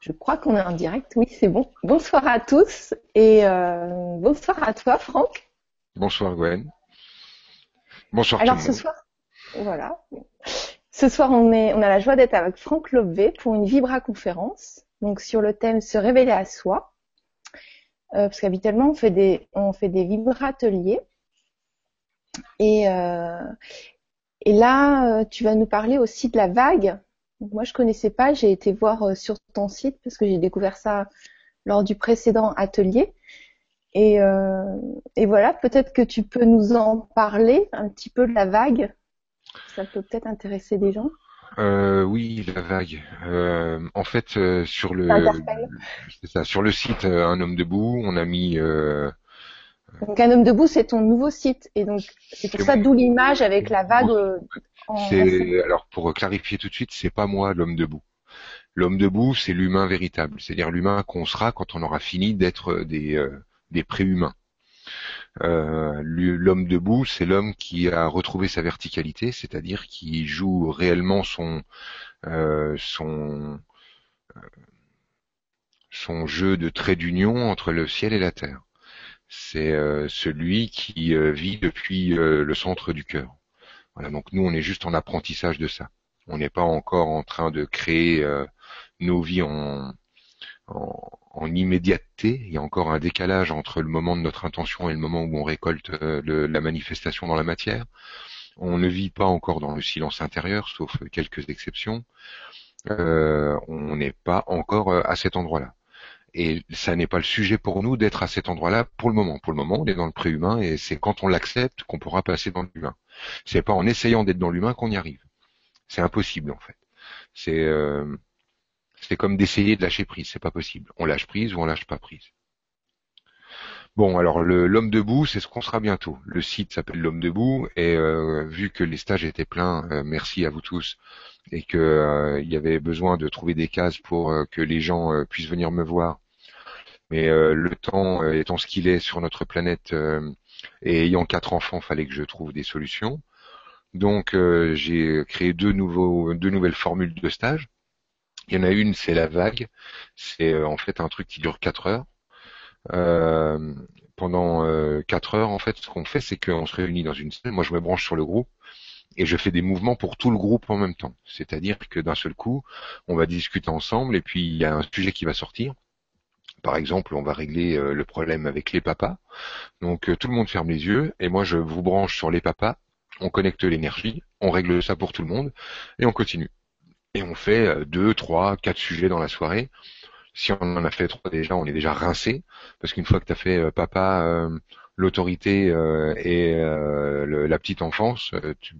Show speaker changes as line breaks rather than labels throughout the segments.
Je crois qu'on est en direct. Oui, c'est bon. Bonsoir à tous et euh, bonsoir à toi, Franck.
Bonsoir, Gwen. Bonsoir.
Alors ce soir, voilà. Ce soir, on est, on a la joie d'être avec Franck Lobvé pour une Vibra conférence. Donc sur le thème se révéler à soi. Euh, parce qu'habituellement on fait des, on fait des Vibra ateliers. Et euh, et là, tu vas nous parler aussi de la vague moi, je connaissais pas. J'ai été voir euh, sur ton site parce que j'ai découvert ça lors du précédent atelier. Et, euh, et voilà, peut-être que tu peux nous en parler un petit peu de la vague. Ça peut peut-être intéresser des gens.
Euh, oui, la vague. Euh, en fait, euh, sur le ça, sur le site euh, Un homme debout, on a mis.
donc Un homme debout, c'est ton nouveau site, et donc c'est pour ça d'où l'image avec la vague
c'est alors pour clarifier tout de suite, c'est pas moi l'homme debout. L'homme debout, c'est l'humain véritable, c'est-à-dire l'humain qu'on sera quand on aura fini d'être des euh, des préhumains. Euh, l'homme debout, c'est l'homme qui a retrouvé sa verticalité, c'est-à-dire qui joue réellement son euh, son son jeu de trait d'union entre le ciel et la terre. C'est celui qui vit depuis le centre du cœur. Voilà, donc nous, on est juste en apprentissage de ça. On n'est pas encore en train de créer euh, nos vies en, en, immédiateté. Il y a encore un décalage entre le moment de notre intention et le moment où on récolte euh, la manifestation dans la matière. On ne vit pas encore dans le silence intérieur, sauf quelques exceptions. Euh, on n'est pas encore à cet endroit-là. Et ça n'est pas le sujet pour nous d'être à cet endroit-là pour le moment. Pour le moment, on est dans le préhumain et c'est quand on l'accepte qu'on pourra passer dans l'humain. C'est pas en essayant d'être dans l'humain qu'on y arrive. C'est impossible en fait. C'est euh, c'est comme d'essayer de lâcher prise. C'est pas possible. On lâche prise ou on lâche pas prise. Bon, alors l'homme debout, c'est ce qu'on sera bientôt. Le site s'appelle l'homme debout et euh, vu que les stages étaient pleins, euh, merci à vous tous, et que euh, il y avait besoin de trouver des cases pour que les gens puissent venir me voir. Mais le temps étant ce qu'il est sur notre planète et ayant quatre enfants, fallait que je trouve des solutions. Donc j'ai créé deux nouveaux deux nouvelles formules de stage. Il y en a une, c'est la vague. C'est en fait un truc qui dure quatre heures pendant euh, 4 heures, en fait, ce qu'on fait, c'est qu'on se réunit dans une salle. Moi, je me branche sur le groupe et je fais des mouvements pour tout le groupe en même temps. C'est-à-dire que d'un seul coup, on va discuter ensemble et puis il y a un sujet qui va sortir. Par exemple, on va régler euh, le problème avec les papas. Donc euh, tout le monde ferme les yeux et moi je vous branche sur les papas. On connecte l'énergie, on règle ça pour tout le monde et on continue. Et on fait deux, trois, quatre sujets dans la soirée si on en a fait trois déjà, on est déjà rincé, parce qu'une fois que tu as fait euh, papa, euh, l'autorité euh, et la petite enfance, tu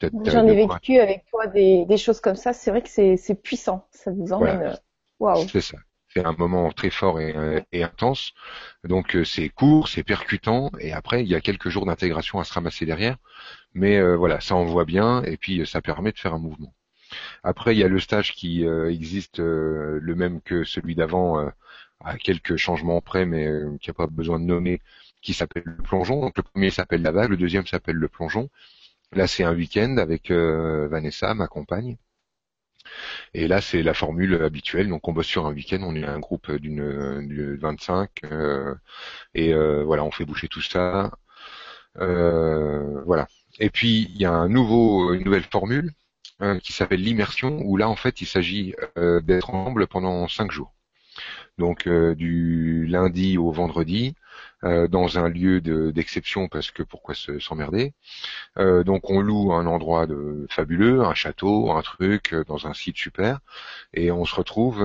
J'en ai vécu avec toi des, choses comme ça, c'est vrai que c'est puissant, ça vous emmène.
Waouh. C'est ça. C'est un moment très fort et, et intense. Donc c'est court, c'est percutant, et après il y a quelques jours d'intégration à se ramasser derrière. Mais voilà, ça envoie bien, et puis ça permet de faire un mouvement. Après, il y a le stage qui euh, existe euh, le même que celui d'avant, euh, à quelques changements près, mais qui n'a pas besoin de nommer, qui s'appelle le plongeon. Donc le premier s'appelle la vague, le deuxième s'appelle le plongeon. Là, c'est un week-end avec Vanessa, ma compagne. Et là, c'est la formule habituelle. Donc, on bosse sur un week-end. On est un groupe d'une 25. et voilà, on fait boucher tout ça. voilà. Et puis, il y a un nouveau, une nouvelle formule euh, qui s'appelle l'immersion, où là en fait il s'agit euh, d'être ensemble pendant cinq jours. Donc euh, du lundi au vendredi, dans un lieu d'exception parce que pourquoi s'emmerder. donc on loue un endroit de fabuleux, un château, un truc, dans un site super, et on se retrouve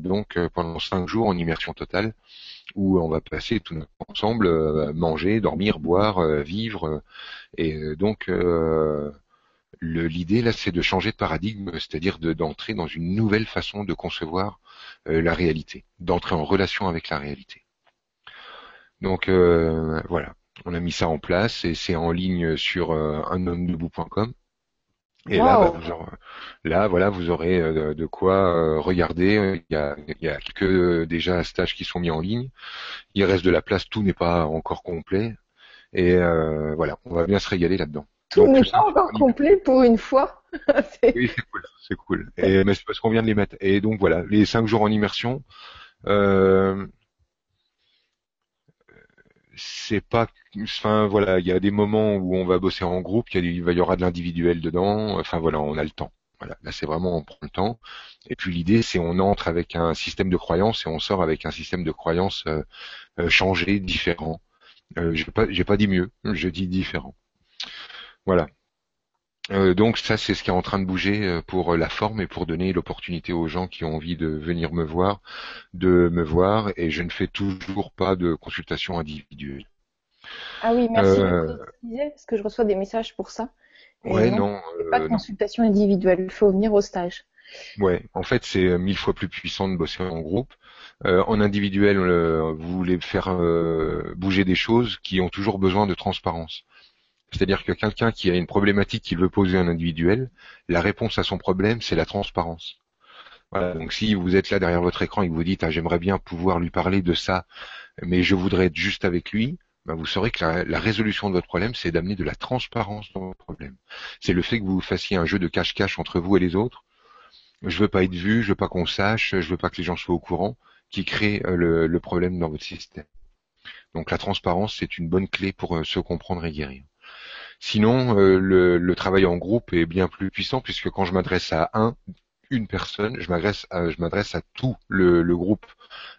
donc pendant cinq jours en immersion totale où on va passer tout ensemble, manger, dormir, boire, vivre, et donc L'idée là, c'est de changer de paradigme, c'est-à-dire d'entrer dans une nouvelle façon de concevoir euh, la réalité, d'entrer en relation avec la réalité. Donc euh, voilà, on a mis ça en place et c'est en ligne sur euh. Et là, bah, vous aurez, là, voilà, vous aurez euh, de quoi regarder. Il y a, il y a quelques déjà stages qui sont mis en ligne. Il reste de la place, tout n'est pas encore complet. Et voilà, on va bien se régaler là-dedans.
Tout n'est pas encore complet pour une fois.
oui, c'est cool, c'est cool. Et, mais c'est parce qu'on vient de les mettre. Et donc voilà, les cinq jours en immersion, euh, c'est pas, enfin voilà, il y a des moments où on va bosser en groupe, il y, aura de l'individuel dedans. Enfin voilà, on a le temps. Voilà, là c'est vraiment on prend le temps. Et puis l'idée c'est on entre avec un système de croyance et on sort avec un système de croyance euh, euh, changé, différent. Euh, j'ai pas, j'ai pas dit mieux, je dis différent. Voilà. Euh, donc ça, c'est ce qui est en train de bouger euh, pour la forme et pour donner l'opportunité aux gens qui ont envie de venir me voir, de me voir. Et je ne fais toujours pas de consultation individuelle.
Ah oui, merci euh... de préciser, parce que je reçois des messages pour ça.
ouais, non.
pas de consultation individuelle, il faut venir au stage.
Ouais, en fait, c'est mille fois plus puissant de bosser en groupe. Euh, en individuel, vous voulez faire bouger des choses qui ont toujours besoin de transparence. C'est-à-dire que quelqu'un qui a une problématique qu'il veut poser un individuel, la réponse à son problème, c'est la transparence. Voilà, donc si vous êtes là derrière votre écran et que vous dites ah, j'aimerais bien pouvoir lui parler de ça, mais je voudrais être juste avec lui, ben vous saurez que la, résolution de votre problème, c'est d'amener de la transparence dans votre problème. C'est le fait que vous fassiez un jeu de cache-cache entre vous et les autres. Je veux pas être vu, je veux pas qu'on sache, je veux pas que les gens soient au courant, qui crée euh, le, le problème dans votre système. Donc la transparence, c'est une bonne clé pour euh, se comprendre et guérir. Sinon, euh, le, travail en groupe est bien plus puissant puisque quand je m'adresse à un, une personne, je m'adresse à, je m'adresse à tout le, groupe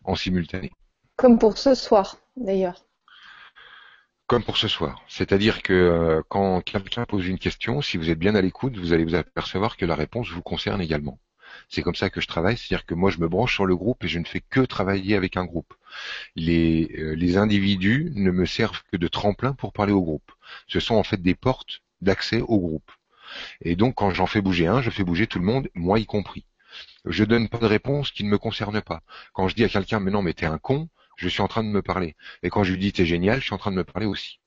en simultané.
Comme pour ce soir, d'ailleurs.
Comme pour ce soir. C'est-à-dire que euh, quand quelqu'un pose une question, si vous êtes bien à l'écoute, vous allez vous apercevoir que la réponse vous concerne également. C'est comme ça que je travaille, c'est-à-dire que moi je me branche sur le groupe et je ne fais que travailler avec un groupe. Les, euh, les individus ne me servent que de tremplin pour parler au groupe. Ce sont en fait des portes d'accès au groupe. Et donc quand j'en fais bouger un, je fais bouger tout le monde, moi y compris. Je donne pas de réponse qui ne me concerne pas. Quand je dis à quelqu'un mais non mais t'es un con, je suis en train de me parler. Et quand je lui dis t'es génial, je suis en train de me parler aussi.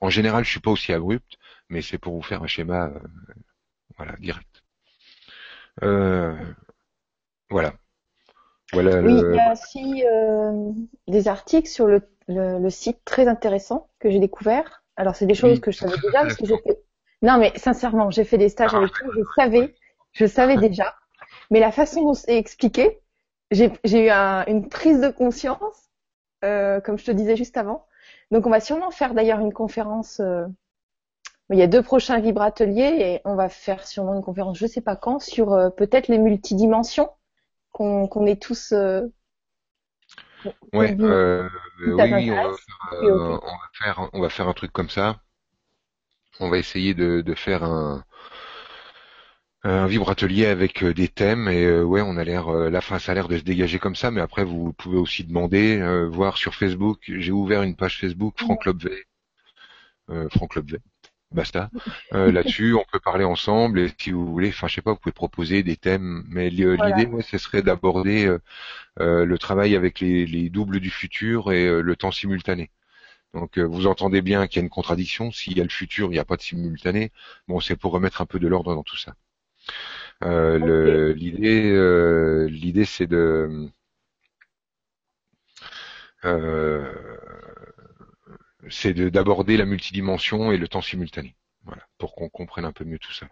En général, je suis pas aussi abrupt, mais c'est pour vous faire un schéma, euh, voilà, direct. Euh, voilà.
Voilà oui, il y a aussi euh, des articles sur le, le, site très intéressant que j'ai découvert. Alors c'est des choses que je savais déjà parce que j'ai fait. Non mais sincèrement, j'ai fait des stages avec toi, je savais, je savais déjà. Mais la façon dont c'est expliqué, j'ai eu un, une prise de conscience, euh, comme je te disais juste avant. Donc on va sûrement faire d'ailleurs une conférence euh, il y a deux prochains vibrateliers et on va faire sûrement une conférence, je sais pas quand, sur euh, peut-être les multidimensions qu'on est tous. Euh,
ouais, euh, oui, on va, faire, on va, faire, un truc comme ça. On va essayer de, de faire un, un vibratelier avec des thèmes et ouais on a l'air la fin ça a l'air de se dégager comme ça mais après vous pouvez aussi demander voir sur Facebook. J'ai ouvert une page Facebook Franck Lobvet. Franck Lobvet basta. Euh, Là-dessus, on peut parler ensemble et si vous voulez, enfin je sais pas, vous pouvez proposer des thèmes, mais l'idée, moi, ce serait d'aborder euh, euh, le travail avec les, les, doubles du futur et le temps simultané. Donc vous entendez bien qu'il y a une contradiction. S'il y a le futur, il n'y a pas de simultané. Bon, c'est pour remettre un peu de l'ordre dans tout ça. L'idée, l'idée, c'est de c'est d'aborder la multidimension et le temps simultané. Voilà, pour qu'on comprenne un peu mieux tout ça.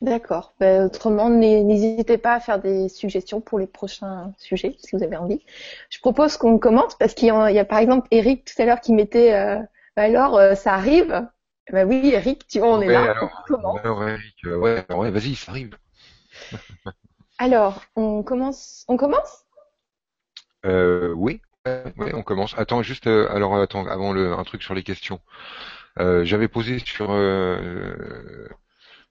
D'accord. Ben, autrement, n'hésitez pas à faire des suggestions pour les prochains sujets, si vous avez envie. Je propose qu'on commence parce qu'il y, a par exemple Eric tout à l'heure qui mettait euh, ben alors euh, ça arrive? Ben oui, Eric, tu vois, on est là.
Alors, on alors Eric, euh, ouais, ouais vas-y, ça arrive.
alors, on commence. On commence?
Euh, Oui, oui, on commence. Attends, juste, euh, alors attends, avant le, un truc sur les questions. Euh, j'avais posé sur euh,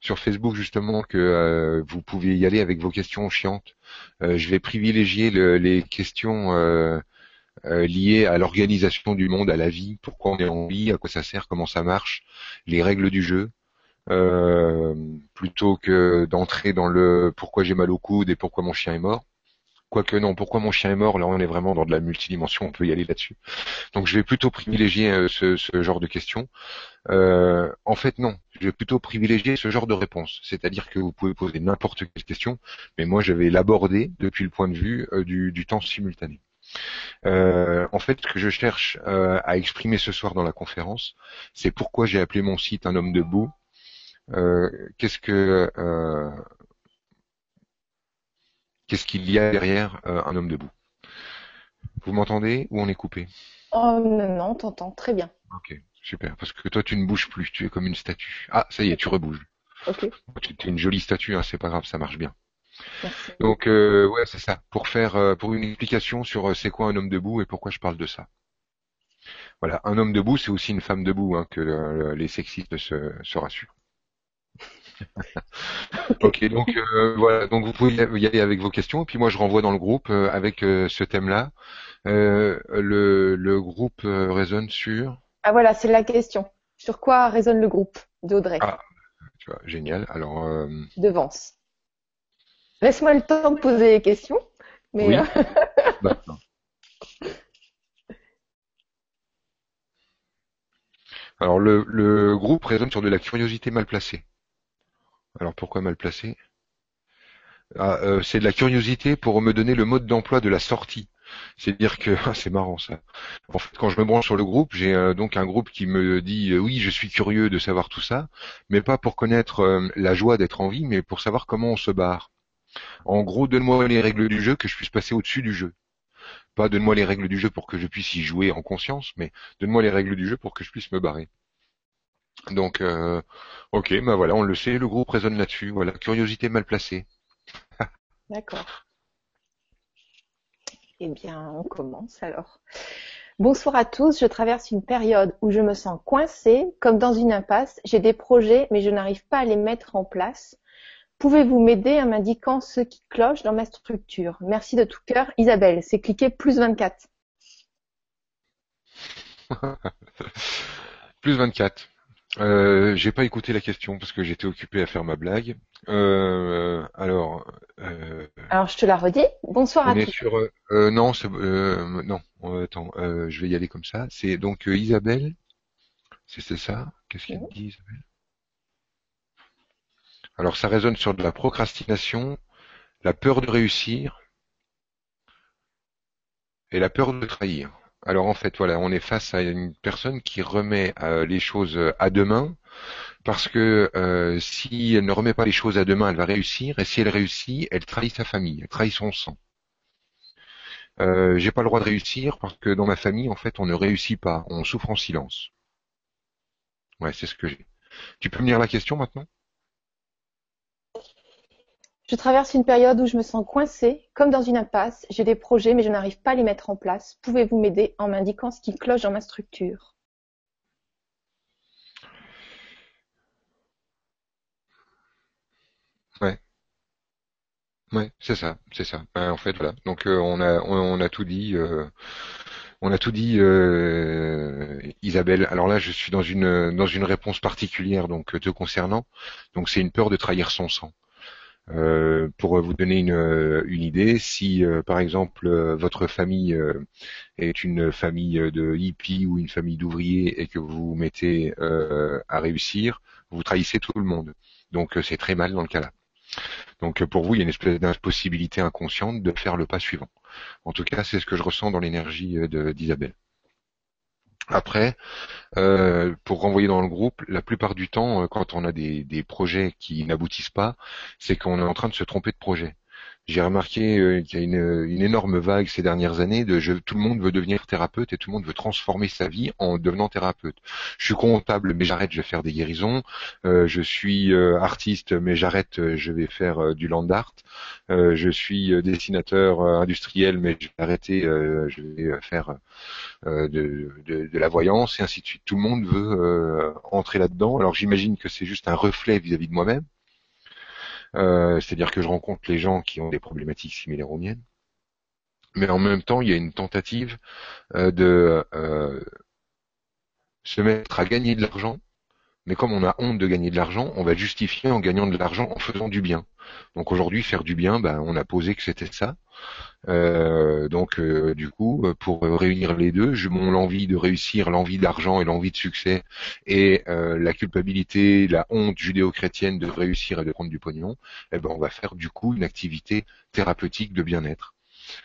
sur Facebook justement que vous pouviez y aller avec vos questions chiantes. je vais privilégier les questions liées à l'organisation du monde, à la vie, pourquoi on est en vie, à quoi ça sert, comment ça marche, les règles du jeu. plutôt que d'entrer dans le pourquoi j'ai mal au coude et pourquoi mon chien est mort. Quoique non, pourquoi mon chien est mort? Là, on est vraiment dans de la multidimension, on peut y aller là-dessus. Donc, je vais plutôt privilégier euh, ce, genre de questions. Euh, en fait, non, je vais plutôt privilégier ce genre de réponse. C'est-à-dire que vous pouvez poser n'importe quelle question, mais moi, je vais l'aborder depuis le point de vue euh, du, temps simultané. en fait, ce que je cherche à exprimer ce soir dans la conférence, c'est pourquoi j'ai appelé mon site Un homme debout qu'est-ce que qu'est-ce qu'il y a derrière un homme debout Vous m'entendez ou on est coupé
Oh non, non, t'entends très bien.
Ok, super. Parce que toi, tu ne bouges plus, tu es comme une statue. Ah, ça y est, tu rebouges.
Ok.
Tu es une jolie statue, hein, c'est pas grave, ça marche bien.
Merci.
Donc euh, ouais, c'est ça. Pour faire, euh, pour une explication sur euh, c'est quoi un homme debout et pourquoi je parle de ça. Voilà, un homme debout, c'est aussi une femme debout, hein, que euh, les sexistes se, se rassurent. ok, donc euh, voilà, donc vous pouvez y aller avec vos questions, et puis moi je renvoie dans le groupe euh, avec ce thème-là. le, le groupe résonne sur.
Ah voilà, c'est la question. Sur quoi résonne le groupe d'Audrey?
Ah, tu vois, génial. Alors.
De Vence. Laisse-moi le temps de poser les questions. Mais
Oui.
euh,
Alors le, le groupe résonne sur de la curiosité mal placée. Alors pourquoi mal placée Ah, euh, C'est de la curiosité pour me donner le mode d'emploi de la sortie. C'est-à-dire que c'est marrant ça. En fait, quand je me branche sur le groupe, j'ai euh, donc un groupe qui me dit euh, oui, je suis curieux de savoir tout ça, mais pas pour connaître la joie d'être en vie, mais pour savoir comment on se barre. En gros, donne-moi les règles du jeu que je puisse passer au-dessus du jeu. Pas donne-moi les règles du jeu pour que je puisse y jouer en conscience, mais donne-moi les règles du jeu pour que je puisse me barrer. Donc, euh, ok, bah voilà, on le sait, le groupe résonne là-dessus. Voilà, curiosité mal placée.
D'accord. Eh bien, on commence alors. Bonsoir à tous. Je traverse une période où je me sens coincée, comme dans une impasse. J'ai des projets, mais je n'arrive pas à les mettre en place. Pouvez-vous m'aider en m'indiquant ce qui cloche dans ma structure? Merci de tout cœur. Isabelle, c'est cliquer plus 24.
Plus 24. Euh, j'ai pas écouté la question parce que j'étais occupé à faire ma blague. Euh, alors, euh,
Alors, je te la redis. Bonsoir
on
à
est
tous.
sur. euh, euh, non, euh, non. attends, euh, je vais y aller comme ça. C'est donc Isabelle. C'est ça? Qu'est-ce qu'elle dit, Isabelle? Alors, ça résonne sur de la procrastination, la peur de réussir et la peur de trahir. Alors en fait, voilà, on est face à une personne qui remet euh, les choses à demain, parce que euh, si elle ne remet pas les choses à demain, elle va réussir, et si elle réussit, elle trahit sa famille, elle trahit son sang. Euh, j'ai pas le droit de réussir parce que dans ma famille, en fait, on ne réussit pas, on souffre en silence. Ouais, c'est ce que j'ai. Tu peux me lire la question maintenant?
Je traverse une période où je me sens coincée, comme dans une impasse. J'ai des projets, mais je n'arrive pas à les mettre en place. Pouvez-vous m'aider en m'indiquant ce qui cloche dans ma structure?
Ouais, ouais, c'est ça, c'est ça. Ben, en fait, voilà. Donc euh, on a on, a tout dit. euh, On a tout dit, euh, Isabelle. Alors là, je suis dans une dans une réponse particulière donc te concernant. Donc c'est une peur de trahir son sang. Euh, pour vous donner une, une idée, si euh, par exemple euh, votre famille euh, est une famille de hippies ou une famille d'ouvriers et que vous vous mettez euh, à réussir, vous trahissez tout le monde. Donc euh, c'est très mal dans le cas-là. Donc euh, pour vous, il y a une espèce d'impossibilité inconsciente de faire le pas suivant. En tout cas, c'est ce que je ressens dans l'énergie euh, d'Isabelle. Après, euh, pour renvoyer dans le groupe, la plupart du temps, euh, quand on a des, des projets qui n'aboutissent pas, c'est qu'on est en train de se tromper de projet. J'ai remarqué euh, qu'il y a une, une énorme vague ces dernières années de je- tout le monde veut devenir thérapeute et tout le monde veut transformer sa vie en devenant thérapeute. Je suis comptable, mais j'arrête, je vais faire des guérisons. Euh, je suis euh, artiste, mais j'arrête, euh, je vais faire euh, du land art. Euh, je suis dessinateur industriel, mais je vais arrêter, je vais faire de, de- de la voyance et ainsi de suite. Tout le monde veut entrer là-dedans. Alors j'imagine que c'est juste un reflet vis-à-vis de moi-même. Euh, C'est-à-dire que je rencontre les gens qui ont des problématiques similaires aux miennes. Mais en même temps, il y a une tentative euh, de euh, se mettre à gagner de l'argent. Mais comme on a honte de gagner de l'argent, on va justifier en gagnant de l'argent en faisant du bien. Donc aujourd'hui, faire du bien, ben, on a posé que c'était ça. Euh, donc euh, du coup, euh, pour réunir les deux, je mon l'envie de réussir, l'envie d'argent et l'envie de succès, et la culpabilité, la honte judéo-chrétienne de réussir et de prendre du pognon, eh ben on va faire du coup une activité thérapeutique de bien-être.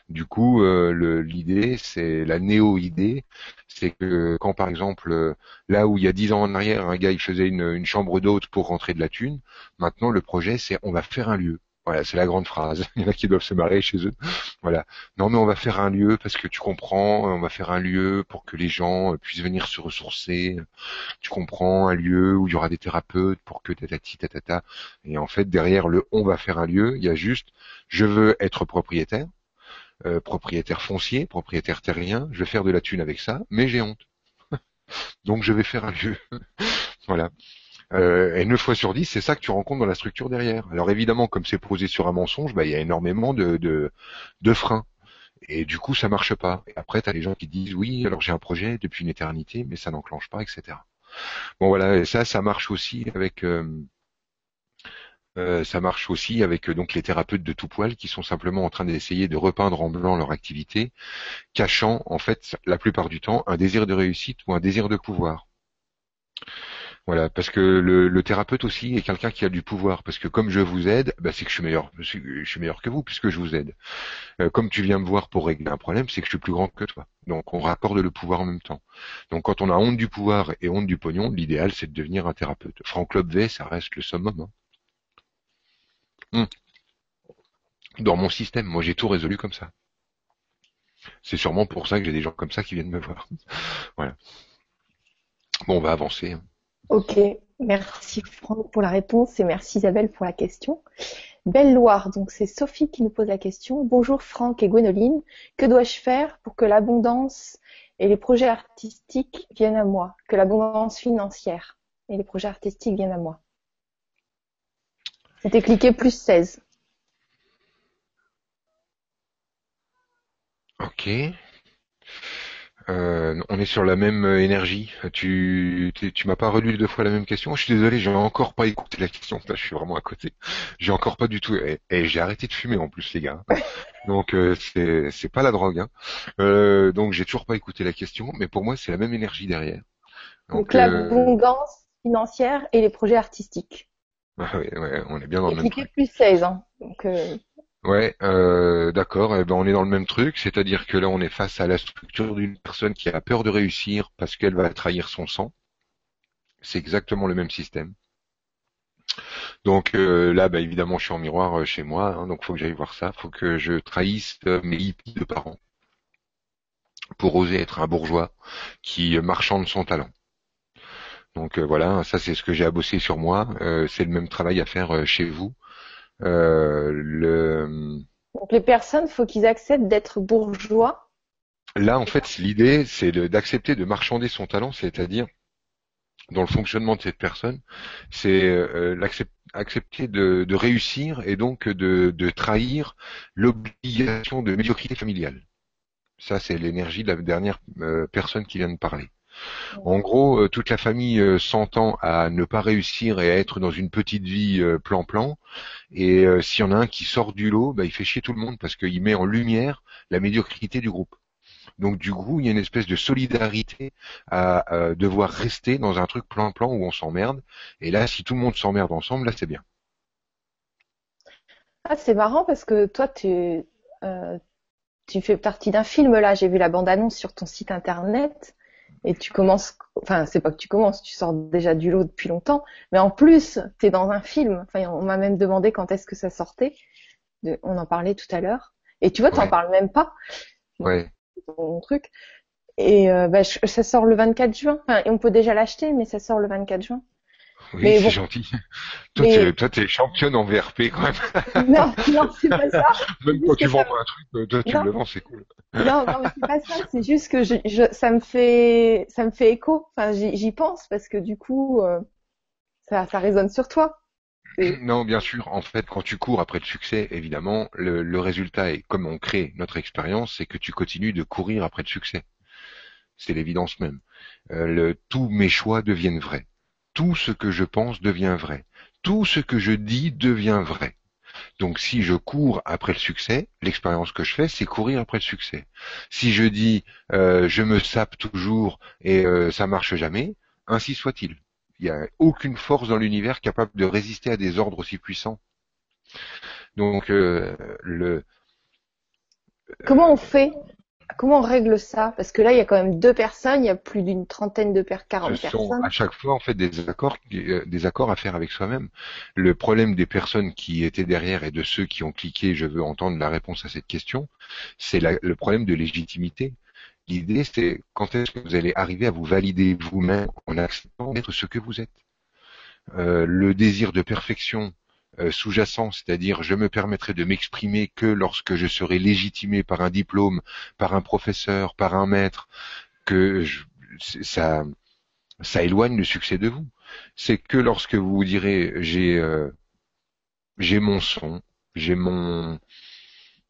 Du coup, euh, l'idée, c'est la néo-idée, c'est que quand par exemple, euh, là où il y a dix ans en arrière, un gars il faisait une, une chambre d'hôte pour rentrer de la thune, maintenant le projet c'est on va faire un lieu. Voilà, c'est la grande phrase. Il y en a qui doivent se marrer chez eux. Voilà. Non, mais on va faire un lieu parce que tu comprends, on va faire un lieu pour que les gens puissent venir se ressourcer. Tu comprends, un lieu où il y aura des thérapeutes pour que tatati tatata. Et en fait, derrière le on va faire un lieu, il y a juste je veux être propriétaire, euh, propriétaire foncier, propriétaire terrien, je vais faire de la thune avec ça, mais j'ai honte. Donc je vais faire un lieu. voilà. Euh, et 9 fois sur 10, c'est ça que tu rencontres dans la structure derrière. Alors évidemment, comme c'est posé sur un mensonge, bah, il y a énormément de, de, freins. Et du coup, ça marche pas. Et après, tu as les gens qui disent oui, alors j'ai un projet depuis une éternité, mais ça n'enclenche pas, etc. Bon voilà, et ça, ça marche aussi avec euh, euh, ça marche aussi avec donc les thérapeutes de tout poil qui sont simplement en train d'essayer de repeindre en blanc leur activité, cachant en fait la plupart du temps un désir de réussite ou un désir de pouvoir. Voilà, parce que le, thérapeute aussi est quelqu'un qui a du pouvoir, parce que comme je vous aide, bah, c'est que je suis meilleur, je suis, meilleur que vous puisque je vous aide. Euh, comme tu viens me voir pour régler un problème, c'est que je suis plus grand que toi. Donc on raccorde le pouvoir en même temps. Donc quand on a honte du pouvoir et honte du pognon, l'idéal c'est de devenir un thérapeute. Franck V, ça reste le summum. Hein. Hmm. Dans mon système, moi j'ai tout résolu comme ça. C'est sûrement pour ça que j'ai des gens comme ça qui viennent me voir. voilà. Bon, on va avancer. Hein.
Ok, merci Franck pour la réponse et merci Isabelle pour la question. Belle Loire, donc c'est Sophie qui nous pose la question. Bonjour Franck et Gwénoline, que dois-je faire pour que l'abondance et les projets artistiques viennent à moi, que l'abondance financière et les projets artistiques viennent à moi? C'était cliqué plus 16.
Ok. Euh, on est sur la même euh, énergie. Tu, tu, m'as pas relu deux fois la même question. Je suis désolé, j'ai encore pas écouté la question. je suis vraiment à côté. J'ai encore pas du tout. Et, j'ai arrêté de fumer en plus, les gars. Donc euh, c'est c'est pas la drogue. Hein. Euh, donc j'ai toujours pas écouté la question. Mais pour moi, c'est la même énergie derrière.
Donc, l'abondance financière et les projets artistiques.
Ouais, ouais, on est bien dans le même.
plus 16. Hein. Donc
Ouais, euh, d'accord. Eh ben, on est dans le même truc, c'est-à-dire que là, on est face à la structure d'une personne qui a peur de réussir parce qu'elle va trahir son sang. C'est exactement le même système. Donc euh, là, bah, évidemment, je suis en miroir euh, chez moi, hein, donc faut que j'aille voir ça. Faut que je trahisse mes hippies de parents pour oser être un bourgeois qui marchande son talent. Donc voilà, ça c'est ce que j'ai à bosser sur moi. c'est le même travail à faire chez vous. Euh, le...
Donc les personnes, faut qu'ils acceptent d'être bourgeois.
Là, en fait, l'idée, c'est d'accepter de marchander son talent, c'est-à-dire dans le fonctionnement de cette personne, c'est euh, accepter de, de, réussir et donc de, de trahir l'obligation de médiocrité familiale. Ça, c'est l'énergie de la dernière euh, personne qui vient de parler. En gros, euh, toute la famille euh, s'entend à ne pas réussir et à être dans une petite vie euh, plan-plan. Et s'il y en a un qui sort du lot, bah, il fait chier tout le monde parce qu'il met en lumière la médiocrité du groupe. Donc du coup, il y a une espèce de solidarité à, devoir rester dans un truc plan-plan où on s'emmerde. Et là, si tout le monde s'emmerde ensemble, là, c'est bien.
Ah, c'est marrant parce que toi, tu, tu fais partie d'un film là. J'ai vu la bande-annonce sur ton site internet et tu commences, enfin c'est pas que tu commences, tu sors déjà du lot depuis longtemps, mais en plus tu es dans un film. Enfin, on m'a même demandé quand est-ce que ça sortait. on en parlait tout à l'heure. Et tu vois, tu n'en parles même pas.
Ouais.
Ton truc. Et euh, bah, ça sort le 24 juin. Enfin, on peut déjà l'acheter, mais ça sort le 24 juin.
Oui, c'est gentil. Toi, tu es championne en VRP quand
même. Non, non, c'est pas ça.
Même quand tu vends un truc, euh, toi, tu le vends, c'est cool.
Non, non, mais c'est pas ça. C'est juste que je, je, ça me fait, ça me fait écho. Enfin, j'y pense parce que du coup, euh, ça, ça résonne sur toi.
Non, bien sûr. En fait, quand tu cours après le succès, évidemment, le, le résultat est comme on crée notre expérience, c'est que tu continues de courir après le succès. C'est l'évidence même. Euh, le, tous mes choix deviennent vrais tout ce que je pense devient vrai. Tout ce que je dis devient vrai. Donc si je cours après le succès, l'expérience que je fais, c'est courir après le succès. Si je dis euh, je me sape toujours et euh, ça marche jamais, ainsi soit-il. Il n'y a aucune force dans l'univers capable de résister à des ordres aussi puissants. Donc euh, le
Comment on fait Comment on règle ça? Parce que là, il y a quand même deux personnes, il y a plus d'une trentaine de per 40
Ce sont
personnes.
à chaque fois en fait des accords, euh, des accords à faire avec soi-même. Le problème des personnes qui étaient derrière et de ceux qui ont cliqué, je veux entendre la réponse à cette question, c'est le problème de légitimité. L'idée, c'est quand est-ce que vous allez arriver à vous valider vous-même en acceptant d'être ce que vous êtes? Euh, le désir de perfection sous-jacent, c'est-à-dire je me permettrai de m'exprimer que lorsque je serai légitimé par un diplôme, par un professeur, par un maître, que je- ça, ça éloigne le succès de vous. C'est que lorsque vous vous direz j'ai euh, mon son, j'ai mon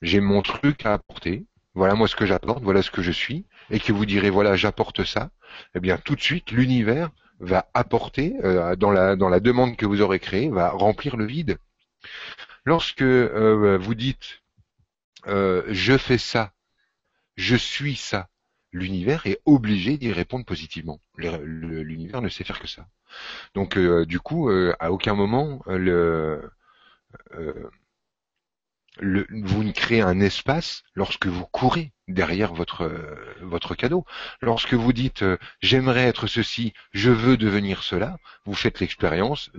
j'ai mon truc à apporter, voilà moi ce que j'apporte, voilà ce que je suis, et que vous direz voilà j'apporte ça, eh bien tout de suite l'univers va apporter euh, dans la dans la demande que vous aurez créée va remplir le vide. Lorsque euh, vous dites euh, je fais ça, je suis ça, l'univers est obligé d'y répondre positivement. L'univers ne sait faire que ça. Donc du coup, à aucun moment le, le- vous créez un espace lorsque vous courez derrière votre votre cadeau. Lorsque vous dites euh, j'aimerais être ceci, je veux devenir cela, vous faites l'expérience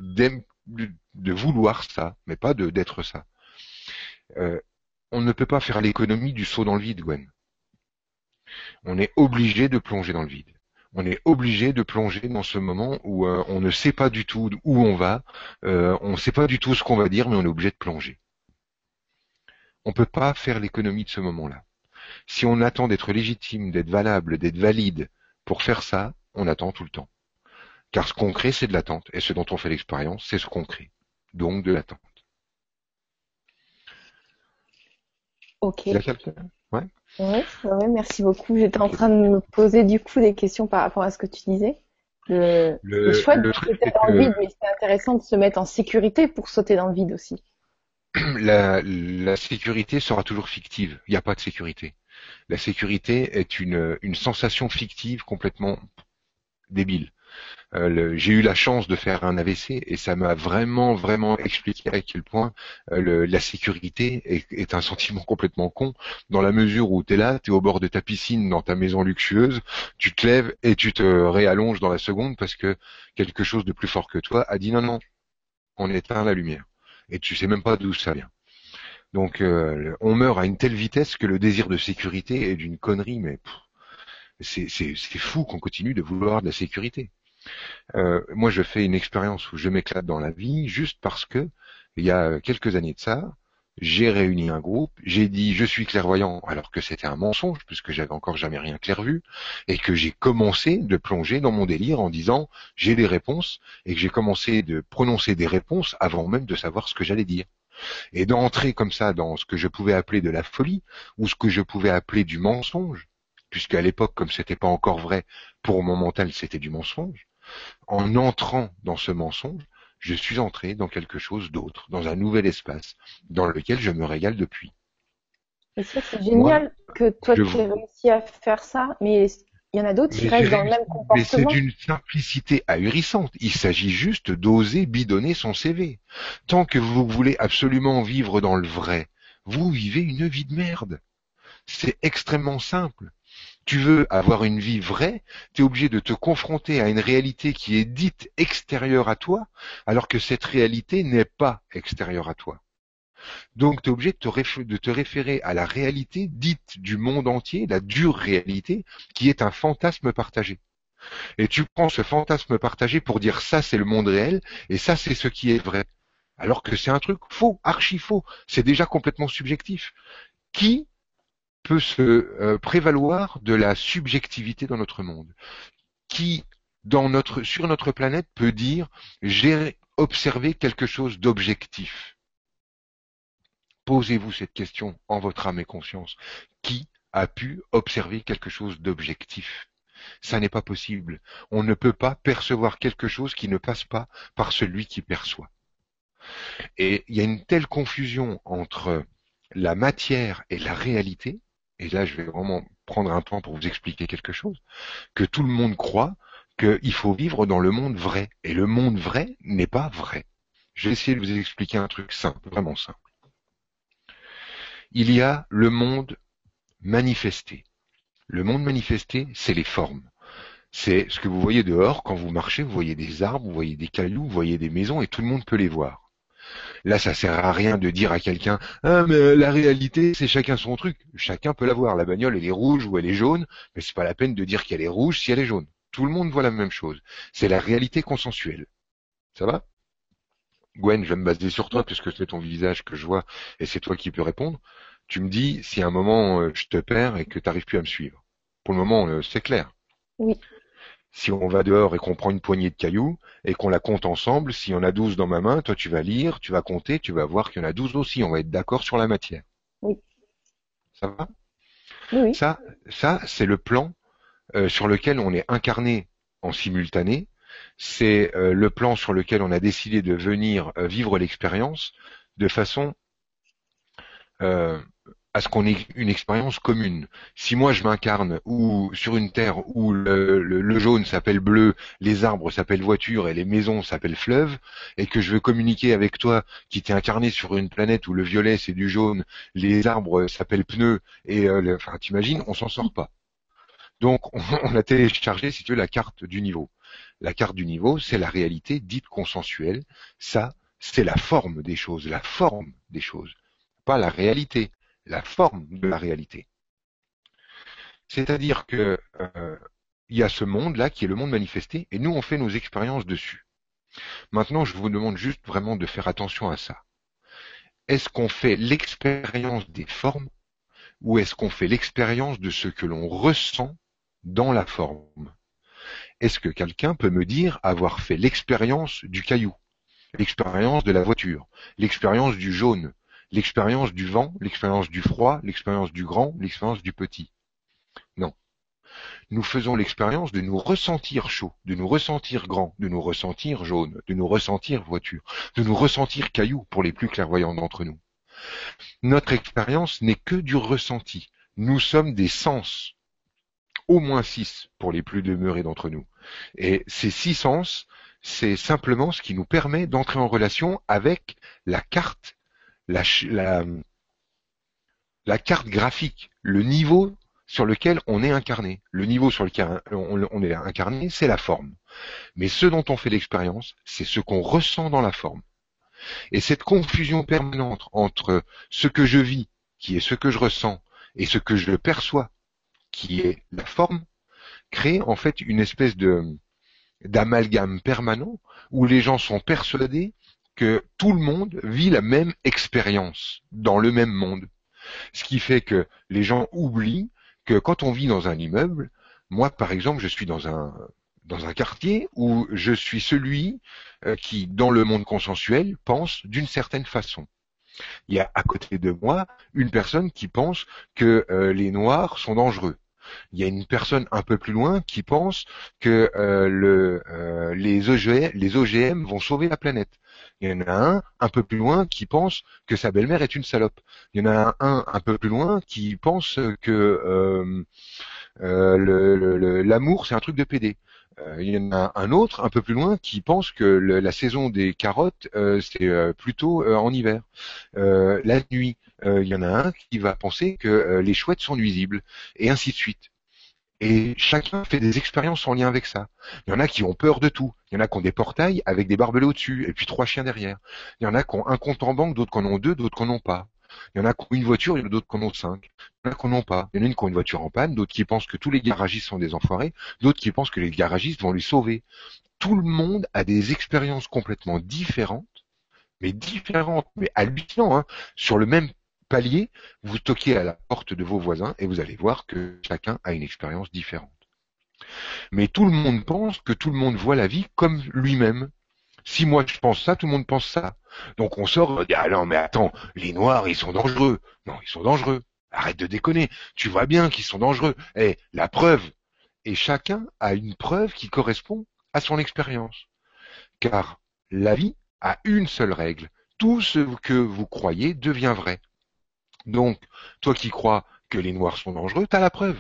de vouloir ça, mais pas d'être ça. Euh, on ne peut pas faire l'économie du saut dans le vide, Gwen. On est obligé de plonger dans le vide. On est obligé de plonger dans ce moment où euh, on ne sait pas du tout où on va, euh, on ne sait pas du tout ce qu'on va dire, mais on est obligé de plonger. On ne peut pas faire l'économie de ce moment-là. Si on attend d'être légitime, d'être valable, d'être valide pour faire ça, on attend tout le temps. Car ce qu'on crée, c'est de l'attente. Et ce dont on fait l'expérience, c'est ce qu'on crée. Donc de l'attente.
Ok.
Ouais.
Merci beaucoup. J'étais en train de me poser du coup des questions par rapport à ce que tu disais. Le,
Le, le
de sauter dans le vide, mais c'est intéressant de se mettre en sécurité pour sauter dans le vide aussi.
la, sécurité sera toujours fictive. Il n'y a pas de sécurité. La sécurité est une, sensation fictive complètement débile. Euh, J'ai eu la chance de faire un AVC et ça m'a vraiment, vraiment expliqué à quel point euh, la sécurité est, est un sentiment complètement con dans la mesure où tu es là, tu es au bord de ta piscine dans ta maison luxueuse, tu te lèves et tu te réallonges dans la seconde parce que quelque chose de plus fort que toi a dit non, non, on éteint la lumière. Et tu sais même pas d'où ça vient. Donc euh, on meurt à une telle vitesse que le désir de sécurité est d'une connerie, mais c'est fou qu'on continue de vouloir de la sécurité. Euh, moi, je fais une expérience où je m'éclate dans la vie juste parce que il y a quelques années de ça, j'ai réuni un groupe, j'ai dit je suis clairvoyant alors que c'était un mensonge puisque j'avais encore jamais rien clair vu et que j'ai commencé de plonger dans mon délire en disant j'ai des réponses et que j'ai commencé de prononcer des réponses avant même de savoir ce que j'allais dire. Et d'entrer comme ça dans ce que je pouvais appeler de la folie ou ce que je pouvais appeler du mensonge, puisque à l'époque comme c'était pas encore vrai, pour mon mental c'était du mensonge en entrant dans ce mensonge, je suis entré dans quelque chose d'autre, dans un nouvel espace, dans lequel je me régale depuis.
Et ça, c'est génial que toi, tu aies réussi à faire ça, mais il y en a d'autres qui restent dans le même
Mais c'est
comportement.
d'une simplicité ahurissante. Il s'agit juste d'oser bidonner son CV. Tant que vous voulez absolument vivre dans le vrai, vous vivez une vie de merde. C'est extrêmement simple. Tu veux avoir une vie vraie, tu es obligé de te confronter à une réalité qui est dite extérieure à toi, alors que cette réalité n'est pas extérieure à toi. Donc tu es obligé de te, de te référer à la réalité dite du monde entier, la dure réalité, qui est un fantasme partagé. Et tu prends ce fantasme partagé pour dire ça c'est le monde réel, et ça c'est ce qui est vrai. Alors que c'est un truc faux, archi faux. C'est déjà complètement subjectif. Qui peut se euh, prévaloir de la subjectivité dans notre monde Qui, dans notre, sur notre planète, peut dire j'ai observé quelque chose d'objectif Posez-vous cette question en votre âme et conscience. Qui a pu observer quelque chose d'objectif? Ça n'est pas possible. On ne peut pas percevoir quelque chose qui ne passe pas par celui qui perçoit. Et il y a une telle confusion entre la matière et la réalité, et là je vais vraiment prendre un temps pour vous expliquer quelque chose, que tout le monde croit qu'il faut vivre dans le monde vrai. Et le monde vrai n'est pas vrai. Je vais essayer de vous expliquer un truc simple, vraiment simple. Il y a le monde manifesté. Le monde manifesté, c'est les formes. C'est ce que vous voyez dehors quand vous marchez, vous voyez des arbres, vous voyez des cailloux, vous voyez des maisons et tout le monde peut les voir. Là, ça sert à rien de dire à quelqu'un ah mais la réalité c'est chacun son truc. Chacun peut la voir. La bagnole elle est rouge ou elle est jaune, mais c'est pas la peine de dire qu'elle est rouge si elle est jaune. Tout le monde voit la même chose. C'est la réalité consensuelle. Ça va? Gwen, je vais me baser sur toi puisque c'est ton visage que je vois et c'est toi qui peux répondre. Tu me dis si à un moment euh, je te perds et que tu n'arrives plus à me suivre. Pour le moment, euh, c'est clair.
Oui.
Si on va dehors et qu'on prend une poignée de cailloux et qu'on la compte ensemble, s'il y en a 12 dans ma main, toi tu vas lire, tu vas compter, tu vas voir qu'il y en a 12 aussi. On va être d'accord sur la matière.
Oui.
Ça va?
Oui.
Ça, ça c'est le plan euh, sur lequel on est incarné en simultané. C'est euh, le plan sur lequel on a décidé de venir euh, vivre l'expérience de façon à ce qu'on ait une expérience commune. Si moi je m'incarne ou sur une terre où le, jaune s'appelle bleu, les arbres s'appellent voiture et les maisons s'appellent fleuve, et que je veux communiquer avec toi qui t'es incarné sur une planète où le violet c'est du jaune, les arbres s'appellent pneus, et euh, enfin t'imagines, on s'en sort pas. Donc on, on a téléchargé, si tu veux, la carte du niveau. La carte du niveau, c'est la réalité dite consensuelle. Ça, c'est la forme des choses, la forme des choses, pas la réalité la forme de la réalité. C'est-à-dire que euh, il y a ce monde-là qui est le monde manifesté, et nous on fait nos expériences dessus. Maintenant, je vous demande juste vraiment de faire attention à ça. Est-ce qu'on fait l'expérience des formes ou est-ce qu'on fait l'expérience de ce que l'on ressent dans la forme? Est-ce que quelqu'un peut me dire avoir fait l'expérience du caillou, l'expérience de la voiture, l'expérience du jaune, l'expérience du vent, l'expérience du froid, l'expérience du grand, l'expérience du petit. Non. Nous faisons l'expérience de nous ressentir chaud, de nous ressentir grand, de nous ressentir jaune, de nous ressentir voiture, de nous ressentir caillou pour les plus clairvoyants d'entre nous. Notre expérience n'est que du ressenti. Nous sommes des sens. Au moins six pour les plus demeurés d'entre nous. Et ces six sens, c'est simplement ce qui nous permet d'entrer en relation avec la carte la, la, carte graphique, le niveau sur lequel on est incarné. Le niveau sur lequel on, est incarné, c'est la forme. Mais ce dont on fait l'expérience, c'est ce qu'on ressent dans la forme. Et cette confusion permanente entre ce que je vis, qui est ce que je ressens, et ce que je perçois, qui est la forme, crée en fait une espèce de d'amalgame permanent où les gens sont persuadés que tout le monde vit la même expérience dans le même monde. Ce qui fait que les gens oublient que quand on vit dans un immeuble, moi par exemple, je suis dans un dans un quartier où je suis celui euh, qui, dans le monde consensuel, pense d'une certaine façon. Il y a à côté de moi une personne qui pense que euh, les noirs sont dangereux. Il y a une personne un peu plus loin qui pense que euh, les OGM vont sauver la planète. Il y en a un un peu plus loin qui pense que sa belle-mère est une salope. Il y en a un un peu plus loin qui pense que euh, euh, l'amour c'est un truc de PD. Euh, il y en a un autre un peu plus loin qui pense que la saison des carottes c'est plutôt en hiver. la nuit, il y en a un qui va penser que les chouettes sont nuisibles et ainsi de suite. Et chacun fait des expériences en lien avec ça. Il y en a qui ont peur de tout. Il y en a qui ont des portails avec des barbelés au-dessus et puis trois chiens derrière. Il y en a qui ont un compte en banque, d'autres qui en ont deux, d'autres qui en ont pas. Il y en a qui ont une voiture, il y en a d'autres qui en ont cinq. Il y en a qui en ont pas. Il y en a une qui ont une voiture en panne, d'autres qui pensent que tous les garagistes sont des enfoirés, d'autres qui pensent que les garagistes vont lui sauver. Tout le monde a des expériences complètement différentes, mais différentes, mais hallucinantes, hein, sur le même palier, vous toquez à la porte de vos voisins et vous allez voir que chacun a une expérience différente. Mais tout le monde pense que tout le monde voit la vie comme lui-même. Si moi je pense ça, tout le monde pense ça. Donc on sort, ah non mais attends, les noirs ils sont dangereux. Non, ils sont dangereux. Arrête de déconner. Tu vois bien qu'ils sont dangereux. Eh, la preuve. Et chacun a une preuve qui correspond à son expérience. Car la vie a une seule règle. Tout ce que vous croyez devient vrai. Donc, toi qui crois que les noirs sont dangereux, t'as la preuve.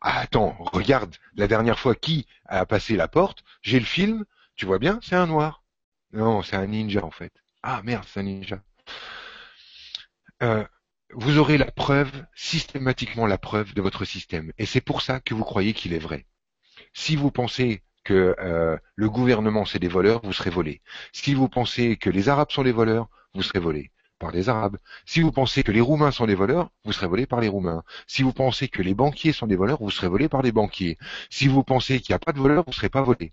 Ah, attends, regarde, la dernière fois qui a passé la porte, j'ai le film, tu vois bien, c'est un noir. Non, c'est un ninja en fait. Ah merde, c'est un ninja. Euh, vous aurez la preuve, systématiquement la preuve de votre système. Et c'est pour ça que vous croyez qu'il est vrai. Si vous pensez que euh, le gouvernement c'est des voleurs, vous serez volé. Si vous pensez que les Arabes sont des voleurs, vous serez volé par les Arabes. Si vous pensez que les Roumains sont des voleurs, vous serez volé par les Roumains. Si vous pensez que les banquiers sont des voleurs, vous serez volé par les banquiers. Si vous pensez qu'il n'y a pas de voleurs, vous ne serez pas volé.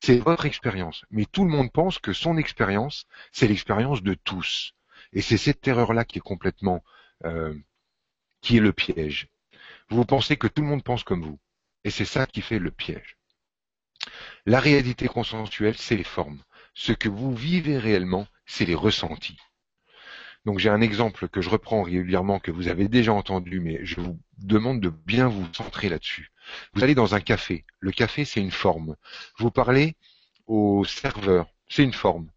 C'est votre expérience. Mais tout le monde pense que son expérience, c'est l'expérience de tous. Et c'est cette erreur-là qui est complètement, euh, qui est le piège. Vous pensez que tout le monde pense comme vous. Et c'est ça qui fait le piège. La réalité consensuelle, c'est les formes. Ce que vous vivez réellement, c'est les ressentis. Donc j'ai un exemple que je reprends régulièrement, que vous avez déjà entendu, mais je vous demande de bien vous centrer là-dessus. Vous allez dans un café. Le café, c'est une forme. Vous parlez au serveur, c'est une forme.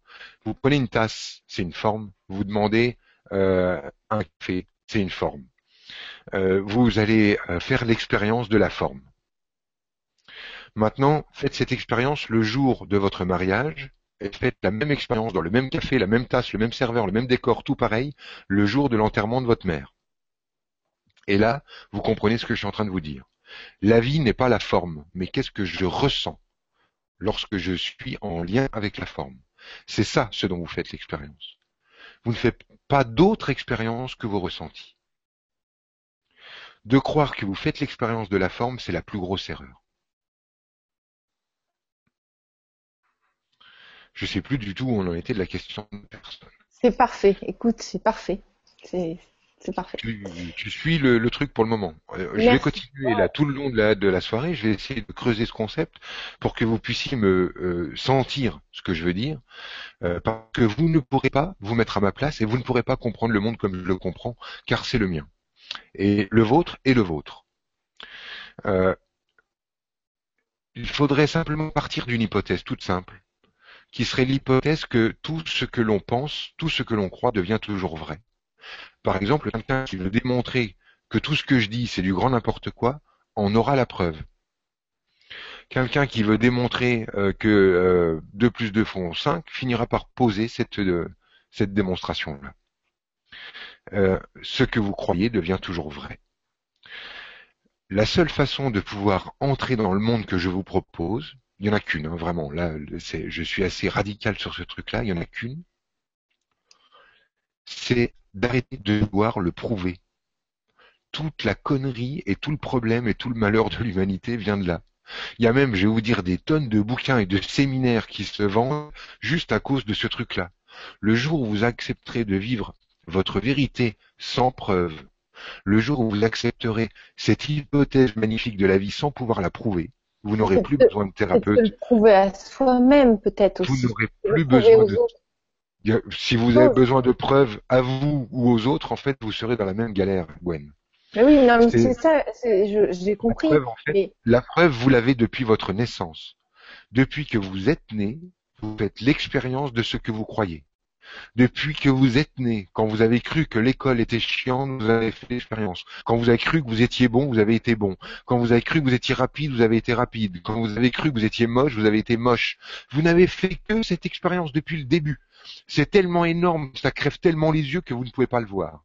Vous prenez une tasse, c'est une forme. Vous demandez euh, un café, c'est une forme. Euh, vous allez euh, faire l'expérience de la forme. Maintenant, faites cette expérience le jour de votre mariage et faites la même expérience dans le même café, la même tasse, le même serveur, le même décor, tout pareil, le jour de l'enterrement de votre mère. Et là, vous comprenez ce que je suis en train de vous dire. La vie n'est pas la forme, mais qu'est-ce que je ressens lorsque je suis en lien avec la forme. C'est ça ce dont vous faites l'expérience. Vous ne faites pas d'autre expérience que vos ressentis. De croire que vous faites l'expérience de la forme, c'est la plus grosse erreur. Je sais plus du tout où on en était de la question de personne.
C'est parfait. Écoute, c'est parfait. C'est parfait.
Tu, suis le, truc pour le moment. Euh, je vais continuer là tout le long de la, de la soirée. Je vais essayer de creuser ce concept pour que vous puissiez me euh, sentir ce que je veux dire, euh, parce que vous ne pourrez pas vous mettre à ma place et vous ne pourrez pas comprendre le monde comme je le comprends, car c'est le mien et le vôtre est le vôtre. il faudrait simplement partir d'une hypothèse toute simple qui serait l'hypothèse que tout ce que l'on pense, tout ce que l'on croit devient toujours vrai. Par exemple, quelqu'un qui veut démontrer que tout ce que je dis c'est du grand n'importe quoi, en aura la preuve. Quelqu'un qui veut démontrer euh, que euh, 2 plus 2 font 5 finira par poser cette, euh, cette démonstration-là. Euh, ce que vous croyez devient toujours vrai. La seule façon de pouvoir entrer dans le monde que je vous propose, il y en a qu'une, hein, vraiment. Là, je suis assez radical sur ce truc-là. Il y en a qu'une. C'est d'arrêter de vouloir le prouver. Toute la connerie et tout le problème et tout le malheur de l'humanité vient de là. Il y a même, je vais vous dire, des tonnes de bouquins et de séminaires qui se vendent juste à cause de ce truc-là. Le jour où vous accepterez de vivre votre vérité sans preuve, le jour où vous accepterez cette hypothèse magnifique de la vie sans pouvoir la prouver, vous n'aurez plus besoin de thérapeute.
le prouver à soi-même peut-être aussi.
Vous n'aurez plus besoin de. Si vous avez besoin de preuves à vous ou aux autres, en fait, vous serez dans la même galère, Gwen.
Mais oui, non, mais c'est ça, j'ai compris.
La preuve, en fait, la preuve, vous l'avez depuis votre naissance. Depuis que vous êtes né, vous faites l'expérience de ce que vous croyez. Depuis que vous êtes né, quand vous avez cru que l'école était chiante, vous avez fait l'expérience. Quand vous avez cru que vous étiez bon, vous avez été bon. Quand vous avez cru que vous étiez rapide, vous avez été rapide. Quand vous avez cru que vous étiez moche, vous avez été moche. Vous n'avez fait que cette expérience depuis le début. C'est tellement énorme, ça crève tellement les yeux que vous ne pouvez pas le voir.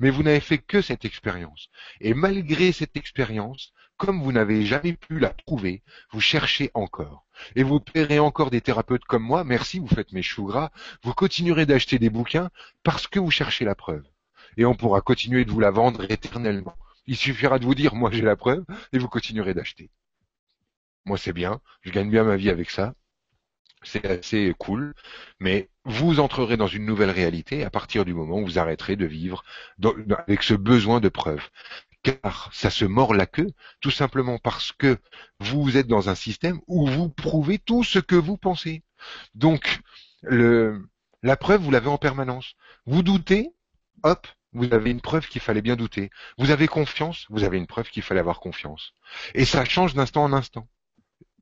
Mais vous n'avez fait que cette expérience. Et malgré cette expérience, comme vous n'avez jamais pu la prouver, vous cherchez encore. Et vous paierez encore des thérapeutes comme moi, merci, vous faites mes choux gras, vous continuerez d'acheter des bouquins parce que vous cherchez la preuve. Et on pourra continuer de vous la vendre éternellement. Il suffira de vous dire, moi j'ai la preuve, et vous continuerez d'acheter. Moi c'est bien, je gagne bien ma vie avec ça. C'est assez cool, mais vous entrerez dans une nouvelle réalité à partir du moment où vous arrêterez de vivre avec ce besoin de preuve car ça se mord la queue, tout simplement parce que vous êtes dans un système où vous prouvez tout ce que vous pensez. Donc, la preuve, vous l'avez en permanence. Vous doutez, hop, vous avez une preuve qu'il fallait bien douter. Vous avez confiance, vous avez une preuve qu'il fallait avoir confiance. Et ça change d'instant en instant.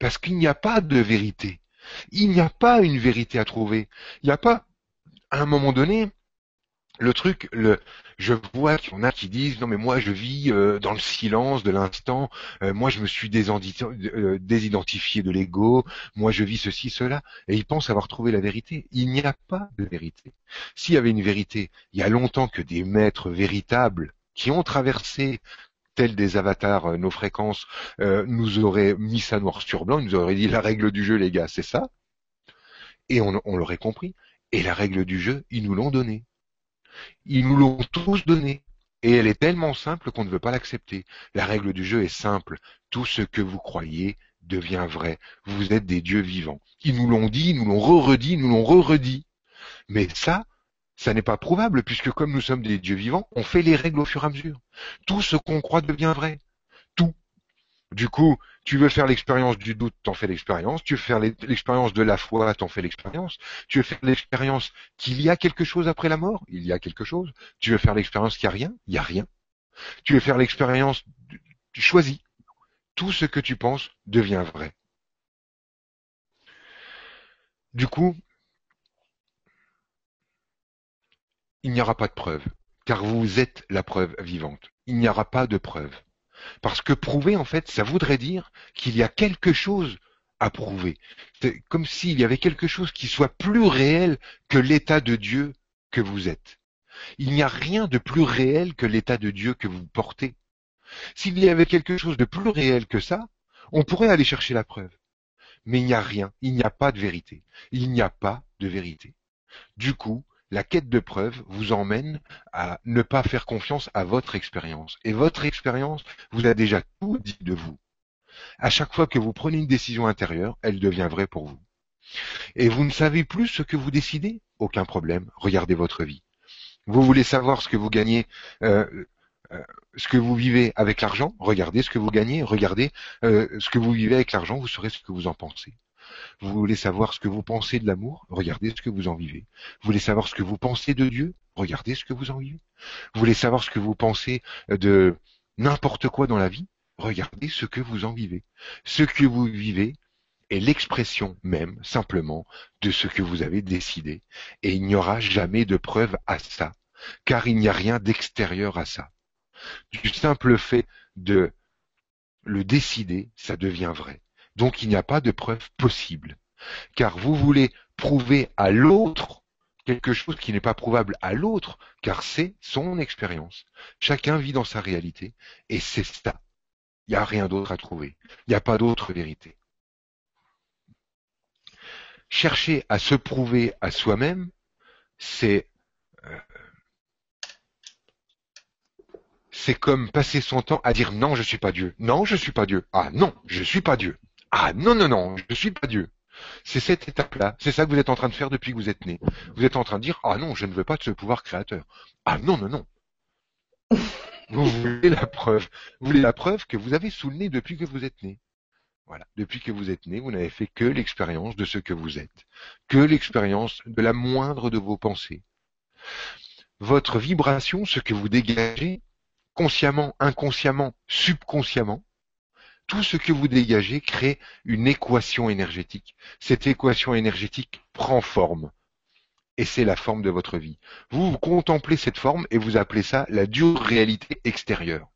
Parce qu'il n'y a pas de vérité. Il n'y a pas une vérité à trouver. Il n'y a pas, à un moment donné, le truc, le, je vois qu'il y en a qui disent non mais moi je vis euh, dans le silence de l'instant, euh, moi je me suis euh, désidentifié de l'ego, moi je vis ceci cela, et ils pensent avoir trouvé la vérité. Il n'y a pas de vérité. S'il y avait une vérité, il y a longtemps que des maîtres véritables qui ont traversé tels des avatars nos fréquences nous auraient mis ça noir sur blanc, ils nous auraient dit la règle du jeu les gars c'est ça, et on, on l'aurait compris. Et la règle du jeu, ils nous l'ont donnée. Ils nous l'ont tous donnée. Et elle est tellement simple qu'on ne veut pas l'accepter. La règle du jeu est simple. Tout ce que vous croyez devient vrai. Vous êtes des dieux vivants. Ils nous l'ont dit, nous l'ont re-redit, nous l'ont re-redit. Mais ça, ça n'est pas prouvable, puisque comme nous sommes des dieux vivants, on fait les règles au fur et à mesure. Tout ce qu'on croit devient vrai. Tout. Du coup, tu veux faire l'expérience du doute, t'en fais l'expérience. Tu veux faire l'expérience de la foi, t'en fais l'expérience. Tu veux faire l'expérience qu'il y a quelque chose après la mort, il y a quelque chose. Tu veux faire l'expérience qu'il n'y a rien, il n'y a rien. Tu veux faire l'expérience, tu choisis. Tout ce que tu penses devient vrai. Du coup, il n'y aura pas de preuve, car vous êtes la preuve vivante. Il n'y aura pas de preuve. Parce que prouver, en fait, ça voudrait dire qu'il y a quelque chose à prouver. C'est comme s'il y avait quelque chose qui soit plus réel que l'état de Dieu que vous êtes. Il n'y a rien de plus réel que l'état de Dieu que vous portez. S'il y avait quelque chose de plus réel que ça, on pourrait aller chercher la preuve. Mais il n'y a rien, il n'y a pas de vérité. Il n'y a pas de vérité. Du coup, la quête de preuves vous emmène à ne pas faire confiance à votre expérience. Et votre expérience vous a déjà tout dit de vous. À chaque fois que vous prenez une décision intérieure, elle devient vraie pour vous. Et vous ne savez plus ce que vous décidez? Aucun problème, regardez votre vie. Vous voulez savoir ce que vous gagnez, euh, euh, ce que vous vivez avec l'argent? Regardez ce que vous gagnez, regardez euh, ce que vous vivez avec l'argent, vous saurez ce que vous en pensez. Vous voulez savoir ce que vous pensez de l'amour Regardez ce que vous en vivez. Vous voulez savoir ce que vous pensez de Dieu Regardez ce que vous en vivez. Vous voulez savoir ce que vous pensez de n'importe quoi dans la vie Regardez ce que vous en vivez. Ce que vous vivez est l'expression même, simplement, de ce que vous avez décidé. Et il n'y aura jamais de preuve à ça, car il n'y a rien d'extérieur à ça. Du simple fait de le décider, ça devient vrai. Donc il n'y a pas de preuve possible. Car vous voulez prouver à l'autre quelque chose qui n'est pas prouvable à l'autre, car c'est son expérience. Chacun vit dans sa réalité, et c'est ça. Il n'y a rien d'autre à trouver. Il n'y a pas d'autre vérité. Chercher à se prouver à soi-même, c'est euh, c'est comme passer son temps à dire non, je suis pas Dieu. Non, je suis pas Dieu. Ah non, je suis pas Dieu. Ah non, non, non, je ne suis pas Dieu. C'est cette étape-là. C'est ça que vous êtes en train de faire depuis que vous êtes né. Vous êtes en train de dire, ah non, je ne veux pas de ce pouvoir créateur. Ah non, non, non. vous voulez la preuve. Vous voulez la preuve que vous avez sous le nez depuis que vous êtes né. Voilà. Depuis que vous êtes né, vous n'avez fait que l'expérience de ce que vous êtes. Que l'expérience de la moindre de vos pensées. Votre vibration, ce que vous dégagez, consciemment, inconsciemment, subconsciemment, tout ce que vous dégagez crée une équation énergétique. Cette équation énergétique prend forme. Et c'est la forme de votre vie. Vous, vous contemplez cette forme et vous appelez ça la dure réalité extérieure.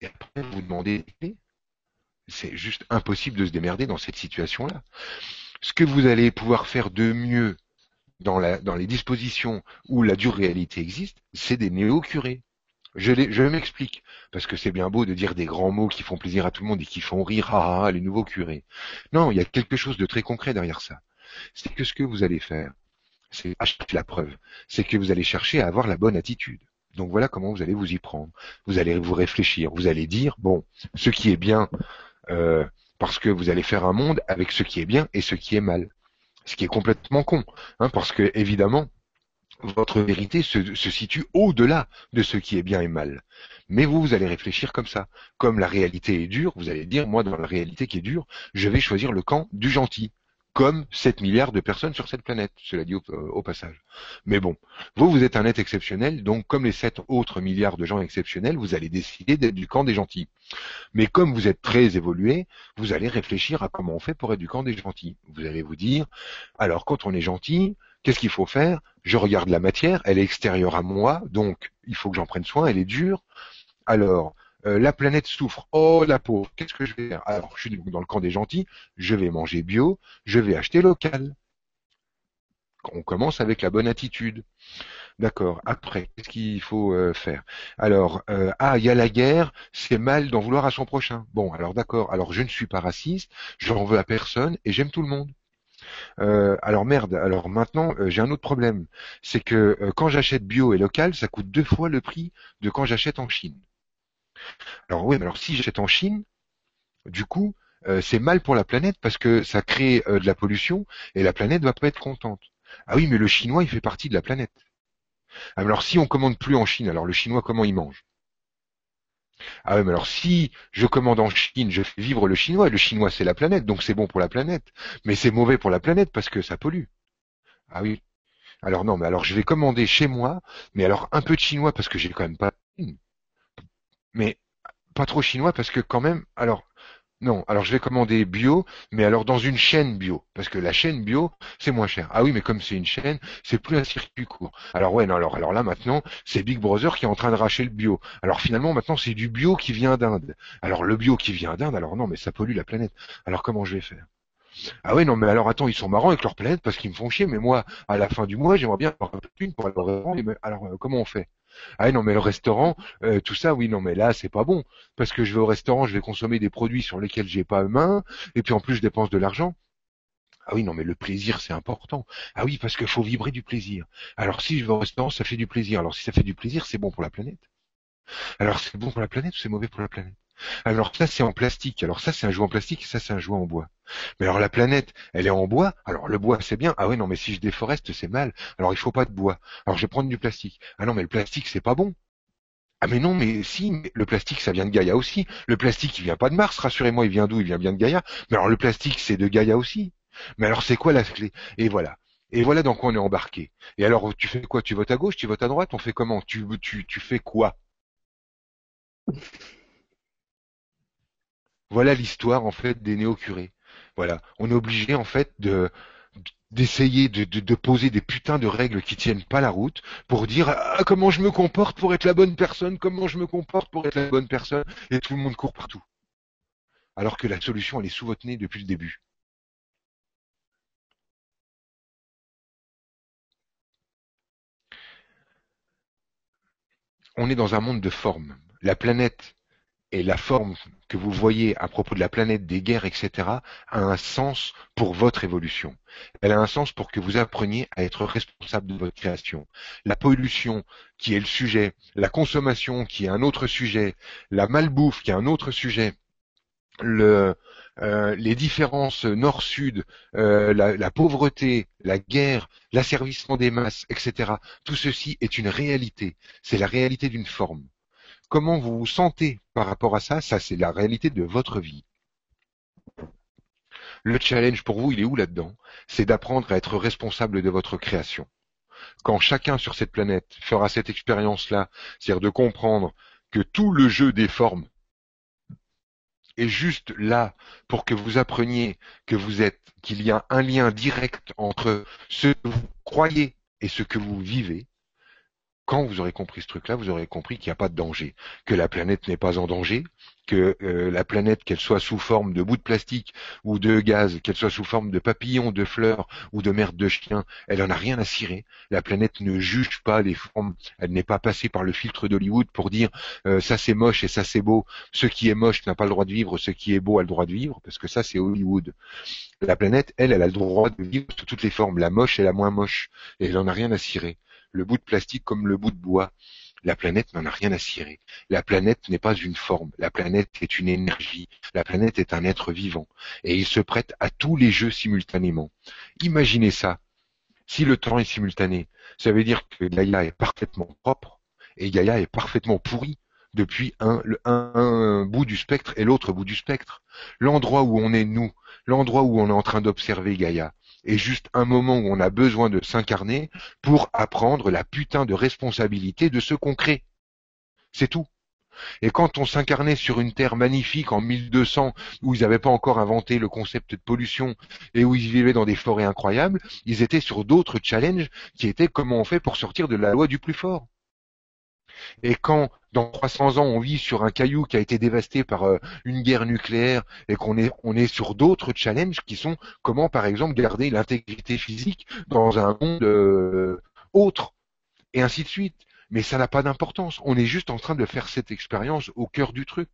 Et après, vous demandez, c'est juste impossible de se démerder dans cette situation-là. Ce que vous allez pouvoir faire de mieux dans, dans les dispositions où la dure réalité existe, c'est des néo-curés. Je, je m'explique, parce que c'est bien beau de dire des grands mots qui font plaisir à tout le monde et qui font rire, ah, ah les nouveaux curés. Non, il y a quelque chose de très concret derrière ça. C'est que ce que vous allez faire, c'est acheter la preuve, c'est que vous allez chercher à avoir la bonne attitude. Donc voilà comment vous allez vous y prendre. Vous allez vous réfléchir, vous allez dire, bon, ce qui est bien, euh, parce que vous allez faire un monde avec ce qui est bien et ce qui est mal. Ce qui est complètement con, hein, parce que évidemment, votre vérité se, situe au-delà de ce qui est bien et mal. Mais vous, vous allez réfléchir comme ça. Comme la réalité est dure, vous allez dire, moi, dans la réalité qui est dure, je vais choisir le camp du gentil. Comme 7 milliards de personnes sur cette planète, cela dit au, passage. Mais bon, vous, vous êtes un être exceptionnel, donc comme les 7 autres milliards de gens exceptionnels, vous allez décider d'être du camp des gentils. Mais comme vous êtes très évolué, vous allez réfléchir à comment on fait pour être du camp des gentils. Vous allez vous dire, alors quand on est gentil, Qu'est-ce qu'il faut faire? Je regarde la matière, elle est extérieure à moi, donc il faut que j'en prenne soin, elle est dure. Alors, euh, la planète souffre. Oh la pauvre, qu'est-ce que je vais faire? Alors, je suis dans le camp des gentils, je vais manger bio, je vais acheter local. On commence avec la bonne attitude. D'accord. Après, qu'est-ce qu'il faut euh, faire? Alors, euh, ah, il y a la guerre, c'est mal d'en vouloir à son prochain. Bon, alors d'accord. Alors, je ne suis pas raciste, je n'en veux à personne et j'aime tout le monde. Euh, alors merde, alors maintenant j'ai un autre problème, c'est que quand j'achète bio et local, ça coûte deux fois le prix de quand j'achète en Chine. Alors oui, mais alors si j'achète en Chine, du coup, c'est mal pour la planète parce que ça crée de la pollution et la planète va pas être contente. Ah oui, mais le chinois, il fait partie de la planète. Alors si on commande plus en Chine, alors le chinois comment il mange? Ah oui, mais alors si je commande en Chine, je fais vivre le chinois, le chinois c'est la planète, donc c'est bon pour la planète, mais c'est mauvais pour la planète parce que ça pollue. Ah oui. Alors non, mais alors je vais commander chez moi, mais alors un peu de chinois parce que j'ai quand même pas, mais pas trop chinois parce que quand même, alors non, alors je vais commander bio, mais alors dans une chaîne bio, parce que la chaîne bio, c'est moins cher. Ah oui, mais comme c'est une chaîne, c'est plus un circuit court. Alors ouais, non, alors, alors là maintenant, c'est Big Brother qui est en train de racher le bio. Alors finalement, maintenant, c'est du bio qui vient d'Inde. Alors le bio qui vient d'Inde, alors non, mais ça pollue la planète. Alors comment je vais faire? Ah oui, non, mais alors attends, ils sont marrants avec leur planète parce qu'ils me font chier, mais moi, à la fin du mois, j'aimerais bien avoir un peu de pour aller au Alors, euh, comment on fait? Ah non mais le restaurant, euh, tout ça, oui non mais là c'est pas bon parce que je vais au restaurant, je vais consommer des produits sur lesquels j'ai pas main et puis en plus je dépense de l'argent. Ah oui non mais le plaisir c'est important. Ah oui parce qu'il faut vibrer du plaisir. Alors si je vais au restaurant ça fait du plaisir. Alors si ça fait du plaisir c'est bon pour la planète. Alors c'est bon pour la planète ou c'est mauvais pour la planète? Alors ça c'est en plastique, alors ça c'est un jouet en plastique ça c'est un jouet en bois. Mais alors la planète, elle est en bois, alors le bois c'est bien, ah oui non mais si je déforeste c'est mal, alors il faut pas de bois, alors je vais prendre du plastique. Ah non mais le plastique c'est pas bon. Ah mais non mais si, le plastique ça vient de Gaïa aussi, le plastique il vient pas de Mars, rassurez-moi il vient d'où? Il vient bien de Gaïa, mais alors le plastique c'est de Gaïa aussi. Mais alors c'est quoi la clé? Et voilà. Et voilà dans quoi on est embarqué. Et alors tu fais quoi? Tu votes à gauche, tu votes à droite, on fait comment? Tu, tu, tu fais quoi? Voilà l'histoire en fait des néo-curés. Voilà, on est obligé en fait de d'essayer de, poser des putains de règles qui tiennent pas la route pour dire ah, comment je me comporte pour être la bonne personne, comment je me comporte pour être la bonne personne, et tout le monde court partout. Alors que la solution elle est sous votre nez depuis le début. On est dans un monde de formes. La planète et la forme que vous voyez à propos de la planète, des guerres, etc., a un sens pour votre évolution. Elle a un sens pour que vous appreniez à être responsable de votre création. La pollution, qui est le sujet, la consommation, qui est un autre sujet, la malbouffe, qui est un autre sujet, euh, les différences nord-sud, euh, la, pauvreté, la guerre, l'asservissement des masses, etc. Tout ceci est une réalité. C'est la réalité d'une forme. Comment vous vous sentez par rapport à ça? Ça, c'est la réalité de votre vie. Le challenge pour vous, il est où là-dedans? C'est d'apprendre à être responsable de votre création. Quand chacun sur cette planète fera cette expérience-là, c'est-à-dire de comprendre que tout le jeu des formes est juste là pour que vous appreniez que vous êtes, qu'il y a un lien direct entre ce que vous croyez et ce que vous vivez, quand vous aurez compris ce truc-là, vous aurez compris qu'il n'y a pas de danger, que la planète n'est pas en danger, que euh, la planète, qu'elle soit sous forme de bout de plastique ou de gaz, qu'elle soit sous forme de papillons, de fleurs ou de merde de chien, elle en a rien à cirer. La planète ne juge pas les formes, elle n'est pas passée par le filtre d'Hollywood pour dire euh, ça c'est moche et ça c'est beau. Ce qui est moche n'a pas le droit de vivre, ce qui est beau a le droit de vivre, parce que ça c'est Hollywood. La planète, elle, elle a le droit de vivre sous toutes les formes, la moche et la moins moche, et elle en a rien à cirer le bout de plastique comme le bout de bois. La planète n'en a rien à cirer. La planète n'est pas une forme. La planète est une énergie. La planète est un être vivant. Et il se prête à tous les jeux simultanément. Imaginez ça. Si le temps est simultané, ça veut dire que Gaïa est parfaitement propre et Gaïa est parfaitement pourri depuis un, un bout du spectre et l'autre bout du spectre. L'endroit où on est nous, l'endroit où on est en train d'observer Gaïa, est juste un moment où on a besoin de s'incarner pour apprendre la putain de responsabilité de ce qu'on crée. C'est tout. Et quand on s'incarnait sur une terre magnifique en 1200, où ils n'avaient pas encore inventé le concept de pollution et où ils vivaient dans des forêts incroyables, ils étaient sur d'autres challenges qui étaient comment on fait pour sortir de la loi du plus fort. Et quand dans 300 ans on vit sur un caillou qui a été dévasté par euh, une guerre nucléaire et qu'on est on est sur d'autres challenges qui sont comment par exemple garder l'intégrité physique dans un monde euh, autre et ainsi de suite. Mais ça n'a pas d'importance. On est juste en train de faire cette expérience au cœur du truc.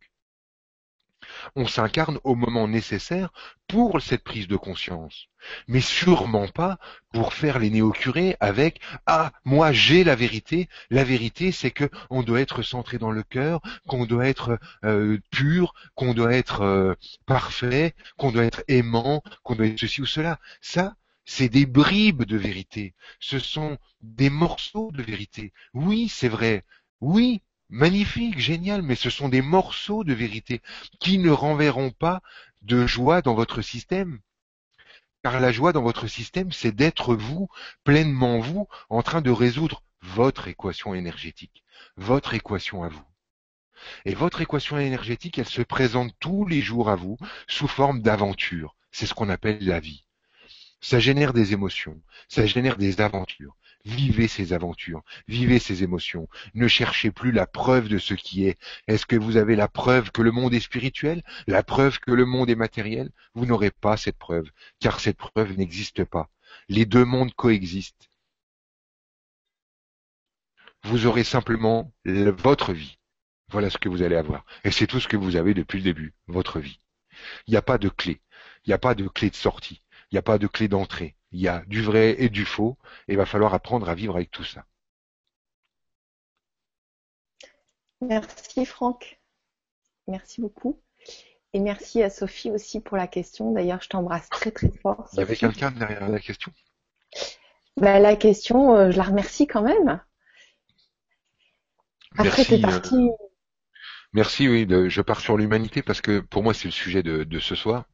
On s'incarne au moment nécessaire pour cette prise de conscience, mais sûrement pas pour faire les néocurés avec ah moi j'ai la vérité. La vérité c'est que on doit être centré dans le cœur, qu'on doit être euh, pur, qu'on doit être euh, parfait, qu'on doit être aimant, qu'on doit être ceci ou cela. Ça c'est des bribes de vérité, ce sont des morceaux de vérité. Oui, c'est vrai. Oui, magnifique, génial, mais ce sont des morceaux de vérité qui ne renverront pas de joie dans votre système. Car la joie dans votre système, c'est d'être vous, pleinement vous, en train de résoudre votre équation énergétique, votre équation à vous. Et votre équation énergétique, elle se présente tous les jours à vous sous forme d'aventure. C'est ce qu'on appelle la vie. Ça génère des émotions, ça génère des aventures. Vivez ces aventures, vivez ces émotions. Ne cherchez plus la preuve de ce qui est. Est-ce que vous avez la preuve que le monde est spirituel, la preuve que le monde est matériel? Vous n'aurez pas cette preuve, car cette preuve n'existe pas. Les deux mondes coexistent. Vous aurez simplement votre vie. Voilà ce que vous allez avoir. Et c'est tout ce que vous avez depuis le début, votre vie. Il n'y a pas de clé. Il n'y a pas de clé de sortie. Il n'y a pas de clé d'entrée. Il y a du vrai et du faux. Et il va falloir apprendre à vivre avec tout ça.
Merci Franck. Merci beaucoup. Et merci à Sophie aussi pour la question. D'ailleurs, je t'embrasse très très fort.
Il y avait quelqu'un derrière la question?
Bah, La question, euh, je la remercie quand même. Après, t'es parti. Euh,
merci, oui. je pars sur l'humanité parce que pour moi, c'est le sujet de ce soir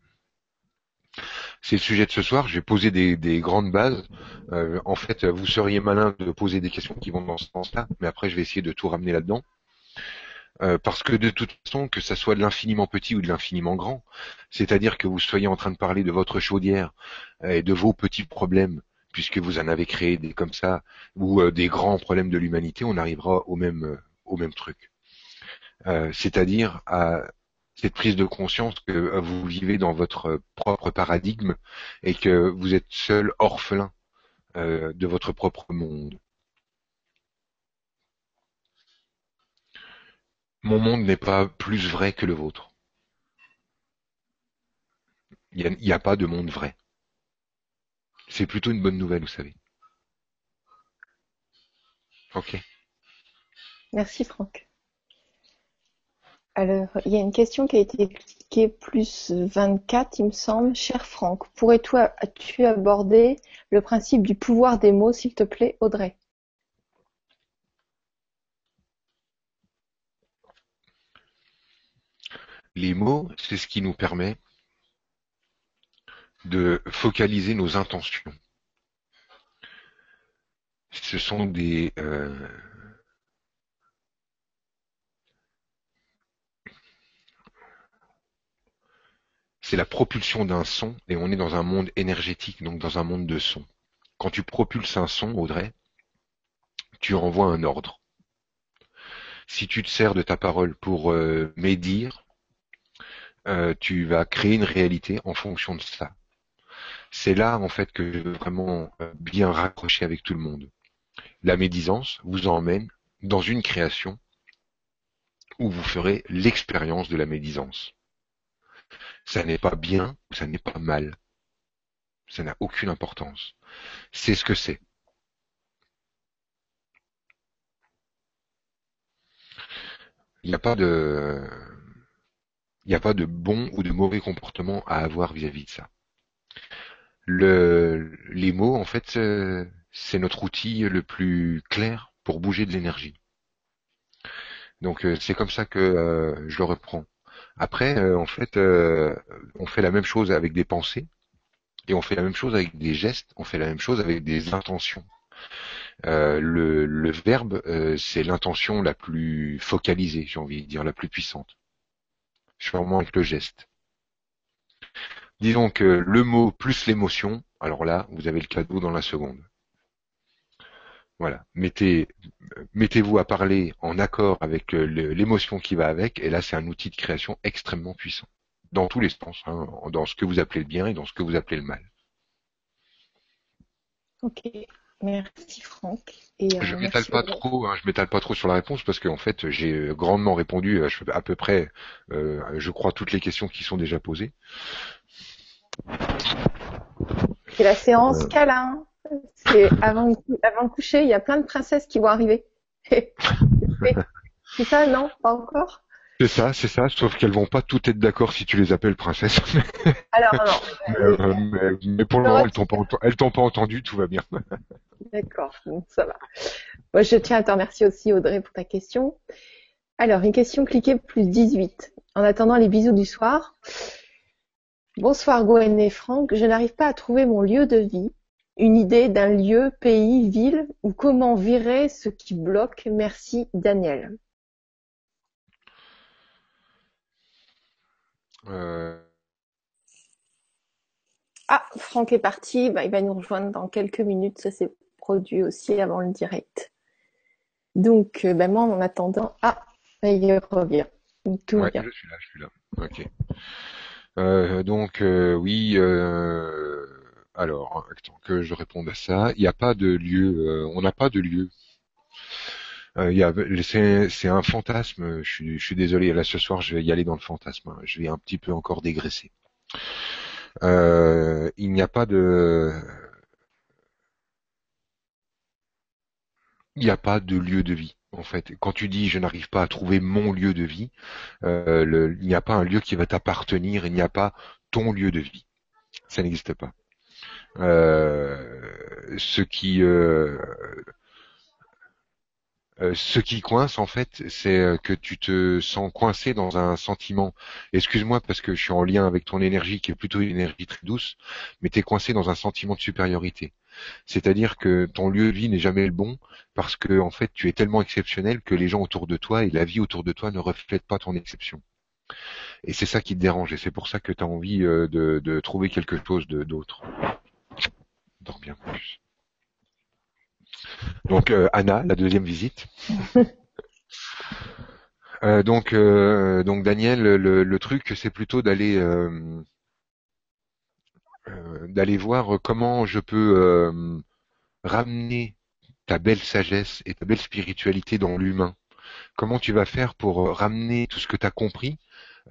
c'est le sujet de ce soir. Je vais poser des, grandes bases. Euh, en fait, vous seriez malin de poser des questions qui vont dans ce sens-là, mais après, je vais essayer de tout ramener là-dedans. Euh, parce que de toute façon, que ça soit de l'infiniment petit ou de l'infiniment grand, c'est-à-dire que vous soyez en train de parler de votre chaudière et de vos petits problèmes, puisque vous en avez créé des comme ça, ou euh, des grands problèmes de l'humanité, on arrivera au même au même truc. c'est-à-dire à cette prise de conscience que euh, vous vivez dans votre propre paradigme et que vous êtes seul orphelin euh, de votre propre monde. Mon monde n'est pas plus vrai que le vôtre. Il n'y a, pas de monde vrai. C'est plutôt une bonne nouvelle, vous savez. Ok.
Merci Franck. Alors, il y a une question qui a été expliquée plus 24, il me semble. Cher Franck, pourrais-tu aborder le principe du pouvoir des mots, s'il te plaît, Audrey?
Les mots, c'est ce qui nous permet de focaliser nos intentions. Ce sont des, euh, c'est la propulsion d'un son, et on est dans un monde énergétique, donc dans un monde de son. Quand tu propulses un son, Audrey, tu envoies un ordre. Si tu te sers de ta parole pour euh, médire, euh, tu vas créer une réalité en fonction de ça. C'est là en fait que je veux vraiment euh, bien raccrocher avec tout le monde. La médisance vous emmène dans une création où vous ferez l'expérience de la médisance. Ça n'est pas bien ou ça n'est pas mal. Ça n'a aucune importance. C'est ce que c'est. Il n'y a pas de, il n'y a pas de bon ou de mauvais comportement à avoir vis-à-vis de ça. Le, les mots, en fait, c'est notre outil le plus clair pour bouger de l'énergie. Donc euh, c'est comme ça que euh, je le reprends. Après, euh, en fait, euh, on fait la même chose avec des pensées, et on fait la même chose avec des gestes, on fait la même chose avec des intentions. Euh, le, le, verbe, c'est l'intention la plus focalisée, j'ai envie de dire, la plus puissante. Je fais vraiment avec le geste. Disons que le mot plus l'émotion, alors là, vous avez le cadeau dans la seconde. Voilà. Mettez, mettez-vous à parler en accord avec euh, l'émotion qui va avec, et là, c'est un outil de création extrêmement puissant. Dans tous les sens, hein, dans ce que vous appelez le bien et dans ce que vous appelez le mal.
Ok. Merci Franck.
Et, euh, je m'étale pas trop, hein, je m'étale pas trop sur la réponse parce qu'en fait j'ai euh, grandement répondu à, peu près, je crois toutes les questions qui sont déjà posées.
C'est la séance câlin. C'est avant, avant de coucher, il y a plein de princesses qui vont arriver. c'est ça, non? Pas encore?
C'est ça, c'est ça, sauf qu'elles vont pas toutes être d'accord si tu les appelles princesses.
Alors non.
Euh, mais, pour le moment, elles t'ont pas, elles t'ont pas entendu, tout va bien.
D'accord, ça va. Moi, je tiens à te remercier aussi, Audrey, pour ta question. Alors, une question cliquée plus 18. En attendant les bisous du soir. Bonsoir Gwen et Franck, je n'arrive pas à trouver mon lieu de vie une idée d'un lieu, pays, ville ou comment virer ce qui bloque? Merci Daniel. Euh. Ah, Franck est parti, bah, il va nous rejoindre dans quelques minutes, ça s'est produit aussi avant le direct. Donc, euh, bah, moi en attendant, ah, il revient.
Tout Je suis là, je suis là. Ok. Euh, donc, oui. Alors, que je réponde à ça. Il n'y a pas de lieu. Euh, on n'a pas de lieu. Euh, c'est un fantasme. Je suis, désolé. Là, ce soir, je vais y aller dans le fantasme. Je vais un petit peu encore dégraisser. Euh, il n'y a pas de. Il n'y a pas de lieu de vie en fait. Quand tu dis je n'arrive pas à trouver mon lieu de vie, il n'y a pas un lieu qui va t'appartenir, il n'y a pas ton lieu de vie. Ça n'existe pas. Euh, ce qui euh, euh, ce qui coince en fait, c'est que tu te sens coincé dans un sentiment. Excuse-moi parce que je suis en lien avec ton énergie qui est plutôt une énergie très douce, mais tu es coincé dans un sentiment de supériorité. C'est-à-dire que ton lieu de vie n'est jamais le bon parce que en fait tu es tellement exceptionnel que les gens autour de toi et la vie autour de toi ne reflètent pas ton exception. Et c'est ça qui te dérange et c'est pour ça que tu as envie de, de trouver quelque chose d'autre bien plus. Donc euh, Anna, la deuxième visite. Euh, donc, euh, donc Daniel, le, truc, c'est plutôt d'aller d'aller voir comment je peux ramener ta belle sagesse et ta belle spiritualité dans l'humain. Comment tu vas faire pour ramener tout ce que tu as compris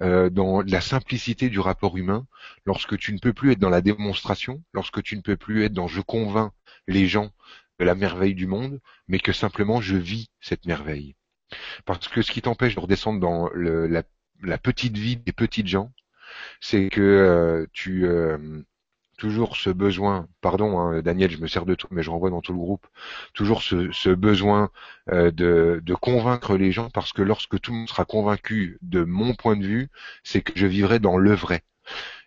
euh, dans la simplicité du rapport humain, lorsque tu ne peux plus être dans la démonstration, lorsque tu ne peux plus être dans je convainc les gens de la merveille du monde, mais que simplement je vis cette merveille. Parce que ce qui t'empêche de redescendre dans la, petite vie des petites gens, c'est que euh, tu euh, toujours ce besoin, pardon hein, Daniel, je me sers de tout, mais je renvoie dans tout le groupe, toujours ce, besoin euh, de, convaincre les gens, parce que lorsque tout le monde sera convaincu de mon point de vue, c'est que je vivrai dans le vrai.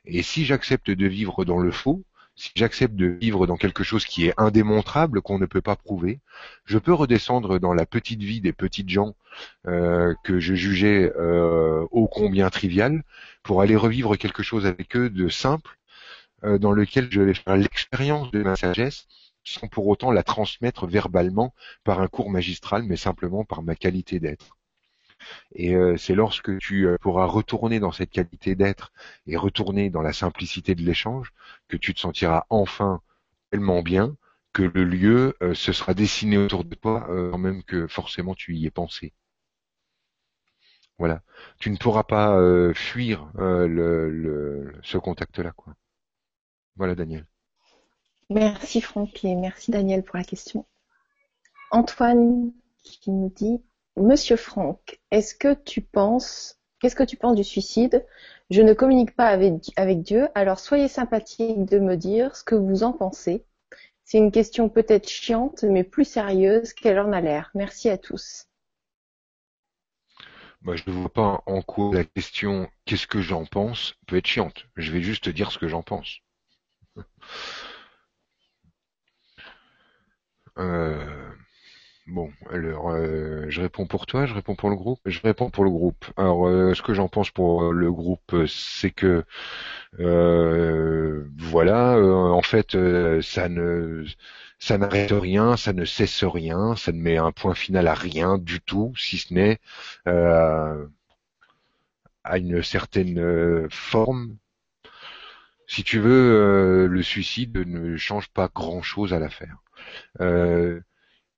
Et si j'accepte de vivre dans le faux, si j'accepte de vivre dans quelque chose qui est indémontrable, qu'on ne peut pas prouver, je peux redescendre dans la petite vie des petites gens euh, que je jugeais euh, ô combien trivial, pour aller revivre quelque chose avec eux de simple, euh, dans lequel je vais faire l'expérience de ma sagesse sans pour autant la transmettre verbalement par un cours magistral, mais simplement par ma qualité d'être. Et euh, c'est lorsque tu euh, pourras retourner dans cette qualité d'être et retourner dans la simplicité de l'échange que tu te sentiras enfin tellement bien que le lieu se sera dessiné autour de toi quand même que forcément tu y es pensé. Voilà. Tu ne pourras pas fuir le, ce contact-là, quoi. Voilà, Daniel.
Merci Franck et merci Daniel pour la question. Antoine qui nous dit Monsieur Franck, est-ce que tu penses qu'est-ce que tu penses du suicide? Je ne communique pas avec, avec Dieu, alors soyez sympathique de me dire ce que vous en pensez. C'est une question peut-être chiante, mais plus sérieuse qu'elle en a l'air. Merci à tous.
Bah, je ne vois pas en quoi la question qu'est-ce que j'en pense peut être chiante. Je vais juste te dire ce que j'en pense. Euh, Bon, alors euh, je réponds pour toi, je réponds pour le groupe, je réponds pour le groupe. Alors euh, ce que j'en pense pour euh, le groupe, c'est que voilà, en fait, ça ne ça n'arrête rien, ça ne cesse rien, ça ne met un point final à rien du tout, si ce n'est à une certaine forme. Si tu veux, le suicide ne change pas grand-chose à l'affaire.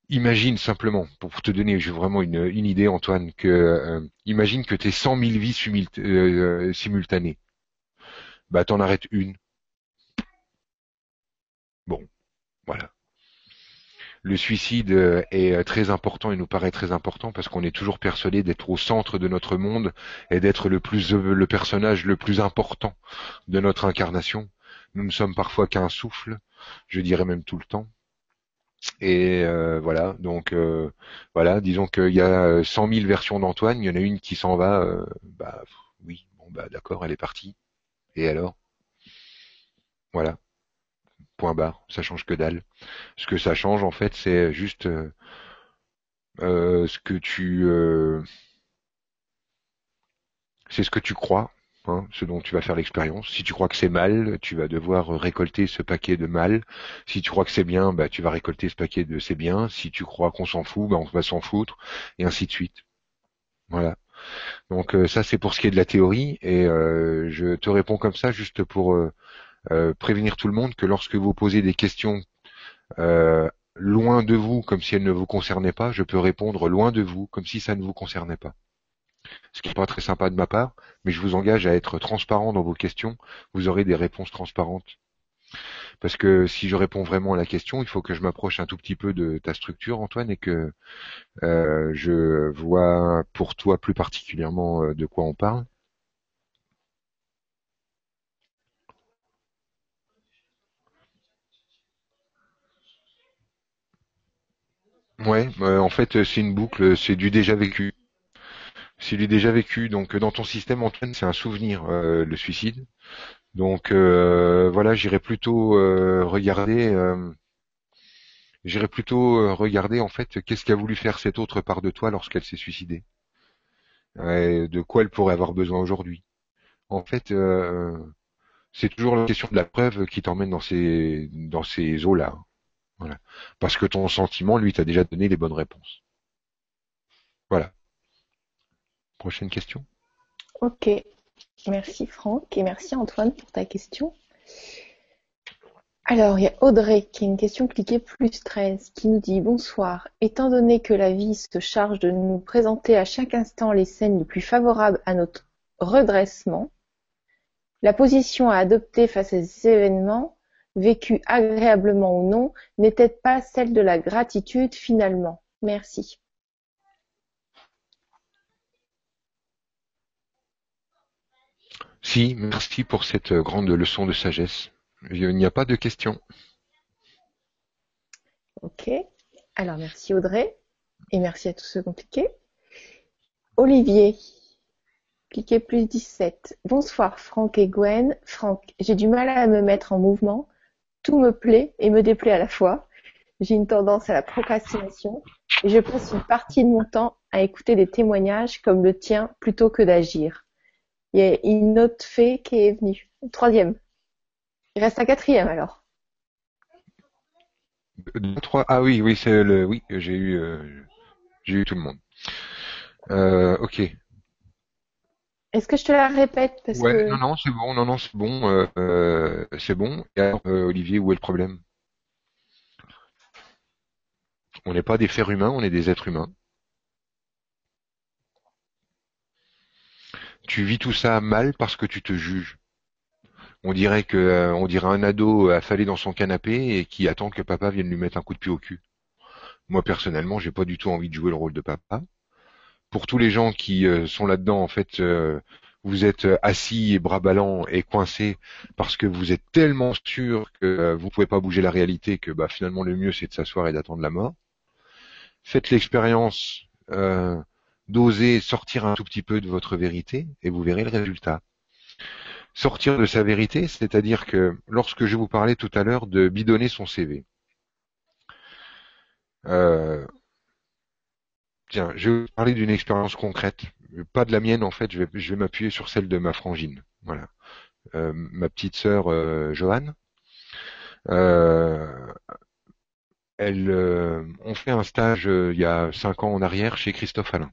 Imagine simplement, pour te donner vraiment une, idée, Antoine, que euh, imagine que tu es 100 000 vies euh, simultanées. Bah, t'en arrêtes une. Bon, voilà. Le suicide euh, est très important et nous paraît très important parce qu'on est toujours persuadé d'être au centre de notre monde et d'être le plus le personnage le plus important de notre incarnation. Nous ne sommes parfois qu'un souffle, je dirais même tout le temps. Et euh, voilà, donc euh, voilà, disons qu'il y a 100 000 versions d'Antoine, il y en a une qui s'en va, euh, bah oui, bon bah d'accord, elle est partie. Et alors? Voilà. Point barre, ça change que dalle. Ce que ça change en fait, c'est juste ce que tu c'est ce que tu crois Hein, ce dont tu vas faire l'expérience. Si tu crois que c'est mal, tu vas devoir récolter ce paquet de mal. Si tu crois que c'est bien, bah, tu vas récolter ce paquet de c'est bien. Si tu crois qu'on s'en fout, bah, on va s'en foutre, et ainsi de suite. Voilà. Donc euh, ça c'est pour ce qui est de la théorie, et euh, je te réponds comme ça juste pour euh, prévenir tout le monde que lorsque vous posez des questions loin de vous, comme si elles ne vous concernaient pas, je peux répondre loin de vous, comme si ça ne vous concernait pas ce qui n'est pas très sympa de ma part, mais je vous engage à être transparent dans vos questions, vous aurez des réponses transparentes. Parce que si je réponds vraiment à la question, il faut que je m'approche un tout petit peu de ta structure, Antoine, et que euh, je vois pour toi plus particulièrement euh, de quoi on parle. Ouais, euh, en fait, c'est une boucle, c'est du déjà vécu. S'il est déjà vécu, donc dans ton système, Antoine, c'est un souvenir, euh, le suicide. Donc euh, voilà, j'irai plutôt euh, regarder, j'irai plutôt regarder en fait qu'est-ce qu'a voulu faire cette autre part de toi lorsqu'elle s'est suicidée. de quoi elle pourrait avoir besoin aujourd'hui. En fait, c'est toujours la question de la preuve qui t'emmène dans ces dans ces eaux-là. Parce que ton sentiment, lui, t'a déjà donné les bonnes réponses. Voilà. Prochaine question.
Ok. Merci Franck et merci Antoine pour ta question. Alors, il y a Audrey qui a une question cliquée plus 13 qui nous dit Bonsoir. Étant donné que la vie se charge de nous présenter à chaque instant les scènes les plus favorables à notre redressement, la position à adopter face à ces événements, vécus agréablement ou non, n'est-elle pas celle de la gratitude finalement Merci.
Si, merci pour cette grande leçon de sagesse. Il n'y a pas de questions.
Ok. Alors merci Audrey et merci à tous ceux qui Olivier, cliquez plus 17. Bonsoir Franck et Gwen. Franck, j'ai du mal à me mettre en mouvement. Tout me plaît et me déplaît à la fois. J'ai une tendance à la procrastination et je passe une partie de mon temps à écouter des témoignages comme le tien plutôt que d'agir. Il y a une autre fée qui est venue. Troisième. Il reste un quatrième alors.
trois. Ah oui, oui, c'est le. Oui, j'ai eu, euh, j'ai eu tout le monde. Euh, ok.
Est-ce que je te la répète
parce ouais, non, non, c'est bon, non, non, c'est bon, euh, c'est bon. Et alors, Olivier, où est le problème? On n'est pas des fers humains, on est des êtres humains. tu vis tout ça mal parce que tu te juges. On dirait que euh, on dirait un ado affalé dans son canapé et qui attend que papa vienne lui mettre un coup de pied au cul. Moi personnellement, j'ai pas du tout envie de jouer le rôle de papa. Pour tous les gens qui euh, sont là-dedans, en fait, euh, vous êtes assis et bras ballants et coincés parce que vous êtes tellement sûr que vous pouvez pas bouger la réalité que bah, finalement le mieux c'est de s'asseoir et d'attendre la mort. Faites l'expérience d'oser sortir un tout petit peu de votre vérité et vous verrez le résultat. Sortir de sa vérité, c'est-à-dire que lorsque je vous parlais tout à l'heure de bidonner son CV, euh, Tiens, je vais parler d'une expérience concrète, pas de la mienne en fait, je vais, je vais m'appuyer sur celle de ma frangine. Voilà. Euh, ma petite sœur euh, Joanne, euh, elle, on fait un stage il y a cinq ans en arrière chez Christophe Alain.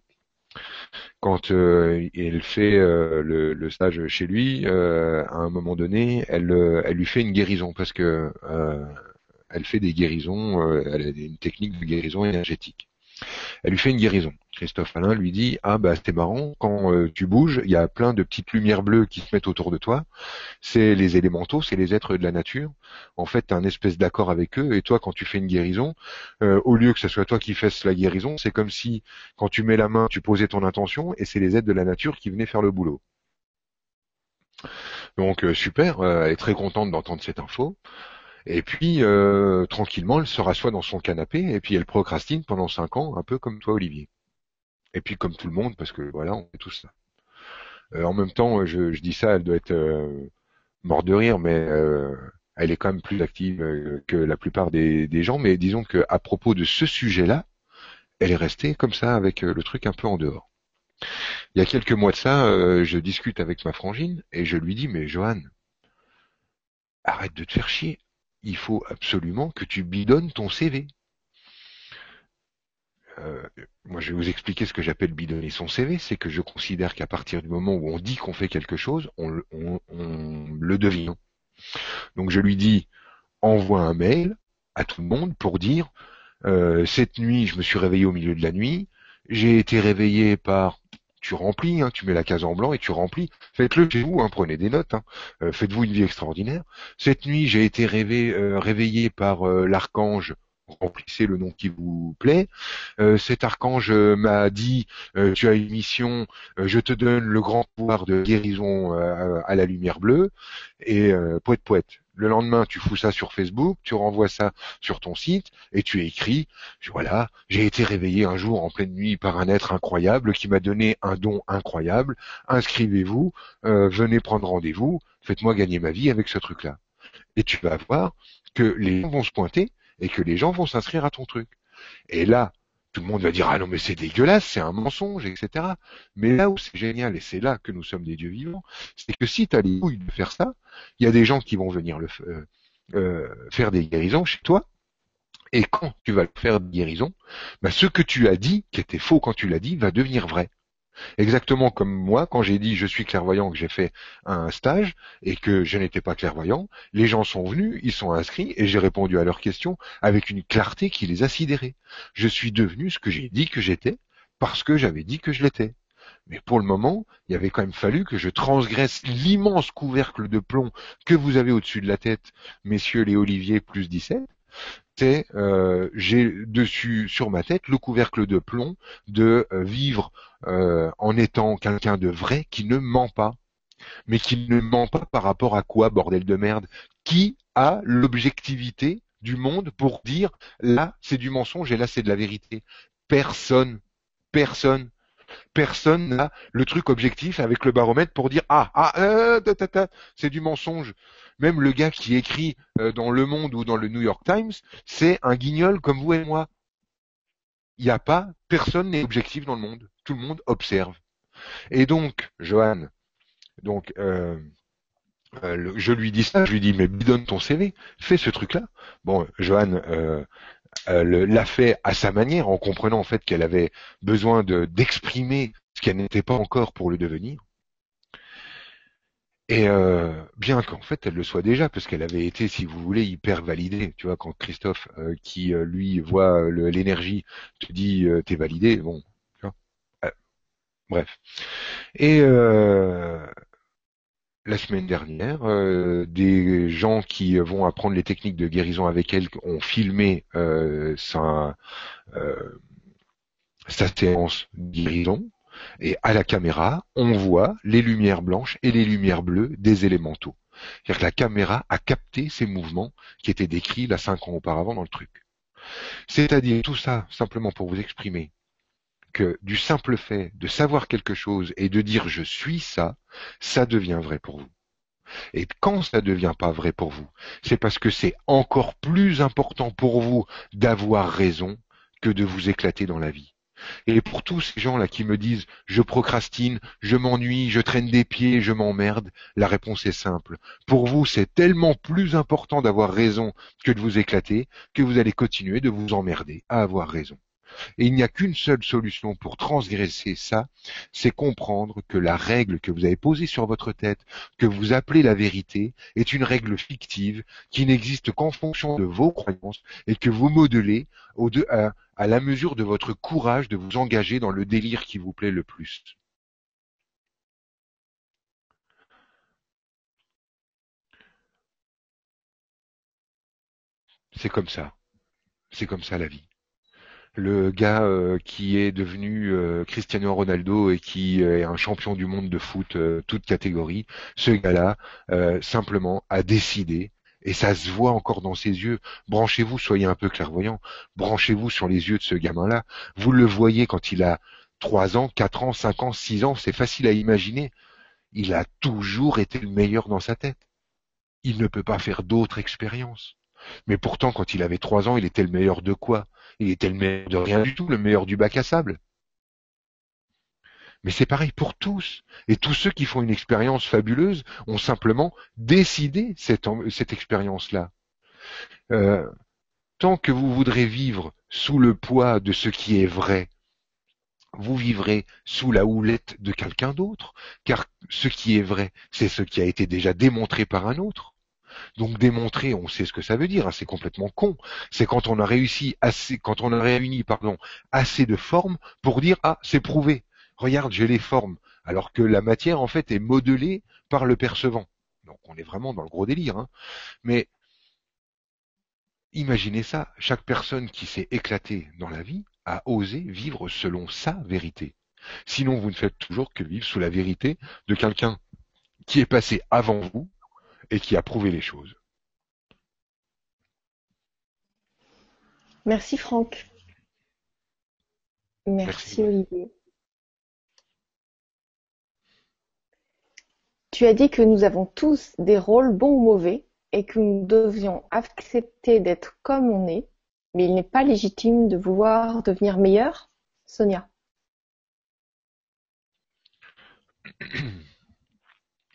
Quand elle fait le, le, stage chez lui, à un moment donné, elle, elle lui fait une guérison parce que elle fait des guérisons, elle a une technique de guérison énergétique. Elle lui fait une guérison. Christophe Alain lui dit ah bah c'est marrant quand euh, tu bouges, il y a plein de petites lumières bleues qui se mettent autour de toi. C'est les élémentaux, c'est les êtres de la nature. En fait, tu as un espèce d'accord avec eux et toi quand tu fais une guérison, euh, au lieu que ce soit toi qui fasses la guérison, c'est comme si quand tu mets la main, tu posais ton intention et c'est les êtres de la nature qui venaient faire le boulot. Donc euh, super, elle est très contente d'entendre cette info. Et puis, euh, tranquillement, elle se rassoit dans son canapé et puis elle procrastine pendant cinq ans, un peu comme toi, Olivier. Et puis comme tout le monde, parce que voilà, on fait tout ça. Euh, en même temps, je, dis ça, elle doit être euh, morte de rire, mais elle est quand même plus active que la plupart des, gens. Mais disons qu'à propos de ce sujet-là, elle est restée comme ça avec le truc un peu en dehors. Il y a quelques mois de ça, je discute avec ma frangine et je lui dis mais Johan, arrête de te faire chier il faut absolument que tu bidonnes ton CV. Euh, moi, je vais vous expliquer ce que j'appelle bidonner son CV. C'est que je considère qu'à partir du moment où on dit qu'on fait quelque chose, on, le devient. Donc, je lui dis envoie un mail à tout le monde pour dire euh, cette nuit, je me suis réveillé au milieu de la nuit. J'ai été réveillé par tu remplis, hein, tu mets la case en blanc et tu remplis. Faites-le chez vous, hein, prenez des notes. Hein. Euh, faites-vous une vie extraordinaire. Cette nuit, j'ai été euh, réveillé par euh, l'archange. Remplissez le nom qui vous plaît. cet archange m'a dit tu as une mission, je te donne le grand pouvoir de guérison à la lumière bleue et poète poète. Le lendemain, tu fous ça sur Facebook, tu renvoies ça sur ton site et tu écris, voilà, j'ai été réveillé un jour en pleine nuit par un être incroyable qui m'a donné un don incroyable. Inscrivez-vous, euh, venez prendre rendez-vous, faites-moi gagner ma vie avec ce truc-là. Et tu vas voir que les gens vont se pointer et que les gens vont s'inscrire à ton truc. Et là, tout le monde va dire ah non mais c'est dégueulasse, c'est un mensonge, etc. Mais là où c'est génial et c'est là que nous sommes des dieux vivants, c'est que si tu as les couilles de faire ça, il y a des gens qui vont venir le euh, euh, faire des guérisons chez toi. Et quand tu vas faire des guérisons, bah, ce que tu as dit, qui était faux quand tu l'as dit, va devenir vrai. Exactement comme moi, quand j'ai dit je suis clairvoyant, que j'ai fait un stage et que je n'étais pas clairvoyant, les gens sont venus, ils sont inscrits et j'ai répondu à leurs questions avec une clarté qui les a sidérés. Je suis devenu ce que j'ai dit que j'étais parce que j'avais dit que je l'étais. Mais pour le moment, il avait quand même fallu que je transgresse l'immense couvercle de plomb que vous avez au-dessus de la tête, messieurs les Olivier plus 17, c'est euh, j'ai dessus sur ma tête le couvercle de plomb de euh, vivre euh, en étant quelqu'un de vrai qui ne ment pas. Mais qui ne ment pas par rapport à quoi, bordel de merde? Qui a l'objectivité du monde pour dire là c'est du mensonge et là c'est de la vérité? Personne. Personne. Personne n'a le truc objectif avec le baromètre pour dire ah ah c'est du mensonge. Même le gars qui écrit euh, dans Le Monde ou dans le New York Times, c'est un guignol comme vous et moi. Il n'y a pas, personne n'est objectif dans le monde. Tout le monde observe. Et donc, Johan, donc euh, euh, je lui dis ça, je lui dis mais donne ton CV, fais ce truc-là. Bon, Johan l'a fait à sa manière, en comprenant en fait qu'elle avait besoin de d'exprimer ce qu'elle n'était pas encore pour le devenir. Et euh, bien qu'en fait elle le soit déjà, parce qu'elle avait été, si vous voulez, hyper validée. Tu vois, quand Christophe, euh, qui euh, lui voit l'énergie, te dit t'es validé, bon, tu vois. bref. Et la semaine dernière, des gens qui vont apprendre les techniques de guérison avec elle ont filmé sa, sa séance guérison et à la caméra, on voit les lumières blanches et les lumières bleues des élémentaux. C'est-à-dire que la caméra a capté ces mouvements qui étaient décrits là cinq ans auparavant dans le truc. C'est-à-dire tout ça simplement pour vous exprimer que du simple fait de savoir quelque chose et de dire je suis ça, ça devient vrai pour vous. Et quand ça ne devient pas vrai pour vous, c'est parce que c'est encore plus important pour vous d'avoir raison que de vous éclater dans la vie. Et pour tous ces gens-là qui me disent je procrastine, je m'ennuie, je traîne des pieds, je m'emmerde, la réponse est simple. Pour vous, c'est tellement plus important d'avoir raison que de vous éclater que vous allez continuer de vous emmerder à avoir raison. Et il n'y a qu'une seule solution pour transgresser ça, c'est comprendre que la règle que vous avez posée sur votre tête, que vous appelez la vérité, est une règle fictive qui n'existe qu'en fonction de vos croyances et que vous modelez à la mesure de votre courage de vous engager dans le délire qui vous plaît le plus. C'est comme ça. C'est comme ça la vie le gars euh, qui est devenu euh, Cristiano Ronaldo et qui est un champion du monde de foot, euh, toute catégorie, ce gars-là simplement a décidé, et ça se voit encore dans ses yeux, branchez-vous, soyez un peu clairvoyant, branchez-vous sur les yeux de ce gamin-là, vous le voyez quand il a 3 ans, 4 ans, 5 ans, 6 ans, c'est facile à imaginer, il a toujours été le meilleur dans sa tête. Il ne peut pas faire d'autres expériences. Mais pourtant, quand il avait trois ans, il était le meilleur de quoi? Il était le meilleur de rien du tout, le meilleur du bac à sable. Mais c'est pareil pour tous. Et tous ceux qui font une expérience fabuleuse ont simplement décidé cette, expérience-là. Euh, tant que vous voudrez vivre sous le poids de ce qui est vrai, vous vivrez sous la houlette de quelqu'un d'autre, car ce qui est vrai, c'est ce qui a été déjà démontré par un autre. Donc démontrer, on sait ce que ça veut dire, hein, c'est complètement con. C'est quand on a réussi assez, quand on a réuni, pardon, assez de formes pour dire ah c'est prouvé. Regarde, j'ai les formes, alors que la matière en fait est modelée par le percevant. Donc on est vraiment dans le gros délire. Hein. Mais imaginez ça, chaque personne qui s'est éclatée dans la vie a osé vivre selon sa vérité. Sinon, vous ne faites toujours que vivre sous la vérité de quelqu'un qui est passé avant vous et qui a prouvé les choses.
Merci Franck. Merci, Olivier. Tu as dit que nous avons tous des rôles bons ou mauvais et que nous devions accepter d'être comme on est, mais il n'est pas légitime de vouloir devenir meilleur, Sonia.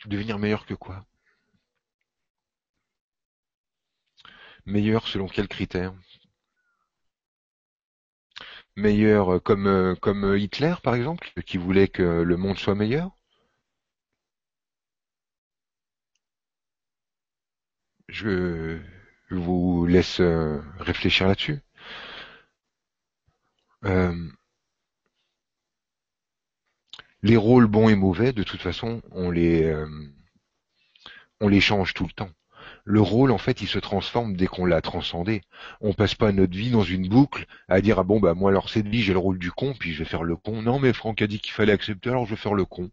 devenir meilleur que quoi? Meilleur selon quels critères? Meilleur euh, comme, euh, comme euh, Hitler, par exemple, qui voulait que le monde soit meilleur? Je vous laisse réfléchir là-dessus. les rôles bons et mauvais, de toute façon, on les, on les change tout le temps le rôle en fait il se transforme dès qu'on l'a transcendé. On passe pas notre vie dans une boucle à dire ah bon bah moi alors cette vie j'ai le rôle du con puis je vais faire le con. Non mais Franck a dit qu'il fallait accepter alors je vais faire le con.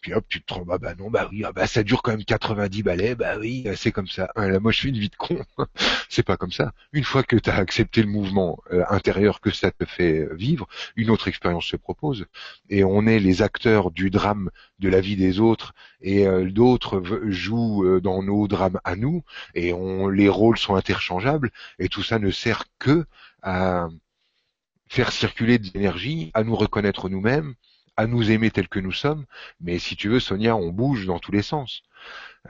Puis hop, tu te trompes, ah bah non, bah oui, ah bah ça dure quand même 90 balais, bah oui, c'est comme ça. Là, moi je fais une vie de con. c'est pas comme ça. Une fois que tu as accepté le mouvement euh, intérieur que ça te fait vivre, une autre expérience se propose. Et on est les acteurs du drame de la vie des autres et euh, d'autres jouent euh, dans nos drames à nous et on, les rôles sont interchangeables et tout ça ne sert que à faire circuler de l'énergie, à nous reconnaître nous-mêmes à nous aimer tels que nous sommes, mais si tu veux, Sonia, on bouge dans tous les sens.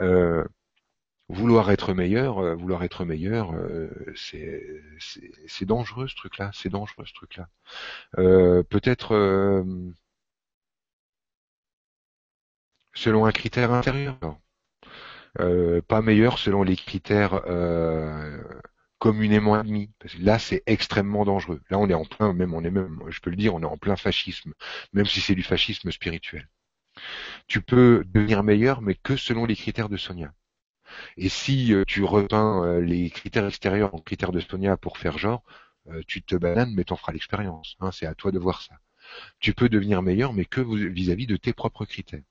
Euh, vouloir être meilleur, euh, vouloir être meilleur, euh, c'est dangereux ce truc-là, c'est dangereux ce truc-là. Peut-être selon un critère intérieur, pas meilleur selon les critères communément admis. Parce que là, c'est extrêmement dangereux. Là, on est en plein, même, on est même, je peux le dire, on est en plein fascisme, même si c'est du fascisme spirituel. Tu peux devenir meilleur, mais que selon les critères de Sonia. Et si euh, tu repeins euh, les critères extérieurs en critères de Sonia pour faire genre, euh, tu te bananes, mais t'en feras l'expérience. Hein, c'est à toi de voir ça. Tu peux devenir meilleur, mais que vis-à-vis -vis de tes propres critères.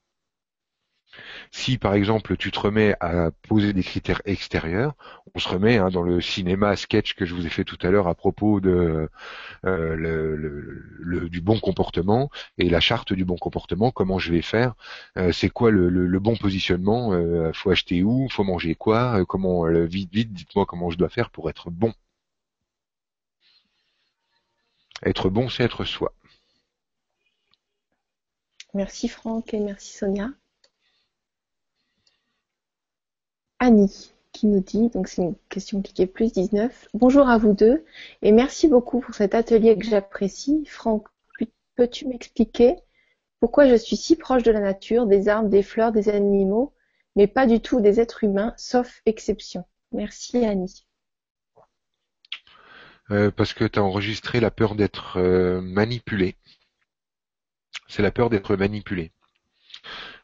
Si par exemple tu te remets à poser des critères extérieurs, on se remet hein, dans le cinéma sketch que je vous ai fait tout à l'heure à propos euh, du bon comportement et la charte du bon comportement, comment je vais faire, euh, c'est quoi le, bon positionnement, euh, faut acheter où, faut manger quoi, comment vite vite dites-moi comment je dois faire pour être bon. Être bon, c'est être soi.
Merci Franck et merci Sonia. Annie qui nous dit, donc c'est une question qui est plus 19. Bonjour à vous deux et merci beaucoup pour cet atelier que j'apprécie. Franck, peux-tu m'expliquer pourquoi je suis si proche de la nature, des arbres, des fleurs, des animaux, mais pas du tout des êtres humains, sauf exception? Merci Annie.
Euh, parce que tu as enregistré la peur d'être euh, manipulé. C'est la peur d'être manipulé.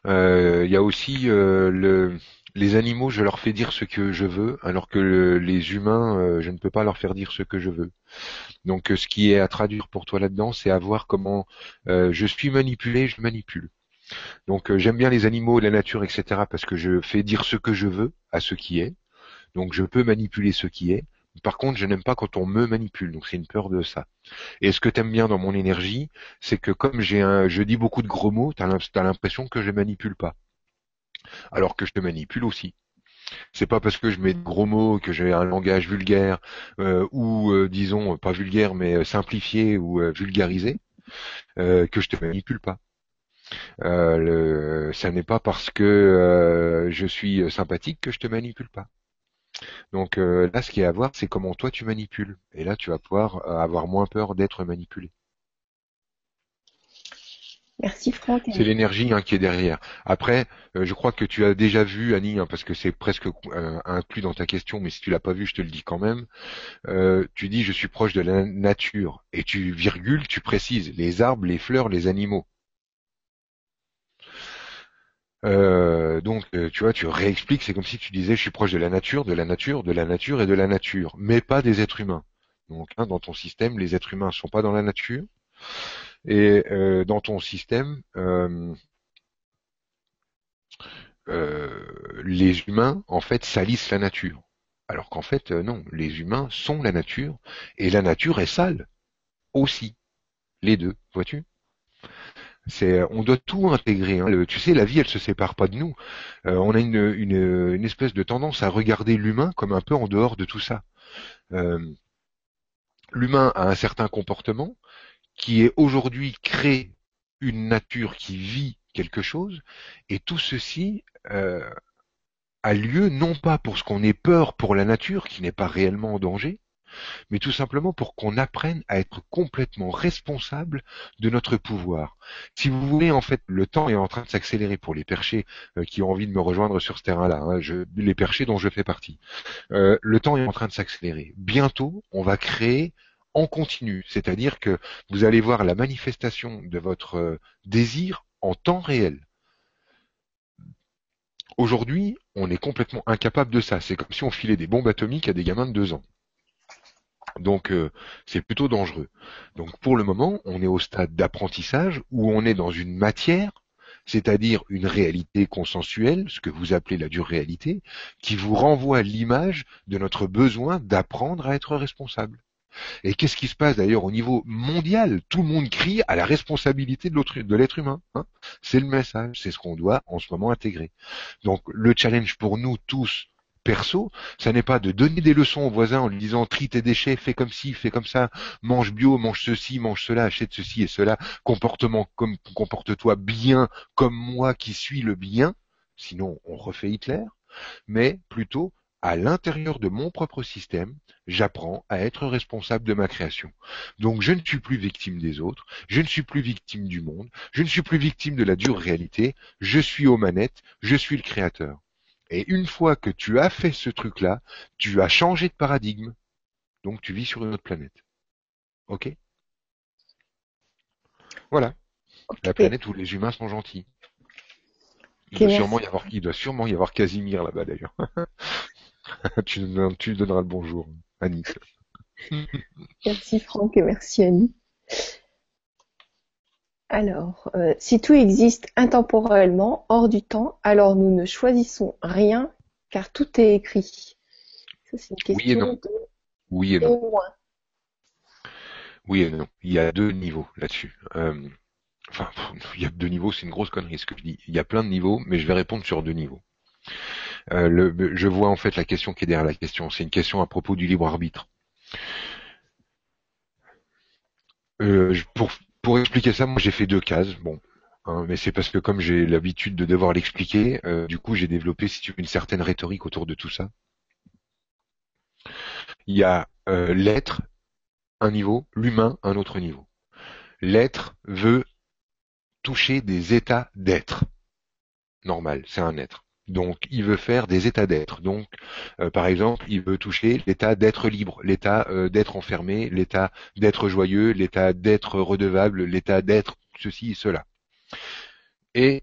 Euh, il y a aussi le, les animaux, je leur fais dire ce que je veux, alors que les humains, je ne peux pas leur faire dire ce que je veux. Donc ce qui est à traduire pour toi là-dedans, c'est à voir comment je suis manipulé, je manipule. Donc j'aime bien les animaux, la nature, etc. parce que je fais dire ce que je veux à ce qui est. Donc je peux manipuler ce qui est. Par contre, je n'aime pas quand on me manipule, donc c'est une peur de ça. Et ce que tu aimes bien dans mon énergie, c'est que comme j'ai un, je dis beaucoup de gros mots, tu as l'impression que je manipule pas. Alors que je te manipule aussi. C'est pas parce que je mets de gros mots, que j'ai un langage vulgaire, euh, ou euh, disons pas vulgaire mais euh, simplifié ou vulgarisé, que je te manipule pas. Le, ça n'est pas parce que je suis sympathique que je te manipule pas. Donc là, ce qui est à voir, c'est comment toi tu manipules. Et là, tu vas pouvoir avoir moins peur d'être manipulé.
Merci Franck.
C'est l'énergie hein, qui est derrière. Après, euh, je crois que tu as déjà vu Annie, hein, parce que c'est presque inclus dans ta question, mais si tu l'as pas vu, je te le dis quand même. tu dis je suis proche de la nature et tu virgules, tu précises les arbres, les fleurs, les animaux. Euh, donc, euh, tu vois, tu réexpliques, c'est comme si tu disais, je suis proche de la nature, de la nature, de la nature et de la nature, mais pas des êtres humains. Donc, hein, dans ton système, les êtres humains sont pas dans la nature, et euh, dans ton système, les humains, en fait, salissent la nature. Alors qu'en fait, non, les humains sont la nature, et la nature est sale aussi. Les deux, vois-tu? C'est, on doit tout intégrer. Hein. tu sais, la vie, elle se sépare pas de nous. Euh, on a une, une, une, espèce de tendance à regarder l'humain comme un peu en dehors de tout ça. Euh, l'humain a un certain comportement qui est aujourd'hui créé une nature qui vit quelque chose, et tout ceci euh, a lieu non pas pour ce qu'on ait peur pour la nature qui n'est pas réellement en danger, mais tout simplement pour qu'on apprenne à être complètement responsable de notre pouvoir. Si vous voulez, en fait, le temps est en train de s'accélérer pour les perchés euh, qui ont envie de me rejoindre sur ce terrain-là, hein, les perchés dont je fais partie. Euh, le temps est en train de s'accélérer. Bientôt, on va créer en continu, c'est-à-dire que vous allez voir la manifestation de votre euh, désir en temps réel. Aujourd'hui, on est complètement incapable de ça. C'est comme si on filait des bombes atomiques à des gamins de deux ans. Donc euh, c'est plutôt dangereux. Donc pour le moment, on est au stade d'apprentissage où on est dans une matière, c'est-à-dire une réalité consensuelle, ce que vous appelez la dure réalité, qui vous renvoie l'image de notre besoin d'apprendre à être responsable. Et qu'est-ce qui se passe d'ailleurs au niveau mondial? Tout le monde crie à la responsabilité de l'être humain. Hein c'est le message, c'est ce qu'on doit en ce moment intégrer. Donc le challenge pour nous tous, perso, ça n'est pas de donner des leçons aux voisins en lui disant trie tes déchets, fais comme ci, fais comme ça, mange bio, mange ceci, mange cela, achète ceci et cela, comportement comme comporte-toi bien comme moi qui suis le bien, sinon on refait Hitler, mais plutôt à l'intérieur de mon propre système, j'apprends à être responsable de ma création. Donc je ne suis plus victime des autres, je ne suis plus victime du monde, je ne suis plus victime de la dure réalité, je suis aux manettes, je suis le créateur. Et une fois que tu as fait ce truc-là, tu as changé de paradigme. Donc tu vis sur une autre planète. Ok? Voilà. La planète où les humains sont gentils. Il, doit sûrement y avoir, il doit sûrement y avoir Casimir là-bas d'ailleurs. tu, tu lui donneras le bonjour, Annie.
merci Franck et merci Annie. Alors, euh, si tout existe intemporellement, hors du temps, alors nous ne choisissons rien, car tout est écrit.
Ça, c'est une question oui et non. De... Oui et non. Oui et non. Il y a deux niveaux là-dessus. Euh, enfin, il y a deux niveaux, c'est une grosse connerie ce que je dis. Il y a plein de niveaux, mais je vais répondre sur deux niveaux. Euh, je vois en fait la question qui est derrière la question. C'est une question à propos du libre arbitre. Euh, pour, expliquer ça, moi j'ai fait deux cases. Bon, hein, mais c'est parce que comme j'ai l'habitude de devoir l'expliquer, euh, du coup j'ai développé si tu veux, une certaine rhétorique autour de tout ça. Il y a l'être, un niveau, l'humain, un autre niveau. L'être veut toucher des états d'être. Normal, c'est un être. Donc, il veut faire des états d'être. Donc, euh, par exemple, il veut toucher l'état d'être libre, l'état euh, d'être enfermé, l'état d'être joyeux, l'état d'être redevable, l'état d'être ceci et cela. Et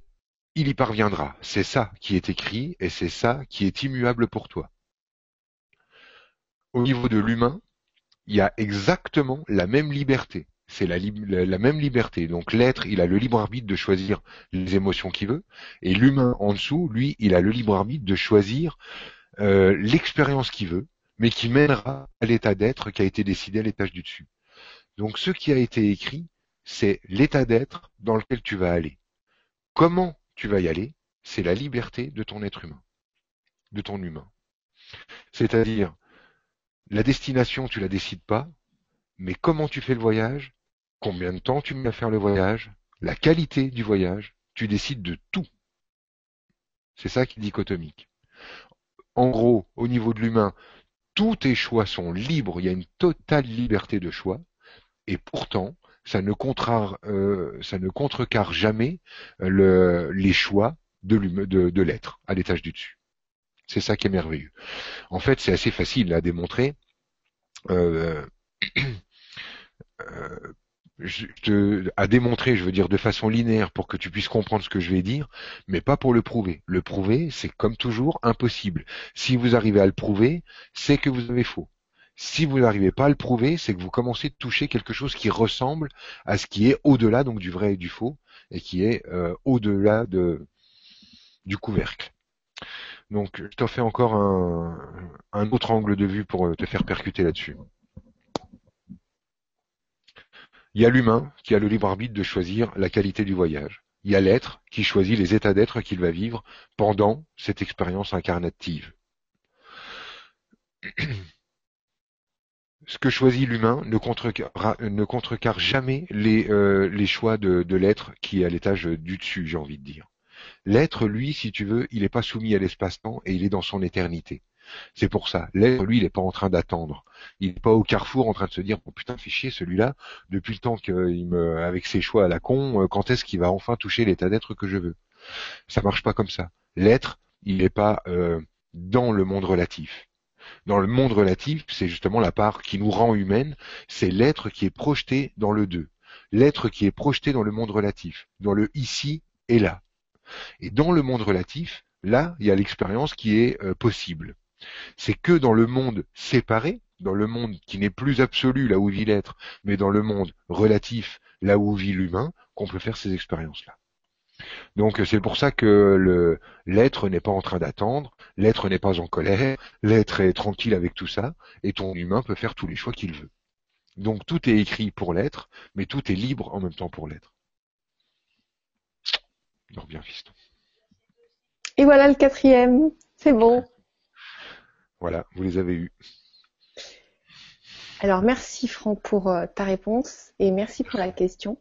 il y parviendra. C'est ça qui est écrit et c'est ça qui est immuable pour toi. Au niveau de l'humain, il y a exactement la même liberté c'est la, même liberté. Donc l'être, il a le libre arbitre de choisir les émotions qu'il veut, et l'humain en dessous, lui, il a le libre arbitre de choisir euh, l'expérience qu'il veut, mais qui mènera à l'état d'être qui a été décidé à l'étage du dessus. Donc ce qui a été écrit, c'est l'état d'être dans lequel tu vas aller. Comment tu vas y aller C'est la liberté de ton être humain, de ton humain. C'est-à-dire, la destination, tu la décides pas, mais comment tu fais le voyage, combien de temps tu mets à faire le voyage, la qualité du voyage, tu décides de tout. C'est ça qui est dichotomique. En gros, au niveau de l'humain, tous tes choix sont libres, il y a une totale liberté de choix, et pourtant, ça ne, euh, ça ne contrecarre jamais le, les choix de l'être à l'étage du dessus. C'est ça qui est merveilleux. En fait, c'est assez facile à démontrer. Euh, euh, je, à démontrer, je veux dire, de façon linéaire pour que tu puisses comprendre ce que je vais dire, mais pas pour le prouver. Le prouver, c'est comme toujours impossible. Si vous arrivez à le prouver, c'est que vous avez faux. Si vous n'arrivez pas à le prouver, c'est que vous commencez de toucher quelque chose qui ressemble à ce qui est au-delà donc du vrai et du faux, et qui est euh, au-delà de du couvercle. Donc, je t'en fais encore un, un autre angle de vue pour te faire percuter là-dessus. Il y a l'humain qui a le libre arbitre de choisir la qualité du voyage. Il y a l'être qui choisit les états d'être qu'il va vivre pendant cette expérience incarnative. Ce que choisit l'humain ne, contrecarre, jamais les, euh, choix de, de l'être qui est à l'étage du dessus, j'ai envie de dire. L'être, lui, si tu veux, il n'est pas soumis à l'espace-temps et il est dans son éternité. C'est pour ça. L'être, lui, il n'est pas en train d'attendre. Il n'est pas au carrefour en train de se dire, oh putain, fais celui-là, depuis le temps qu'il me, avec ses choix à la con, euh, quand est-ce qu'il va enfin toucher l'état d'être que je veux? Ça marche pas comme ça. L'être, il n'est pas euh, dans le monde relatif. Dans le monde relatif, c'est justement la part qui nous rend humaine, c'est l'être qui est projeté dans le deux. L'être qui est projeté dans le monde relatif, dans le ici et là. Et dans le monde relatif, là, il y a l'expérience qui est euh, possible. C'est que dans le monde séparé, dans le monde qui n'est plus absolu, là où vit l'être, mais dans le monde relatif, là où vit l'humain, qu'on peut faire ces expériences-là. Donc c'est pour ça que l'être n'est pas en train d'attendre, l'être n'est pas en colère, l'être est tranquille avec tout ça, et ton humain peut faire tous les choix qu'il veut. Donc tout est écrit pour l'être, mais tout est libre en même temps pour l'être.
Et voilà le quatrième, c'est bon.
Voilà, vous les avez eus.
Alors merci Franck pour euh, ta réponse et merci pour la question.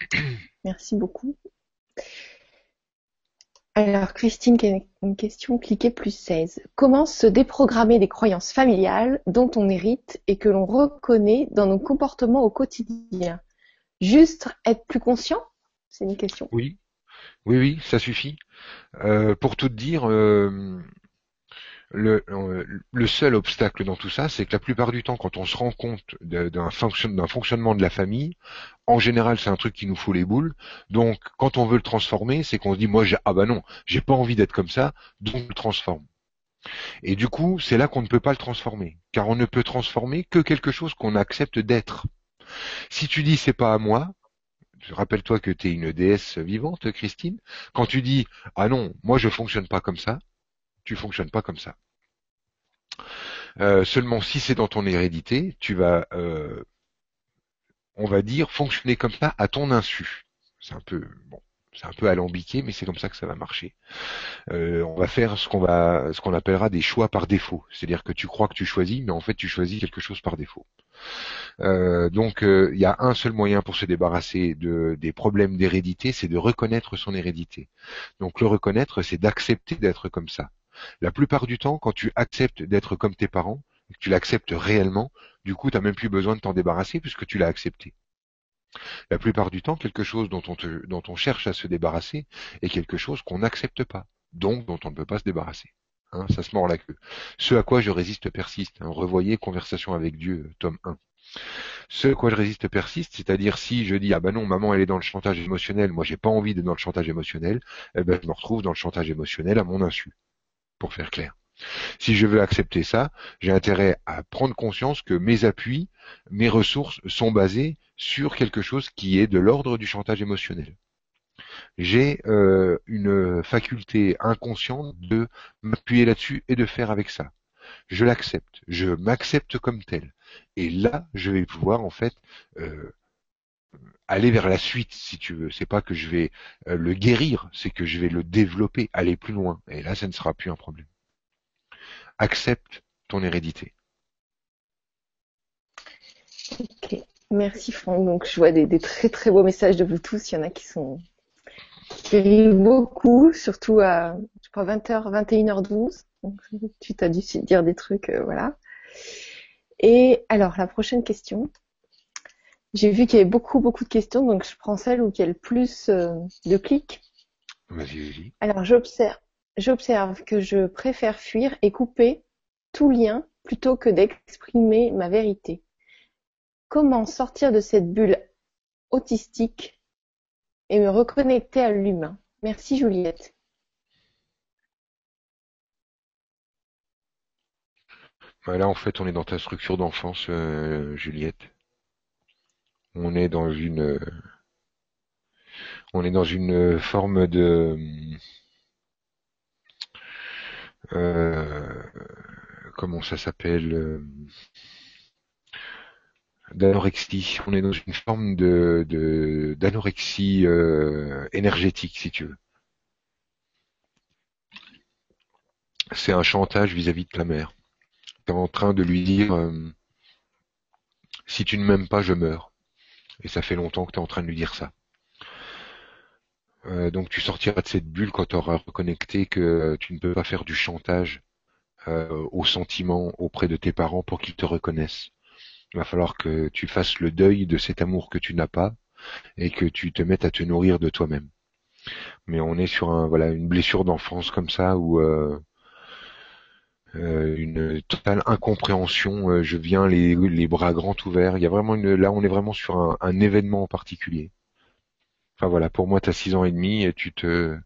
merci beaucoup. Alors Christine, une question, cliquez plus 16. Comment se déprogrammer des croyances familiales dont on hérite et que l'on reconnaît dans nos comportements au quotidien? Juste être plus conscient? C'est une question.
Oui, oui, oui, ça suffit. Euh, pour tout dire, euh, le, euh, le, seul obstacle dans tout ça, c'est que la plupart du temps, quand on se rend compte d'un fonctionnement de la famille, en général, c'est un truc qui nous fout les boules. Donc, quand on veut le transformer, c'est qu'on se dit, moi, ah bah non, j'ai pas envie d'être comme ça, donc je le transforme. Et du coup, c'est là qu'on ne peut pas le transformer, car on ne peut transformer que quelque chose qu'on accepte d'être. Si tu dis c'est pas à moi, rappelle-toi que tu es une déesse vivante, Christine, quand tu dis ah non, moi je fonctionne pas comme ça, tu fonctionnes pas comme ça. Euh, seulement si c'est dans ton hérédité, tu vas, euh, on va dire, fonctionner comme ça à ton insu. C'est un peu bon, C'est un peu alambiqué, mais c'est comme ça que ça va marcher. Euh, on va faire ce qu'on va, ce qu'on appellera des choix par défaut. C'est-à-dire que tu crois que tu choisis, mais en fait tu choisis quelque chose par défaut. Euh, donc euh, il y a un seul moyen pour se débarrasser de, des problèmes d'hérédité, c'est de reconnaître son hérédité. Donc le reconnaître, c'est d'accepter d'être comme ça. La plupart du temps, quand tu acceptes d'être comme tes parents, que tu l'acceptes réellement, du coup, tu n'as même plus besoin de t'en débarrasser puisque tu l'as accepté. La plupart du temps, quelque chose dont on, cherche à se débarrasser est quelque chose qu'on n'accepte pas, donc dont on ne peut pas se débarrasser. Hein, ça se mord la queue. Ce à quoi je résiste persiste. Hein, revoyez Conversation avec Dieu, tome 1. Ce à quoi je résiste persiste, c'est-à-dire si je dis ah ben non maman elle est dans le chantage émotionnel, moi j'ai pas envie d'être dans le chantage émotionnel, eh ben je me retrouve dans le chantage émotionnel à mon insu, pour faire clair. Si je veux accepter ça, j'ai intérêt à prendre conscience que mes appuis, mes ressources sont basés sur quelque chose qui est de l'ordre du chantage émotionnel. J'ai euh, une faculté inconsciente de m'appuyer là-dessus et de faire avec ça. Je l'accepte, je m'accepte comme tel. Et là, je vais pouvoir en fait euh, aller vers la suite, si tu veux. C'est pas que je vais euh, le guérir, c'est que je vais le développer, aller plus loin. Et là, ça ne sera plus un problème accepte ton hérédité.
Ok, merci Franck. Donc je vois des, très très beaux messages de vous tous. Il y en a qui sont qui rient beaucoup, surtout à je crois 20h, 21h12. Donc tu t'as dû dire des trucs, euh, voilà. Et alors la prochaine question. J'ai vu qu'il y avait beaucoup beaucoup de questions, donc je prends celle où il y a le plus euh, de clics.
Vas-y, vas-y.
Alors j'observe J'observe que je préfère fuir et couper tout lien plutôt que d'exprimer ma vérité. Comment sortir de cette bulle autistique et me reconnecter à l'humain? Merci Juliette.
Là, en fait, on est dans ta structure d'enfance, euh, Juliette. On est dans une, on est dans une forme de, euh, comment ça s'appelle euh, d'anorexie. On est dans une forme de d'anorexie euh, énergétique, si tu veux. C'est un chantage vis-à-vis de ta mère. Tu es en train de lui dire si tu ne m'aimes pas, je meurs. Et ça fait longtemps que tu es en train de lui dire ça. Euh, donc tu sortiras de cette bulle quand tu auras reconnecté que tu ne peux pas faire du chantage euh, aux sentiments auprès de tes parents pour qu'ils te reconnaissent. Il va falloir que tu fasses le deuil de cet amour que tu n'as pas et que tu te mettes à te nourrir de toi-même. Mais on est sur un voilà une blessure d'enfance comme ça où euh, une totale incompréhension. je viens les, les bras grands ouverts. Il y a vraiment une, là on est vraiment sur un, événement en particulier. Enfin voilà, pour moi, tu as six ans et demi et tu te,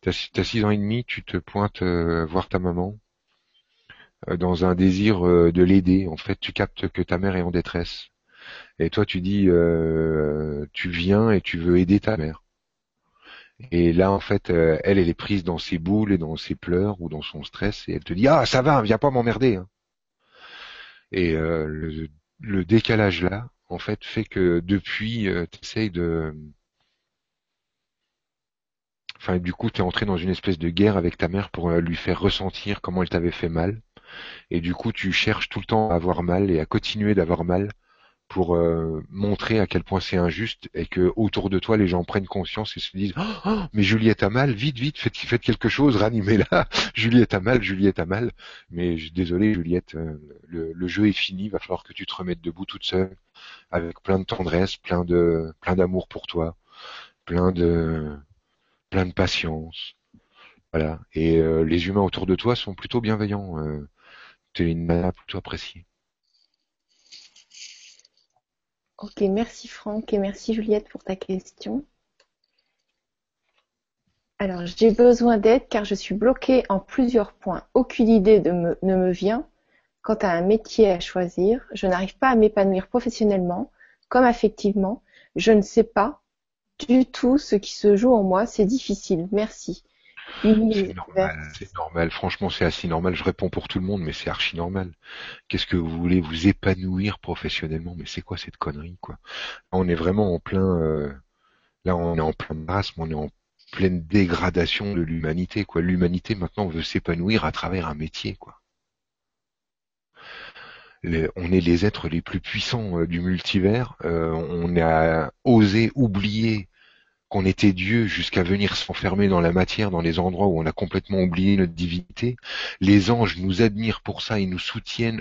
t'as six ans et demi, tu te pointes euh, voir ta maman euh, dans un désir euh, de l'aider. En fait, tu captes que ta mère est en détresse. Et toi, tu dis, tu viens et tu veux aider ta mère. Et là, en fait, elle, elle est prise dans ses boules et dans ses pleurs ou dans son stress, et elle te dit, ah, ça va, viens pas m'emmerder. Hein. Et le, le, décalage là, en fait, fait que depuis, tu essayes de Enfin, du coup, tu es entré dans une espèce de guerre avec ta mère pour euh, lui faire ressentir comment elle t'avait fait mal. Et du coup, tu cherches tout le temps à avoir mal et à continuer d'avoir mal pour euh, montrer à quel point c'est injuste et que autour de toi les gens prennent conscience et se disent oh, mais Juliette a mal vite vite faites, quelque chose ranimez-la Juliette a mal Juliette a mal mais désolé Juliette euh, le, jeu est fini va falloir que tu te remettes debout toute seule avec plein de tendresse plein de plein d'amour pour toi plein de plein de patience. Voilà. Et euh, les humains autour de toi sont plutôt bienveillants. Euh, tu es une nana plutôt appréciée.
Ok, merci Franck et merci Juliette pour ta question. Alors, j'ai besoin d'aide car je suis bloquée en plusieurs points. Aucune idée ne me vient quant à un métier à choisir. Je n'arrive pas à m'épanouir professionnellement comme affectivement. Je ne sais pas du tout ce qui se joue en moi, c'est difficile. Merci.
C'est normal, c'est normal. Franchement, c'est assez normal. Je réponds pour tout le monde, mais c'est archi normal. Qu'est-ce que vous voulez vous épanouir professionnellement? Mais c'est quoi cette connerie, quoi? On est vraiment en plein. Euh, Là, on est en plein marasme, on est en pleine dégradation de l'humanité, quoi. L'humanité maintenant veut s'épanouir à travers un métier, quoi. on est les êtres les plus puissants euh, du multivers. Euh, on a osé oublier qu'on était Dieu jusqu'à venir s'enfermer dans la matière, dans les endroits où on a complètement oublié notre divinité. Les anges nous admirent pour ça, ils nous soutiennent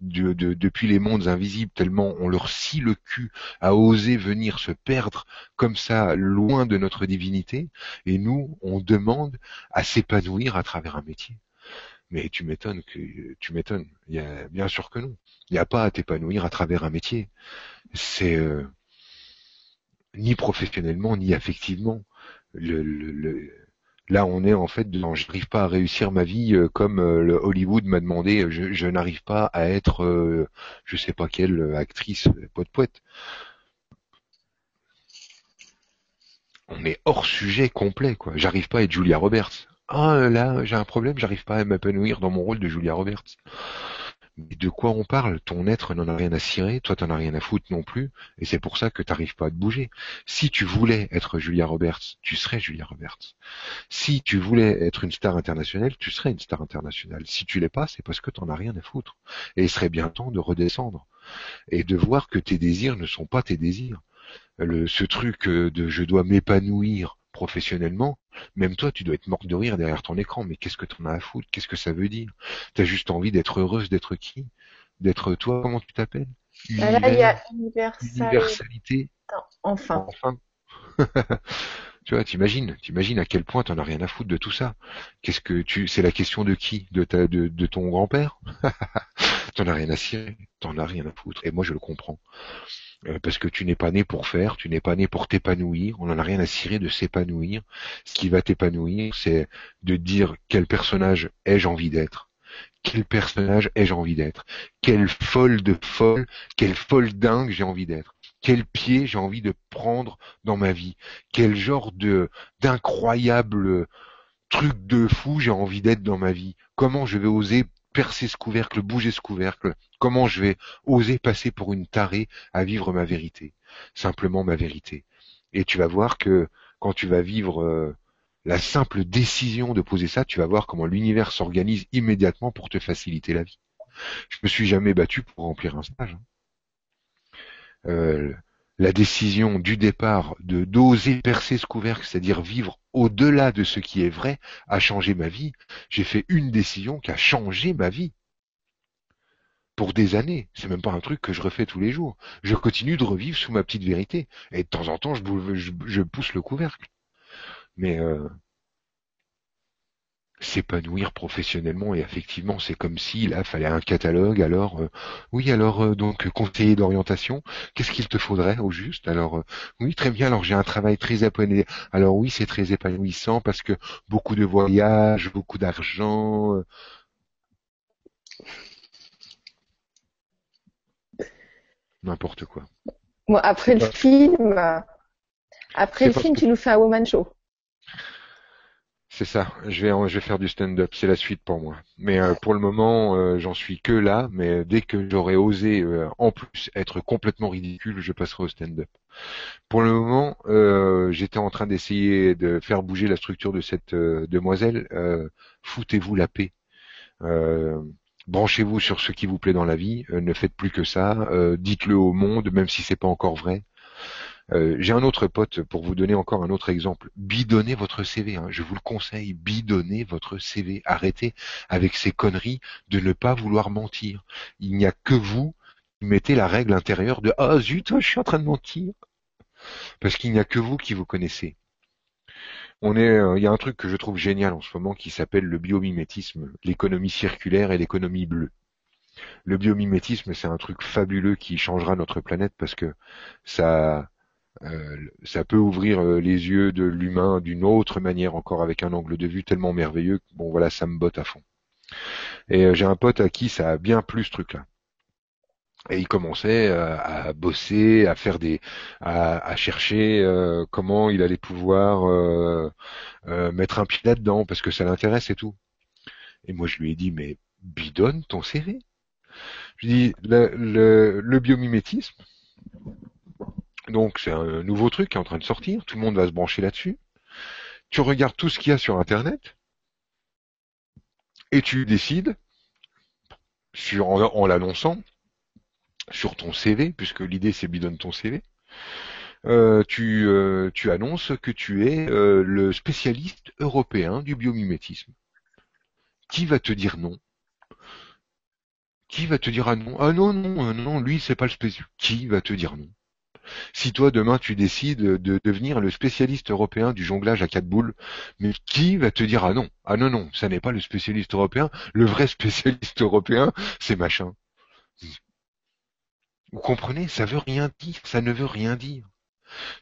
depuis les mondes invisibles, tellement on leur scie le cul à oser venir se perdre comme ça, loin de notre divinité. Et nous, on demande à s'épanouir à travers un métier. Mais tu m'étonnes que tu m'étonnes. Bien sûr que non. Il n'y a pas à t'épanouir à travers un métier. C'est euh, ni professionnellement ni affectivement. Là, on est en fait dedans. Je n'arrive pas à réussir ma vie euh, comme euh, le Hollywood m'a demandé. Je, n'arrive pas à être, euh, je sais pas quelle actrice, poète poète. On est hors sujet complet, quoi. J'arrive pas à être Julia Roberts. Ah là, j'ai un problème, j'arrive pas à m'épanouir dans mon rôle de Julia Roberts de quoi on parle? Ton être n'en a rien à cirer, toi t'en as rien à foutre non plus, et c'est pour ça que t'arrives pas à te bouger. Si tu voulais être Julia Roberts, tu serais Julia Roberts. Si tu voulais être une star internationale, tu serais une star internationale. Si tu l'es pas, c'est parce que t'en as rien à foutre. Et il serait bien temps de redescendre et de voir que tes désirs ne sont pas tes désirs. Le, ce truc de je dois m'épanouir professionnellement, même toi, tu dois être morte de rire derrière ton écran. Mais qu'est-ce que t'en as à foutre? Qu'est-ce que ça veut dire? T'as juste envie d'être heureuse, d'être qui? D'être toi Comment tu t'appelles?
Là, il y a universalité.
Enfin. Enfin. tu vois, t'imagines, t'imagines à quel point t'en as rien à foutre de tout ça. Qu'est-ce que tu, c'est la question de qui? De ta, de, de ton grand-père? T'en as rien à cirer, t'en as rien à foutre. Et moi, je le comprends. Euh, parce que tu n'es pas né pour faire, tu n'es pas né pour t'épanouir, on n'en a rien à cirer de s'épanouir. Ce qui va t'épanouir, c'est de dire quel personnage ai-je envie d'être? Quel personnage ai-je envie d'être? Quelle folle de folle, quelle folle dingue j'ai envie d'être? Quel pied j'ai envie de prendre dans ma vie? Quel genre de d'incroyable truc de fou j'ai envie d'être dans ma vie? Comment je vais oser percer ce couvercle, bouger ce couvercle? Comment je vais oser passer pour une tarée à vivre ma vérité? Simplement ma vérité. Et tu vas voir que quand tu vas vivre euh, la simple décision de poser ça, tu vas voir comment l'univers s'organise immédiatement pour te faciliter la vie. Je me suis jamais battu pour remplir un stage. Hein. Euh, la décision du départ de d'oser percer ce couvercle, c'est-à-dire vivre au-delà de ce qui est vrai, a changé ma vie. J'ai fait une décision qui a changé ma vie. Pour des années. C'est même pas un truc que je refais tous les jours. Je continue de revivre sous ma petite vérité. Et de temps en temps, je, je pousse le couvercle. Mais euh, s'épanouir professionnellement et effectivement c'est comme si là fallait un catalogue alors euh, oui alors euh, donc conseiller d'orientation qu'est-ce qu'il te faudrait au juste? Alors euh, oui très bien alors j'ai un travail très épanouissant alors oui c'est très épanouissant parce que beaucoup de voyages beaucoup d'argent n'importe quoi.
Bon après le film après le film tu nous fais un woman show
c'est ça. Je vais, faire du stand-up. C'est la suite pour moi. Mais euh, pour le moment, euh, j'en suis que là. Mais dès que j'aurai osé, euh, en plus, être complètement ridicule, je passerai au stand-up. Pour le moment, j'étais en train d'essayer de faire bouger la structure de cette demoiselle. Foutez-vous la paix. Branchez-vous sur ce qui vous plaît dans la vie. ne faites plus que ça. Dites-le au monde, même si c'est pas encore vrai. Euh, j'ai un autre pote pour vous donner encore un autre exemple. Bidonnez votre CV. Hein. Je vous le conseille. Bidonnez votre CV. Arrêtez avec ces conneries de ne pas vouloir mentir. Il n'y a que vous qui mettez la règle intérieure de ah zut, je suis en train de mentir. Parce qu'il n'y a que vous qui vous connaissez. On est, euh, il y a un truc que je trouve génial en ce moment qui s'appelle le biomimétisme, l'économie circulaire et l'économie bleue. Le biomimétisme, c'est un truc fabuleux qui changera notre planète parce que ça, ça peut ouvrir euh, les yeux de l'humain d'une autre manière encore avec un angle de vue tellement merveilleux bon voilà ça me botte à fond et euh, j'ai un pote à qui ça a bien plu ce truc là et il commençait à bosser, à faire des, à, chercher comment il allait pouvoir mettre un pied là-dedans parce que ça l'intéresse et tout. Et moi je lui ai dit mais bidonne ton CV. Je lui dis le, le, le biomimétisme, Donc c'est un nouveau truc qui est en train de sortir, tout le monde va se brancher là-dessus. Tu regardes tout ce qu'il y a sur Internet et tu décides, sur, en, l'annonçant, sur ton CV, puisque l'idée c'est bidonne ton CV, euh, tu, euh, tu annonces que tu es euh, le spécialiste européen du biomimétisme. Qui va te dire non? Qui va te dire ah non Ah non, non, non, lui c'est pas le spécialiste. Qui va te dire non? Si toi demain tu décides de devenir le spécialiste européen du jonglage à quatre boules, mais qui va te dire ah non, ah non non, ça n'est pas le spécialiste européen, le vrai spécialiste européen, c'est machin. Vous comprenez, ça veut rien dire, ça ne veut rien dire.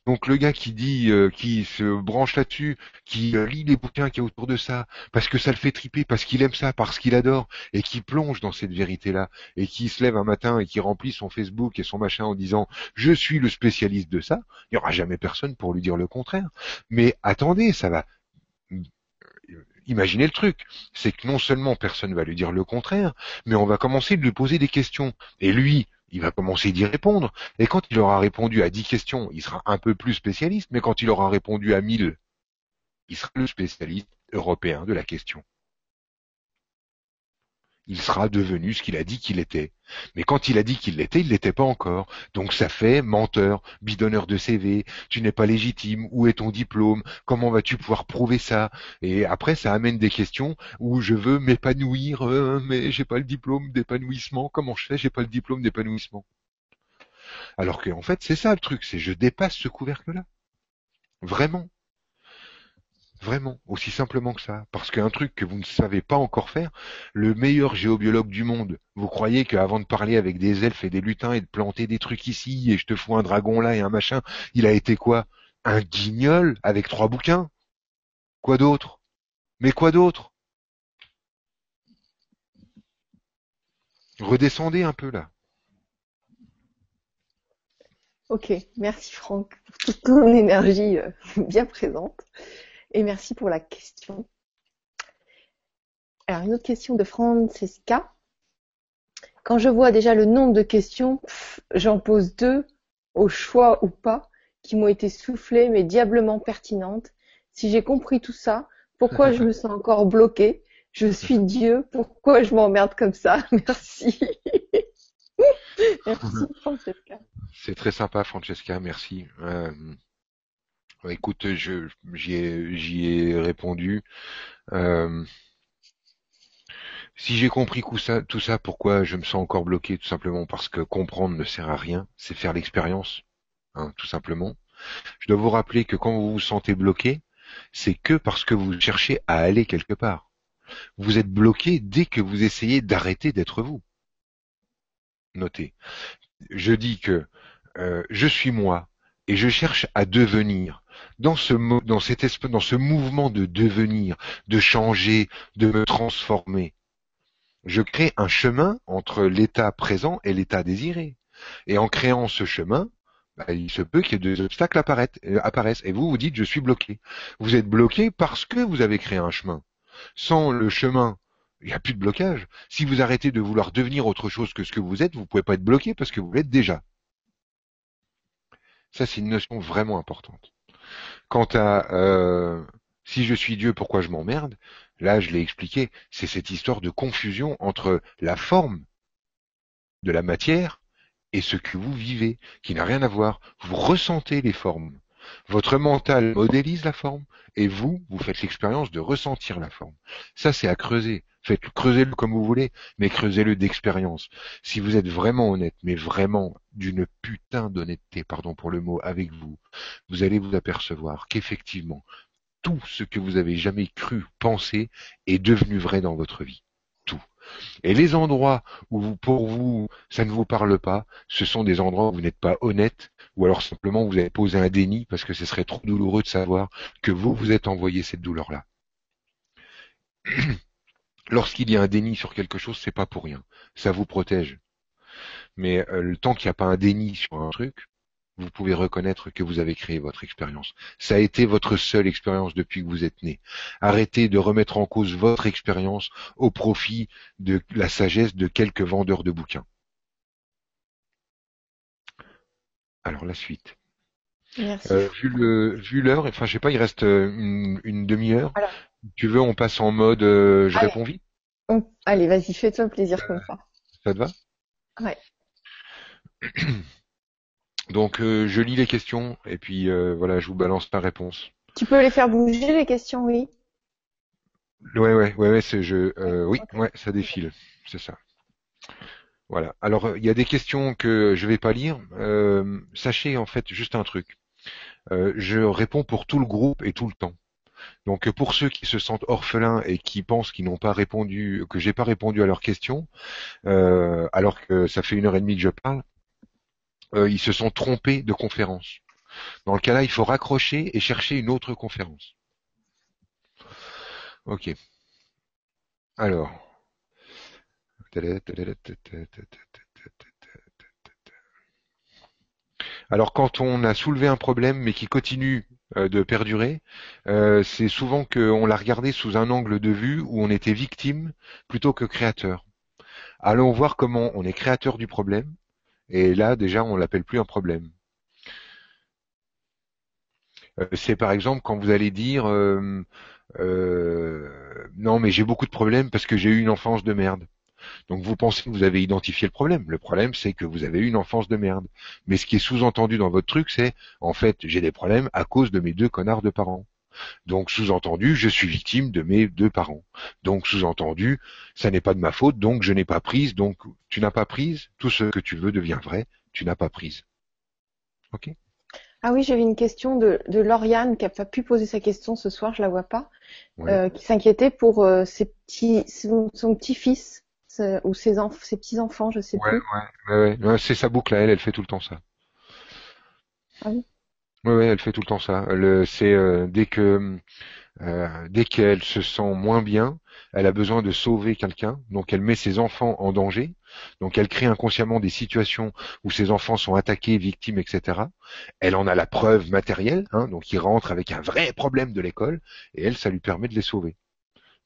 Donc le gars qui dit, euh, qui se branche là-dessus, qui euh, lit les bouquins qui a autour de ça, parce que ça le fait triper, parce qu'il aime ça, parce qu'il adore, et qui plonge dans cette vérité-là, et qui se lève un matin et qui remplit son Facebook et son machin en disant je suis le spécialiste de ça, il n'y aura jamais personne pour lui dire le contraire. Mais attendez, ça va. Imaginez le truc, c'est que non seulement personne va lui dire le contraire, mais on va commencer de lui poser des questions. Et lui, il va commencer d'y répondre. Et quand il aura répondu à 10 questions, il sera un peu plus spécialiste, mais quand il aura répondu à 1000, il sera le spécialiste européen de la question il sera devenu ce qu'il a dit qu'il était. Mais quand il a dit qu'il l'était, il l'était pas encore. Donc ça fait menteur, bidonneur de CV, tu n'es pas légitime, où est ton diplôme, comment vas-tu pouvoir prouver ça? Et après ça amène des questions où je veux m'épanouir, euh, mais j'ai pas le diplôme d'épanouissement, comment je fais, j'ai pas le diplôme d'épanouissement. Alors qu'en fait c'est ça le truc, c'est je dépasse ce couvercle-là. Vraiment. Vraiment, aussi simplement que ça. Parce qu'un truc que vous ne savez pas encore faire, le meilleur géobiologue du monde, vous croyez qu'avant de parler avec des elfes et des lutins et de planter des trucs ici, et je te fous un dragon là et un machin, il a été quoi? Un guignol avec trois bouquins? Quoi d'autre? Mais quoi d'autre? Redescendez un peu là.
Ok, merci Franck pour toute ton énergie euh, bien présente et merci pour la question. Alors, une autre question de Francesca. Quand je vois déjà le nombre de questions, j'en pose deux, au choix ou pas, qui m'ont été soufflées mais diablement pertinentes. Si j'ai compris tout ça, pourquoi je me sens encore bloquée? Je suis Dieu, pourquoi je m'emmerde comme ça? Merci.
merci Francesca. C'est très sympa Francesca, merci. Euh, Écoute, je j'y ai, j'y ai répondu. Euh, si j'ai compris tout ça, tout ça, pourquoi je me sens encore bloqué? Tout simplement parce que comprendre ne sert à rien, c'est faire l'expérience, hein, tout simplement. Je dois vous rappeler que quand vous vous sentez bloqué, c'est que parce que vous cherchez à aller quelque part. Vous êtes bloqué dès que vous essayez d'arrêter d'être vous. Notez. Je dis que euh, je suis moi et je cherche à devenir dans ce, mouvement de devenir, de changer, de me transformer, je crée un chemin entre l'état présent et l'état désiré. Et en créant ce chemin, bah, il se peut qu'il y ait des obstacles euh, apparaissent. Et vous, vous dites, je suis bloqué. Vous êtes bloqué parce que vous avez créé un chemin. Sans le chemin, il n'y a plus de blocage. Si vous arrêtez de vouloir devenir autre chose que ce que vous êtes, vous ne pouvez pas être bloqué parce que vous l'êtes déjà. Ça, c'est une notion vraiment importante. Quant à euh, si je suis Dieu, pourquoi je m'emmerde? Là, je l'ai expliqué, c'est cette histoire de confusion entre la forme de la matière et ce que vous vivez, qui n'a rien à voir. Vous ressentez les formes. Votre mental modélise la forme et vous, vous faites l'expérience de ressentir la forme. Ça, c'est à creuser. Creusez-le comme vous voulez, mais creusez-le d'expérience. Si vous êtes vraiment honnête, mais vraiment d'une putain d'honnêteté, pardon pour le mot, avec vous, vous allez vous apercevoir qu'effectivement, tout ce que vous avez jamais cru penser est devenu vrai dans votre vie. Tout. Et les endroits où pour vous, ça ne vous parle pas, ce sont des endroits où vous n'êtes pas honnête, ou alors simplement vous avez posé un déni parce que ce serait trop douloureux de savoir que vous vous êtes envoyé cette douleur-là. lorsqu'il y a un déni sur quelque chose, c'est pas pour rien. Ça vous protège. Mais euh, le temps qu'il n'y a pas un déni sur un truc, vous pouvez reconnaître que vous avez créé votre expérience. Ça a été votre seule expérience depuis que vous êtes né. Arrêtez de remettre en cause votre expérience au profit de la sagesse de quelques vendeurs de bouquins. Alors la suite.
Merci.
Euh, vu le vu l'heure, enfin je sais pas, il reste euh, une, une demi-heure. Tu veux, on passe en mode euh, je
Allez.
réponds vite.
Allez, vas-y, fais-toi plaisir comme ça.
Ça te va?
Ouais.
Donc je lis les questions et puis voilà, je vous balance ma réponse.
Tu peux les faire bouger les questions, oui?
Ouais ouais ouais ouais, c'est je euh, oui ouais ça défile, c'est ça. Voilà. Alors euh, il y a des questions que je vais pas lire. Euh, sachez en fait juste un truc. Euh, je réponds pour tout le groupe et tout le temps. Donc pour ceux qui se sentent orphelins et qui pensent qu'ils n'ont pas répondu, que j'ai pas répondu à leurs questions, alors que ça fait une heure et demie que je parle, ils se sont trompés de conférence. Dans le cas-là, il faut raccrocher et chercher une autre conférence. Ok. Alors. Alors quand on a soulevé un problème mais qui continue euh, de perdurer, euh, c'est souvent qu'on l'a regardé sous un angle de vue où on était victime plutôt que créateur. Allons voir comment on est créateur du problème, et là déjà on l'appelle plus un problème. Euh, c'est par exemple quand vous allez dire non mais j'ai beaucoup de problèmes parce que j'ai eu une enfance de merde. Donc vous pensez que vous avez identifié le problème. Le problème c'est que vous avez eu une enfance de merde. Mais ce qui est sous-entendu dans votre truc c'est en fait j'ai des problèmes à cause de mes deux connards de parents. Donc sous-entendu je suis victime de mes deux parents. Donc sous-entendu ça n'est pas de ma faute donc je n'ai pas prise donc tu n'as pas prise tout ce que tu veux devient vrai tu n'as pas prise. Ok?
Ah oui, j'avais une question de, de Lauriane qui a pas pu poser sa question ce soir, je la vois pas,
Ouais.
euh, qui s'inquiétait pour euh, ses petits, son, son petit-fils ce- ou ses, ses petits-enfants, je sais
Ouais,
plus.
ouais, ouais, ouais. Ouais, c'est sa boucle à elle, elle fait tout le temps ça.
Ah oui
Ouais, ouais, elle fait tout le temps ça. C'est euh, dès que euh, dès qu'elle se sent moins bien, elle a besoin de sauver quelqu'un, donc elle met ses enfants en danger, donc elle crée inconsciemment des situations où ses enfants sont attaqués, victimes, etc. Elle en a la preuve matérielle, hein, donc ils rentrent avec un vrai problème de l'école, et elle, ça lui permet de les sauver.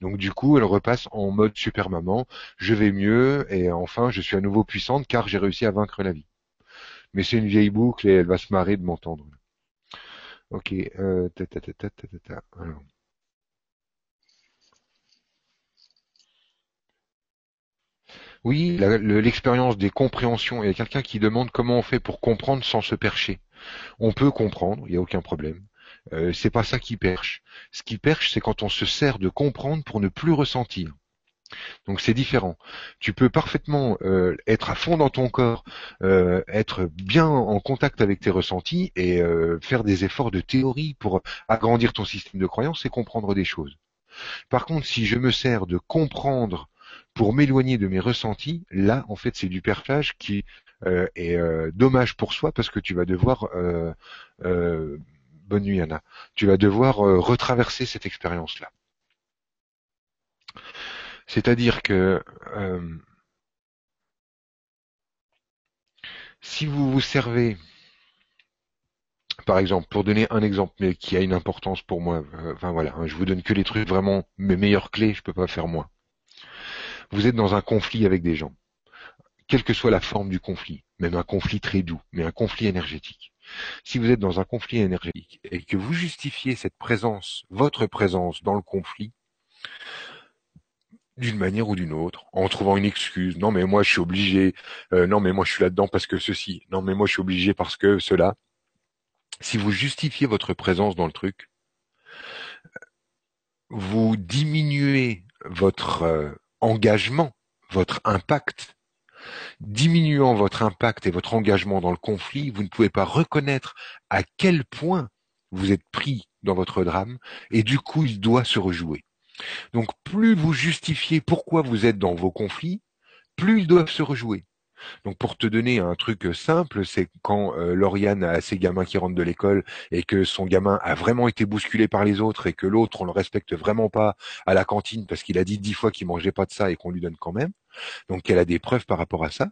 Donc du coup, elle repasse en mode super maman, je vais mieux, et enfin, je suis à nouveau puissante car j'ai réussi à vaincre la vie. Mais c'est une vieille boucle et elle va se marrer de m'entendre. Ok. Euh, ta, ta, ta, ta. Alors. Oui, l'expérience des compréhensions. Il y a quelqu'un qui demande comment on fait pour comprendre sans se percher. On peut comprendre, il n'y a aucun problème. Euh, c'est pas ça qui perche. Ce qui perche, c'est quand on se sert de comprendre pour ne plus ressentir. Donc c'est différent. Tu peux parfaitement euh, être à fond dans ton corps, euh, être bien en contact avec tes ressentis et faire des efforts de théorie pour agrandir ton système de croyance et comprendre des choses. Par contre, si je me sers de comprendre pour m'éloigner de mes ressentis, là, en fait, c'est du perchage qui est dommage pour soi parce que tu vas devoir, bonne nuit Anna, tu vas devoir euh, retraverser cette expérience-là. C'est-à-dire que euh, si vous vous servez, par exemple, pour donner un exemple, mais qui a une importance pour moi, euh, enfin voilà, hein, je vous donne que les trucs vraiment mes meilleures clés, je peux pas faire moins. Vous êtes dans un conflit avec des gens, quelle que soit la forme du conflit, même un conflit très doux, mais un conflit énergétique. Si vous êtes dans un conflit énergétique et que vous justifiez cette présence, votre présence dans le conflit, d'une manière ou d'une autre, en trouvant une excuse. Non, mais moi je suis obligé. Euh, non, mais moi je suis là-dedans parce que ceci. Non, mais moi je suis obligé parce que cela. Si vous justifiez votre présence dans le truc, vous diminuez votre euh, engagement, votre impact. Diminuant votre impact et votre engagement dans le conflit, vous ne pouvez pas reconnaître à quel point vous êtes pris dans votre drame et du coup il doit se rejouer. Donc plus vous justifiez pourquoi vous êtes dans vos conflits, plus ils doivent se rejouer. Donc pour te donner un truc simple, c'est quand euh, Lauriane a ses gamins qui rentrent de l'école et que son gamin a vraiment été bousculé par les autres et que l'autre on le respecte vraiment pas à la cantine parce qu'il a dit dix fois qu'il mangeait pas de ça et qu'on lui donne quand même. Donc elle a des preuves par rapport à ça.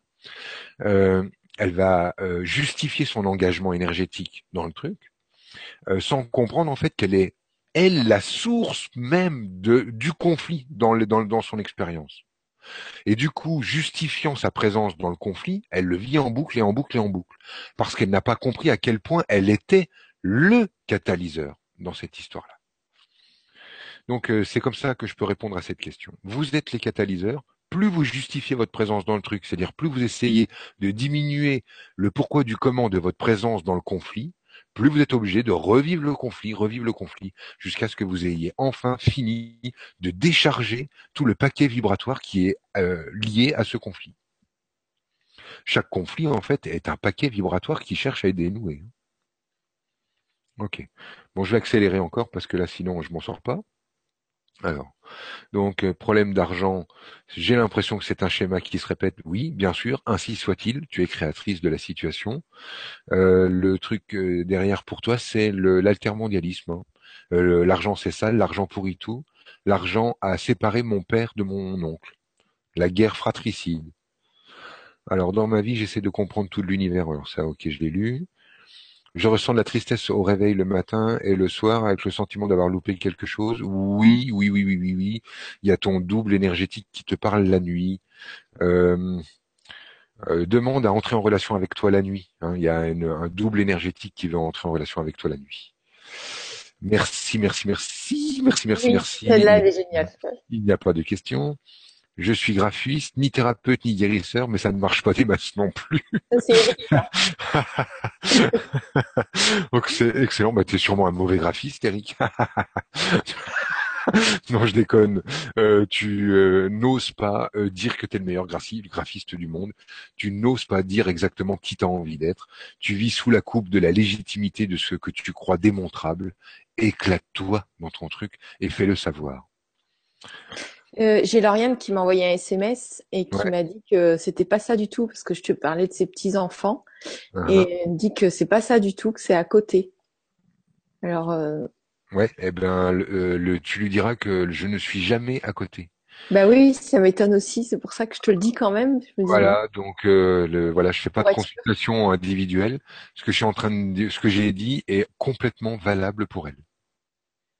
Euh, elle va euh, justifier son engagement énergétique dans le truc euh, sans comprendre en fait qu'elle est elle la source même de, du conflit dans, dans, dans son expérience. Et du coup, justifiant sa présence dans le conflit, elle le vit en boucle et en boucle et en boucle. Parce qu'elle n'a pas compris à quel point elle était le catalyseur dans cette histoire-là. Donc euh, c'est comme ça que je peux répondre à cette question. Vous êtes les catalyseurs, plus vous justifiez votre présence dans le truc, c'est-à-dire plus vous essayez de diminuer le pourquoi du comment de votre présence dans le conflit, plus vous êtes obligé de revivre le conflit, revivre le conflit, jusqu'à ce que vous ayez enfin fini de décharger tout le paquet vibratoire qui est euh, lié à ce conflit. Chaque conflit, en fait, est un paquet vibratoire qui cherche à être dénoué. Ok. Bon, je vais accélérer encore parce que là, sinon, je m'en sors pas. Alors, donc euh, problème d'argent, j'ai l'impression que c'est un schéma qui se répète. Oui, bien sûr, ainsi soit-il. Tu es créatrice de la situation. Euh, le truc euh, derrière pour toi, c'est l'altermondialisme. Hein. l'argent c'est ça, l'argent pourrit tout. L'argent a séparé mon père de mon oncle. La guerre fratricide. Alors dans ma vie, j'essaie de comprendre tout l'univers. Alors ça, ok, je l'ai lu. Je ressens de la tristesse au réveil le matin et le soir avec le sentiment d'avoir loupé quelque chose. Oui, oui, oui, oui, oui, oui. Il y a ton double énergétique qui te parle la nuit. Euh, euh, demande à entrer en relation avec toi la nuit. Hein. Il y a un double énergétique qui veut entrer en relation avec toi la nuit. Merci, merci, merci, merci, merci, merci.
Celle-là, elle est géniale.
Il n'y a pas de questions je suis graphiste, ni thérapeute, ni guérisseur, mais ça ne marche pas des masses non plus. Donc c'est excellent. Bah, tu es sûrement un mauvais graphiste, Eric. non, je déconne. Euh, tu euh, n'oses pas euh, dire que tu es le meilleur graphiste du monde. Tu n'oses pas dire exactement qui t'as envie d'être. Tu vis sous la coupe de la légitimité de ce que tu crois démontrable. Éclate-toi dans ton truc et fais-le savoir.
Euh, j'ai Lauriane qui m'a envoyé un SMS et qui m'a dit que c'était pas ça du tout parce que je te parlais de ses petits enfants uh-huh. et elle me dit que c'est pas ça du tout que c'est à côté. Alors. Euh...
Ouais, eh ben le, le, tu lui diras que je ne suis jamais à côté.
Bah oui, ça m'étonne aussi, c'est pour ça que je te le dis quand même.
voilà, donc euh, le, voilà, je fais pas de consultation individuelle. Ce que je suis en train de dire, ce que j'ai dit est complètement valable pour elle.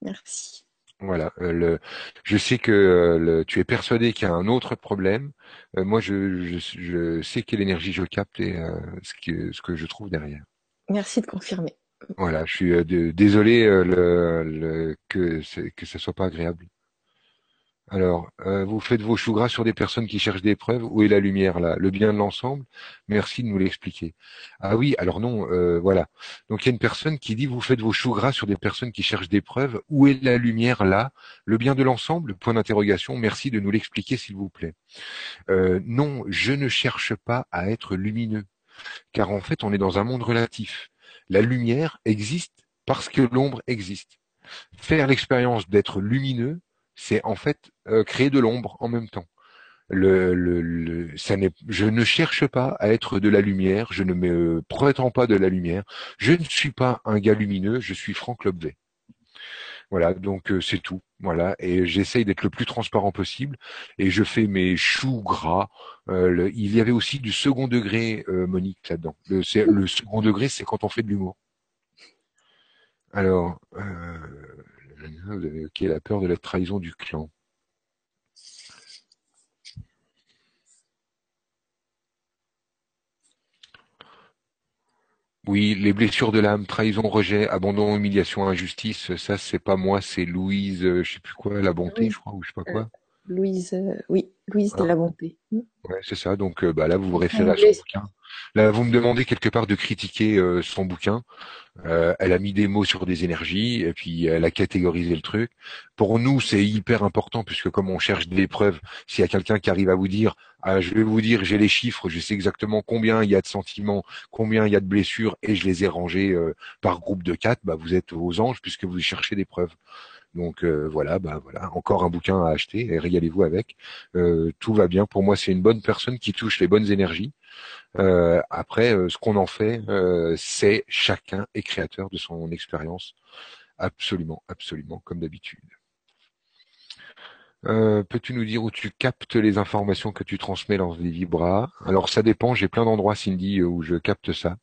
Merci.
Voilà. Euh, le, je sais que euh, le, tu es persuadé qu'il y a un autre problème. Euh, moi, je, je, je, sais quelle énergie je capte et ce, que, ce que je trouve derrière.
Merci de confirmer.
Voilà. Je suis désolé le, le, que que ça soit pas agréable. Alors, euh, vous faites vos choux gras sur des personnes qui cherchent des preuves. Où est la lumière là? Le bien de l'ensemble? Merci de nous l'expliquer. Ah oui, alors non, euh, voilà. Donc il y a une personne qui dit vous faites vos choux gras sur des personnes qui cherchent des preuves. Où est la lumière là? Le bien de l'ensemble? Point d'interrogation. Merci de nous l'expliquer s'il vous plaît. Euh, non, je ne cherche pas à être lumineux, car en fait on est dans un monde relatif. La lumière existe parce que l'ombre existe. Faire l'expérience d'être lumineux, c'est en fait euh, créer de l'ombre en même temps. Le, le, ça n'est, je ne cherche pas à être de la lumière, je ne me prétends pas de la lumière, je ne suis pas un gars lumineux, je suis Franck Lobvet. Voilà, donc euh, c'est tout. Voilà, et j'essaye d'être le plus transparent possible, et je fais mes choux gras. Euh, il y avait aussi du second degré, Monique, là-dedans. Le, le second degré, c'est quand on fait de l'humour. Alors, vous avez ok la peur de la trahison du clan. Oui, les blessures de l'âme, trahison, rejet, abandon, humiliation, injustice, ça c'est pas moi, c'est Louise, euh, je sais plus quoi, la bonté, je crois, ou je sais pas quoi.
Louise, euh, oui, Louise de la bonté.
Ouais, c'est ça. Donc euh, bah là, vous vous référez à son bouquin. Là, vous me demandez quelque part de critiquer euh, son bouquin. Euh, elle a mis des mots sur des énergies et puis elle a catégorisé le truc. Pour nous, c'est hyper important puisque comme on cherche des preuves, s'il y a quelqu'un qui arrive à vous dire, ah, je vais vous dire, j'ai les chiffres, je sais exactement combien il y a de sentiments, combien il y a de blessures et je les ai rangés euh, par groupe de quatre, bah vous êtes aux anges puisque vous cherchez des preuves. Donc euh, voilà, bah voilà, encore un bouquin à acheter et régalez-vous avec. Euh, tout va bien. Pour moi, c'est une bonne personne qui touche les bonnes énergies. Euh, après, ce qu'on en fait, c'est chacun est créateur de son expérience. Absolument, absolument, comme d'habitude. Peux-tu nous dire où tu captes les informations que tu transmets dans les vibras Alors ça dépend, j'ai plein d'endroits, Cindy, où je capte ça.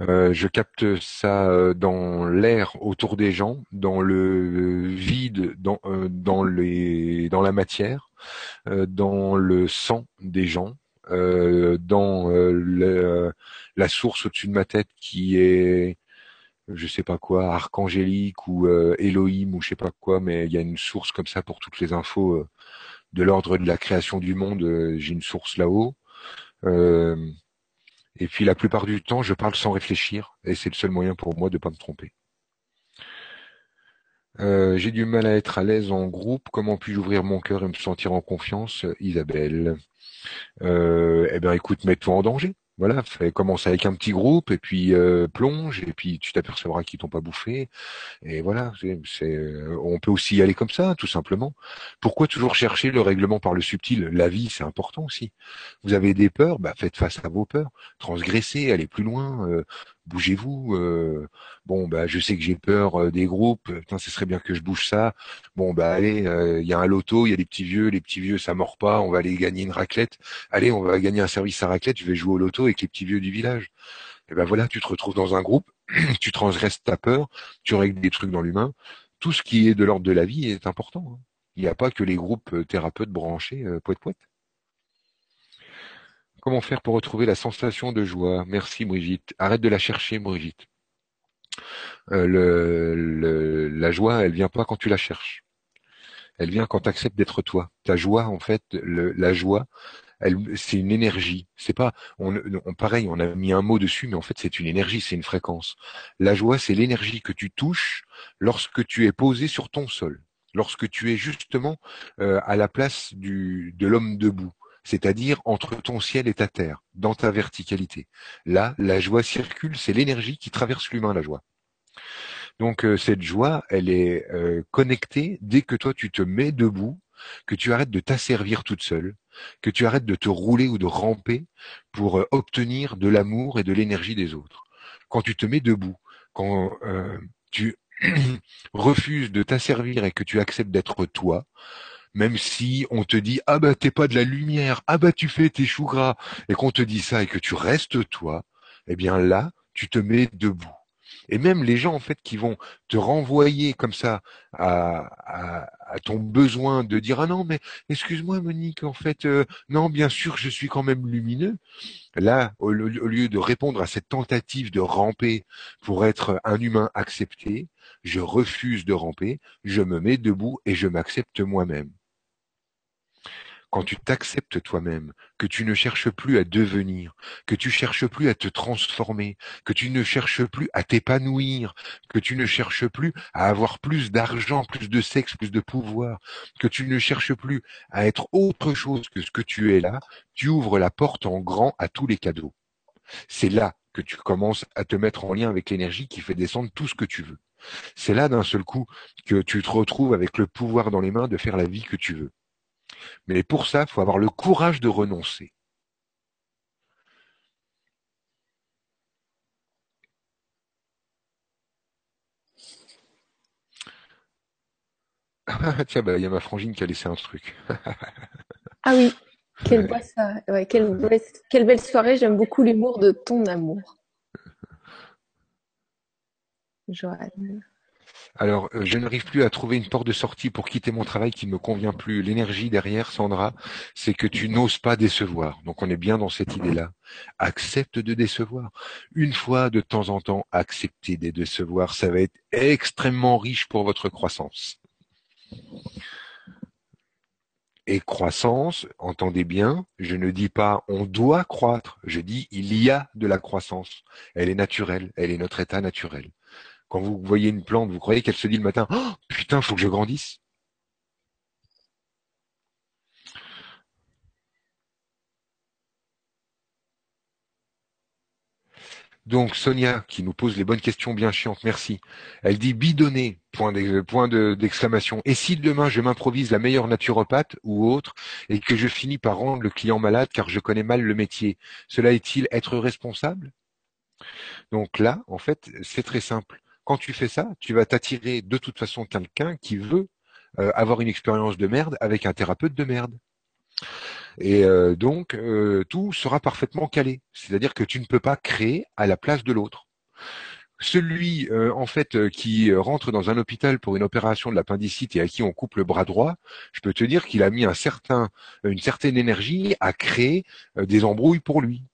Euh, je capte ça euh, dans l'air autour des gens, dans le vide, dans, euh, dans, les, dans la matière, dans le sang des gens, dans la source au-dessus de ma tête qui est je sais pas quoi, archangélique ou Elohim ou je sais pas quoi, mais il y a une source comme ça pour toutes les infos de l'ordre de la création du monde. J'ai une source là-haut. Et puis la plupart du temps, je parle sans réfléchir, et c'est le seul moyen pour moi de ne pas me tromper. Euh, j'ai du mal à être à l'aise en groupe. Comment puis-je ouvrir mon cœur et me sentir en confiance, Isabelle? Euh, Eh bien, écoute, mets-toi en danger. Voilà, commence avec un petit groupe et puis euh, plonge et puis tu t'apercevras qu'ils t'ont pas bouffé. Et voilà, euh, on peut aussi y aller comme ça, tout simplement. Pourquoi toujours chercher le règlement par le subtil? La vie, c'est important aussi. Vous avez des peurs, bah faites face à vos peurs, transgressez, allez plus loin, euh, bougez-vous. Euh, bon, bah, je sais que j'ai peur euh, des groupes. Putain, ce serait bien que je bouge ça. Bon, bah, allez, euh, il y a un loto, il y a des petits vieux. Les petits vieux, ça mord pas. On va aller gagner une raclette. Allez, on va gagner un service à raclette. Je vais jouer au loto avec les petits vieux du village. Et ben voilà, tu te retrouves dans un groupe. tu transgresses ta peur. Tu règles des trucs dans l'humain. Tout ce qui est de l'ordre de la vie est important. Hein. Il n'y a pas que les groupes thérapeutes branchés, poète poète. Comment faire pour retrouver la sensation de joie? Merci Brigitte. Arrête de la chercher Brigitte. Euh, le, la joie, elle vient pas quand tu la cherches. Elle vient quand tu acceptes d'être toi. Ta joie, en fait, la joie, c'est une énergie. C'est pas, on, on, pareil, on a mis un mot dessus, mais en fait, c'est une énergie, c'est une fréquence. La joie, c'est l'énergie que tu touches lorsque tu es posé sur ton sol, lorsque tu es justement euh, à la place de l'homme debout c'est-à-dire entre ton ciel et ta terre, dans ta verticalité. Là, la joie circule, c'est l'énergie qui traverse l'humain, la joie. Donc euh, cette joie, elle est euh, connectée dès que toi tu te mets debout, que tu arrêtes de t'asservir toute seule, que tu arrêtes de te rouler ou de ramper pour euh, obtenir de l'amour et de l'énergie des autres. Quand tu te mets debout, quand tu refuses de t'asservir et que tu acceptes d'être toi, même si on te dit ah bah t'es pas de la lumière, ah bah tu fais tes choux gras, et qu'on te dit ça et que tu restes toi, eh bien là, tu te mets debout. Et même les gens en fait qui vont te renvoyer comme ça à, ton besoin de dire ah non mais excuse-moi Monique en fait euh, non bien sûr je suis quand même lumineux. Là au, lieu de répondre à cette tentative de ramper pour être un humain accepté, je refuse de ramper, je me mets debout et je m'accepte moi-même quand tu t'acceptes toi-même, que tu ne cherches plus à devenir, que tu cherches plus à te transformer, que tu ne cherches plus à t'épanouir, que tu ne cherches plus à avoir plus d'argent, plus de sexe, plus de pouvoir, que tu ne cherches plus à être autre chose que ce que tu es là, tu ouvres la porte en grand à tous les cadeaux. C'est là que tu commences à te mettre en lien avec l'énergie qui fait descendre tout ce que tu veux. C'est là d'un seul coup que tu te retrouves avec le pouvoir dans les mains de faire la vie que tu veux. Mais pour ça, il faut avoir le courage de renoncer. Tiens, bah, il y a ma frangine qui a laissé un truc.
ah oui, quelle, quelle belle soirée. J'aime beaucoup l'humour de ton amour. Joanne.
Alors, euh, je n'arrive plus à trouver une porte de sortie pour quitter mon travail qui ne me convient plus. L'énergie derrière, Sandra, c'est que tu n'oses pas décevoir. Donc, on est bien dans cette idée-là. Accepte de décevoir. Une fois de temps en temps, accepter de décevoir. Ça va être extrêmement riche pour votre croissance. Et croissance, entendez bien, je ne dis pas on doit croître, je dis il y a de la croissance. Elle est naturelle, elle est notre état naturel. Quand vous voyez une plante, vous croyez qu'elle se dit le matin oh, Putain, faut que je grandisse Donc Sonia qui nous pose les bonnes questions bien chiantes, merci. Elle dit bidonner, point d'exclamation. et si demain je m'improvise la meilleure naturopathe ou autre et que je finis par rendre le client malade car je connais mal le métier, cela est-il être responsable? Donc là, en fait, c'est très simple. Quand tu fais ça, tu vas t'attirer de toute façon quelqu'un qui veut euh, avoir une expérience de merde avec un thérapeute de merde. Et euh, donc, euh, tout sera parfaitement calé. C'est-à-dire que tu ne peux pas créer à la place de l'autre. celui en fait qui rentre dans un hôpital pour une opération de l'appendicite et à qui on coupe le bras droit, je peux te dire qu'il a mis un certain, une certaine énergie à créer des embrouilles pour lui.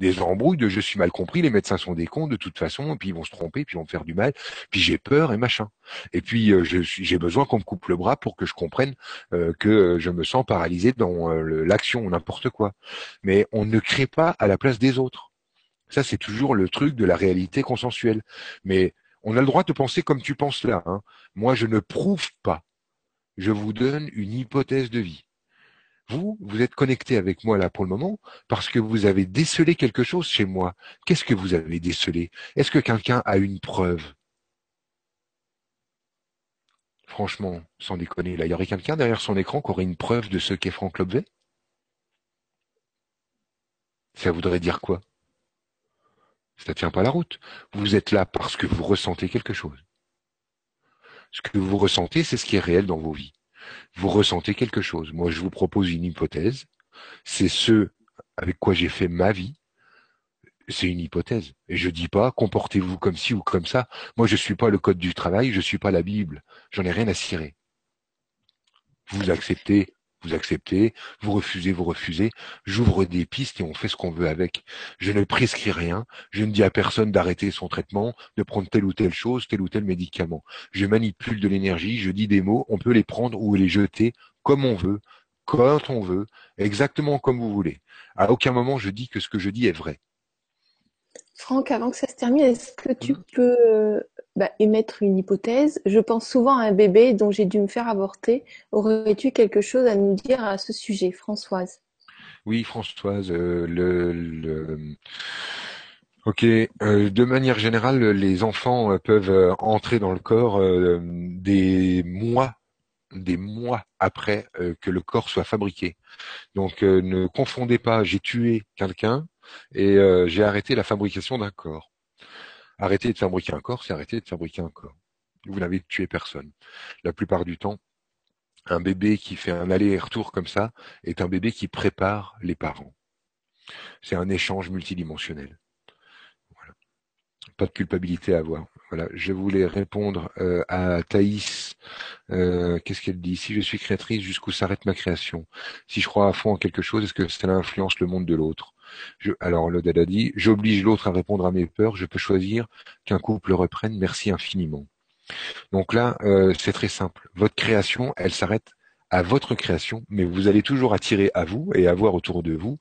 Des embrouilles de je suis mal compris, les médecins sont des cons de toute façon, et puis ils vont se tromper, puis ils vont me faire du mal, puis j'ai peur et machin. Et puis j'ai besoin qu'on me coupe le bras pour que je comprenne que je me sens paralysé dans l'action ou n'importe quoi. Mais on ne crée pas à la place des autres. Ça, c'est toujours le truc de la réalité consensuelle. Mais on a le droit de penser comme tu penses là. Hein. Moi, je ne prouve pas. Je vous donne une hypothèse de vie. Vous, vous êtes connecté avec moi là pour le moment parce que vous avez décelé quelque chose chez moi. Qu'est-ce que vous avez décelé? Est-ce que quelqu'un a une preuve? Franchement, sans déconner, là, il y aurait quelqu'un derrière son écran qui aurait une preuve de ce qu'est Franck Lobvet? Ça voudrait dire quoi? Ça tient pas la route. Vous êtes là parce que vous ressentez quelque chose. Ce que vous ressentez, c'est ce qui est réel dans vos vies. Vous ressentez quelque chose. Moi, je vous propose une hypothèse. C'est ce avec quoi j'ai fait ma vie. C'est une hypothèse. Et je dis pas, comportez-vous comme ci ou comme ça. Moi, je suis pas le code du travail, je suis pas la Bible. J'en ai rien à cirer. Vous acceptez vous acceptez, vous refusez, vous refusez. J'ouvre des pistes et on fait ce qu'on veut avec. Je ne prescris rien. Je ne dis à personne d'arrêter son traitement, de prendre telle ou telle chose, tel ou tel médicament. Je manipule de l'énergie, je dis des mots, on peut les prendre ou les jeter comme on veut, quand on veut, exactement comme vous voulez. À aucun moment je dis que ce que je dis est vrai.
Franck, avant que ça se termine, est-ce que tu mmh. peux euh, bah, émettre une hypothèse? Je pense souvent à un bébé dont j'ai dû me faire avorter. Aurais-tu quelque chose à nous dire à ce sujet, Françoise?
Oui, Françoise, euh, le, Ok. Euh, de manière générale, les enfants peuvent entrer dans le corps des mois, des mois après que le corps soit fabriqué. Donc, ne confondez pas. J'ai tué quelqu'un et euh, j'ai arrêté la fabrication d'un corps. Arrêter de fabriquer un corps, c'est arrêter de fabriquer un corps. Vous n'avez tué personne. La plupart du temps, un bébé qui fait un aller-retour comme ça est un bébé qui prépare les parents. C'est un échange multidimensionnel. Voilà. Pas de culpabilité à avoir. Voilà, je voulais répondre euh, à Thaïs. Euh, qu'est-ce qu'elle dit? Si je suis créatrice, jusqu'où s'arrête ma création? Si je crois à fond en quelque chose, est-ce que cela influence le monde de l'autre? Alors le Dada dit, j'oblige l'autre à répondre à mes peurs, je peux choisir qu'un couple reprenne, merci infiniment. Donc là, euh, c'est très simple. Votre création, elle s'arrête à votre création, mais vous allez toujours attirer à vous et avoir autour de vous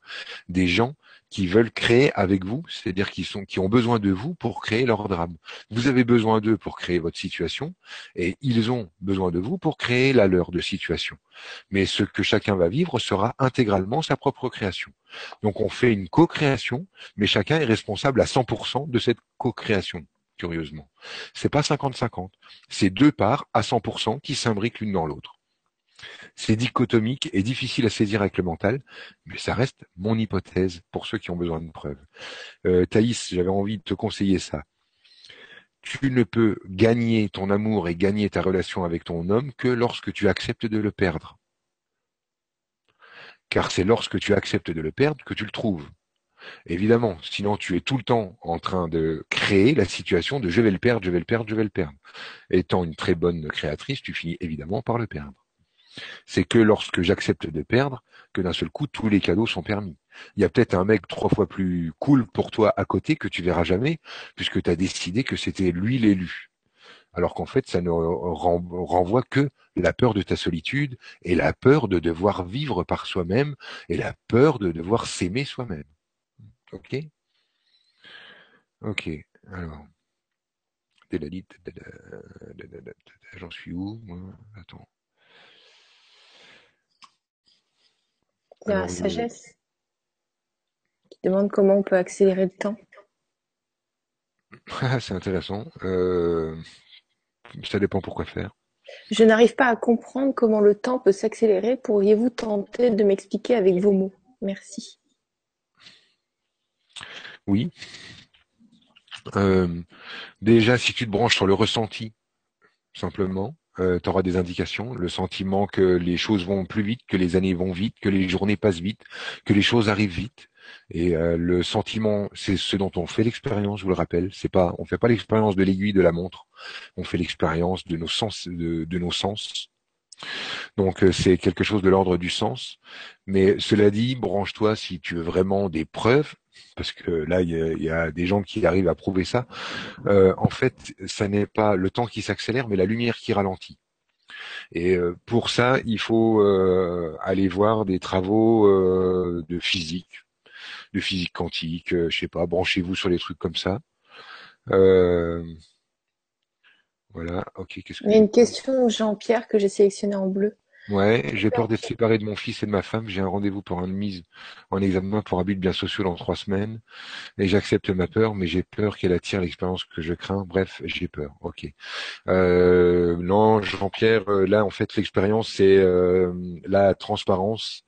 des gens qui veulent créer avec vous, c'est-à-dire qui sont qui ont besoin de vous pour créer leur drame. Vous avez besoin d'eux pour créer votre situation et ils ont besoin de vous pour créer la leur de situation. Mais ce que chacun va vivre sera intégralement sa propre création. Donc on fait une co-création, mais chacun est responsable à 100% de cette co-création curieusement. C'est pas 50-50. C'est deux parts à 100% qui s'imbriquent l'une dans l'autre. C'est dichotomique et difficile à saisir avec le mental, mais ça reste mon hypothèse pour ceux qui ont besoin de preuves. Euh, Thaïs, j'avais envie de te conseiller ça. Tu ne peux gagner ton amour et gagner ta relation avec ton homme que lorsque tu acceptes de le perdre. Car c'est lorsque tu acceptes de le perdre que tu le trouves. Évidemment, sinon tu es tout le temps en train de créer la situation de je vais le perdre, je vais le perdre, je vais le perdre. Étant une très bonne créatrice, tu finis évidemment par le perdre. C'est que lorsque j'accepte de perdre, que d'un seul coup, tous les cadeaux sont permis. Il y a peut-être un mec trois fois plus cool pour toi à côté que tu verras jamais, puisque tu as décidé que c'était lui l'élu. Alors qu'en fait, ça ne renvoie que la peur de ta solitude et la peur de devoir vivre par soi-même et la peur de devoir s'aimer soi-même. Ok? Ok. Alors. J'en suis où Attends.
Il y a la sagesse qui demande comment on peut accélérer le temps.
c'est intéressant. Euh, ça dépend pourquoi faire.
Je n'arrive pas à comprendre comment le temps peut s'accélérer. Pourriez-vous tenter de m'expliquer avec vos mots? Merci.
Oui. Euh, déjà, si tu te branches sur le ressenti, simplement, euh, tu auras des indications, le sentiment que les choses vont plus vite, que les années vont vite, que les journées passent vite, que les choses arrivent vite. Et euh, le sentiment, c'est ce dont on fait l'expérience, je vous le rappelle. C'est pas, on fait pas l'expérience de l'aiguille de la montre, on fait l'expérience de nos sens, de, nos sens. Donc euh, c'est quelque chose de l'ordre du sens. Mais cela dit, branche-toi si tu veux vraiment des preuves, parce que là il y a, des gens qui arrivent à prouver ça. Euh, en fait, ça n'est pas le temps qui s'accélère, mais la lumière qui ralentit. Et pour ça, il faut aller voir des travaux de physique, de physique quantique, euh, je sais pas, branchez-vous sur des trucs comme ça. Euh, voilà, ok.
Qu'est-ce Il y a une question, Jean-Pierre, que j'ai sélectionné en bleu.
Ouais, j'ai peur d'être séparé de mon fils et de ma femme. J'ai un rendez-vous pour une mise en examen pour abus de biens sociaux dans trois semaines. Et j'accepte ma peur, mais j'ai peur qu'elle attire l'expérience que je crains. Bref, j'ai peur. Ok. Euh, non, Jean-Pierre, euh, là, en fait, l'expérience, c'est la transparence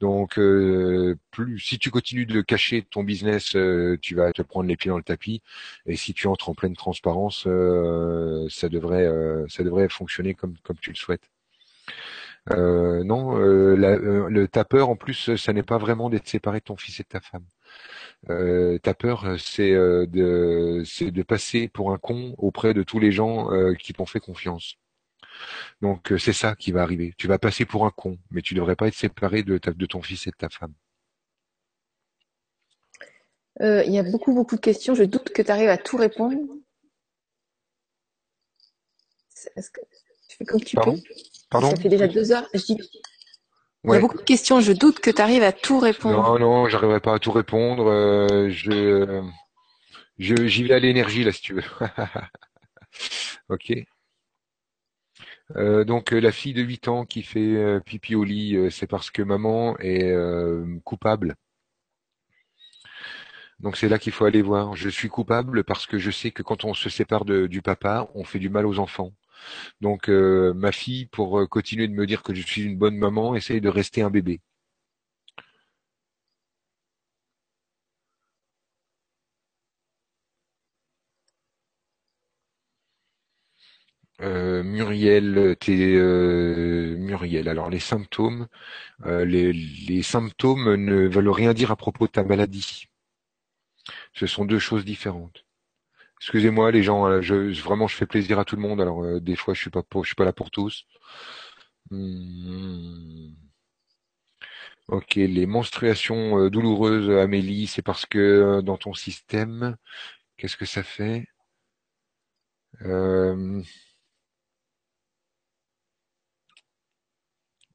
donc, euh, plus si tu continues de cacher ton business, euh, tu vas te prendre les pieds dans le tapis. Et si tu entres en pleine transparence, euh, ça devrait, ça devrait fonctionner comme comme tu le souhaites. Non, le ta peur en plus, ça n'est pas vraiment d'être séparé de ton fils et de ta femme. ta peur, c'est de, c'est de passer pour un con auprès de tous les gens qui t'ont fait confiance. Donc euh, c'est ça qui va arriver. Tu vas passer pour un con, mais tu ne devrais pas être séparé de, de ton fils et de ta femme.
Euh, il y a beaucoup, beaucoup de questions. Je doute que tu arrives à tout répondre. Est-ce que tu fais comme tu
peux? Pardon
Ça fait déjà deux heures. Il y a beaucoup de questions. Je doute que tu arrives à tout répondre.
Non, non, j'arriverai pas à tout répondre. Euh, je, j'y vais à l'énergie là, si tu veux. ok. Euh, donc euh, la fille de 8 ans qui fait euh, pipi au lit, c'est parce que maman est coupable. Donc c'est là qu'il faut aller voir. Je suis coupable parce que je sais que quand on se sépare du papa, on fait du mal aux enfants. Donc ma fille, pour continuer de me dire que je suis une bonne maman, essaye de rester un bébé. Euh, Muriel, t'es euh, Muriel. Alors les symptômes, euh, les, symptômes ne veulent rien dire à propos de ta maladie. Ce sont deux choses différentes. Excusez-moi les gens, je, vraiment je fais plaisir à tout le monde. Alors des fois je suis pas je suis pas là pour tous. Hmm. Ok, les menstruations douloureuses, Amélie, c'est parce que dans ton système, qu'est-ce que ça fait?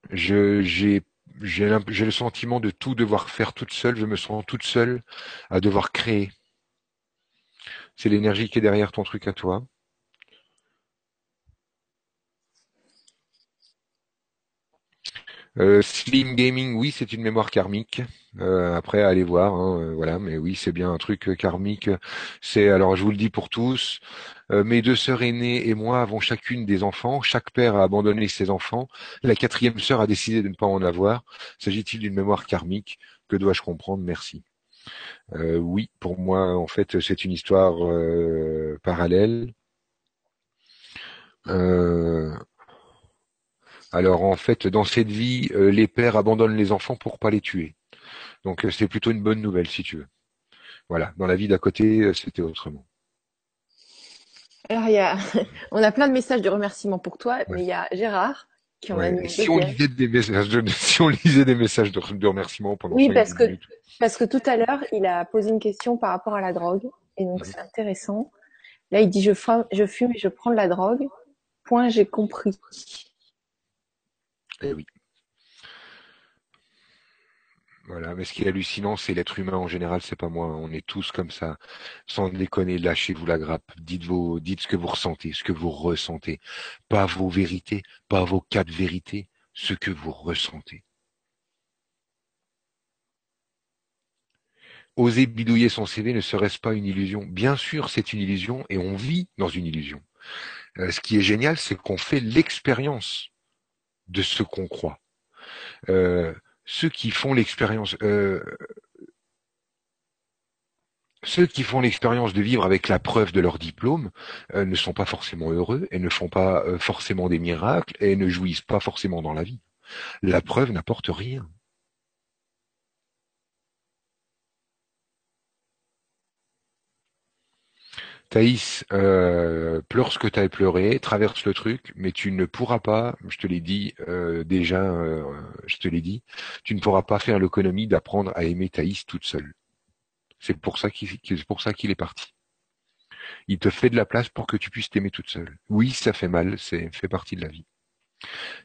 Je j'ai j'ai le sentiment de tout devoir faire toute seule. Je me sens toute seule à devoir créer. C'est l'énergie qui est derrière ton truc à toi. Euh, Slim Gaming, oui, c'est une mémoire karmique. Euh, après, allez voir, hein, euh, voilà. Mais oui, c'est bien un truc karmique. C'est alors, je vous le dis pour tous. mes deux sœurs aînées et moi avons chacune des enfants. Chaque père a abandonné ses enfants. La quatrième sœur a décidé de ne pas en avoir. S'agit-il d'une mémoire karmique? Que dois-je comprendre? Merci. Oui, pour moi, en fait, c'est une histoire parallèle. Euh, alors en fait, dans cette vie, euh, les pères abandonnent les enfants pour pas les tuer. Donc euh, c'est plutôt une bonne nouvelle si tu veux. Voilà, dans la vie d'à côté, euh, c'était autrement.
Alors il y a, on a plein de messages de remerciements pour toi, mais il y a Gérard qui en a mis
si on lisait des messages de, si on lisait des messages de, remerciements pendant
Oui, parce que parce que tout à l'heure, il a posé une question par rapport à la drogue, et donc c'est intéressant. Là, il dit je fume, je fume et je prends de la drogue. Point, j'ai compris.
Eh oui. Voilà, mais ce qui est hallucinant, c'est l'être humain en général, c'est pas moi. On est tous comme ça. Sans déconner, lâchez-vous la grappe. Dites vos, dites ce que vous ressentez, ce que vous ressentez. Pas vos vérités, pas vos quatre vérités, ce que vous ressentez. Oser bidouiller son CV ne serait-ce pas une illusion? Bien sûr, c'est une illusion et on vit dans une illusion. Euh, ce qui est génial, c'est qu'on fait l'expérience de ce qu'on croit. Euh, ceux qui font l'expérience, euh, ceux qui font l'expérience de vivre avec la preuve de leur diplôme euh, ne sont pas forcément heureux et ne font pas forcément des miracles et ne jouissent pas forcément dans la vie. La preuve n'apporte rien. Thaïs, euh, pleure ce que tu as pleuré, traverse le truc, mais tu ne pourras pas, je te l'ai dit euh, déjà, euh, je te l'ai dit, tu ne pourras pas faire l'économie d'apprendre à aimer Thaïs toute seule. C'est pour ça qu'il c'est pour ça qu'il est parti. Il te fait de la place pour que tu puisses t'aimer toute seule. Oui, ça fait mal, c'est fait partie de la vie.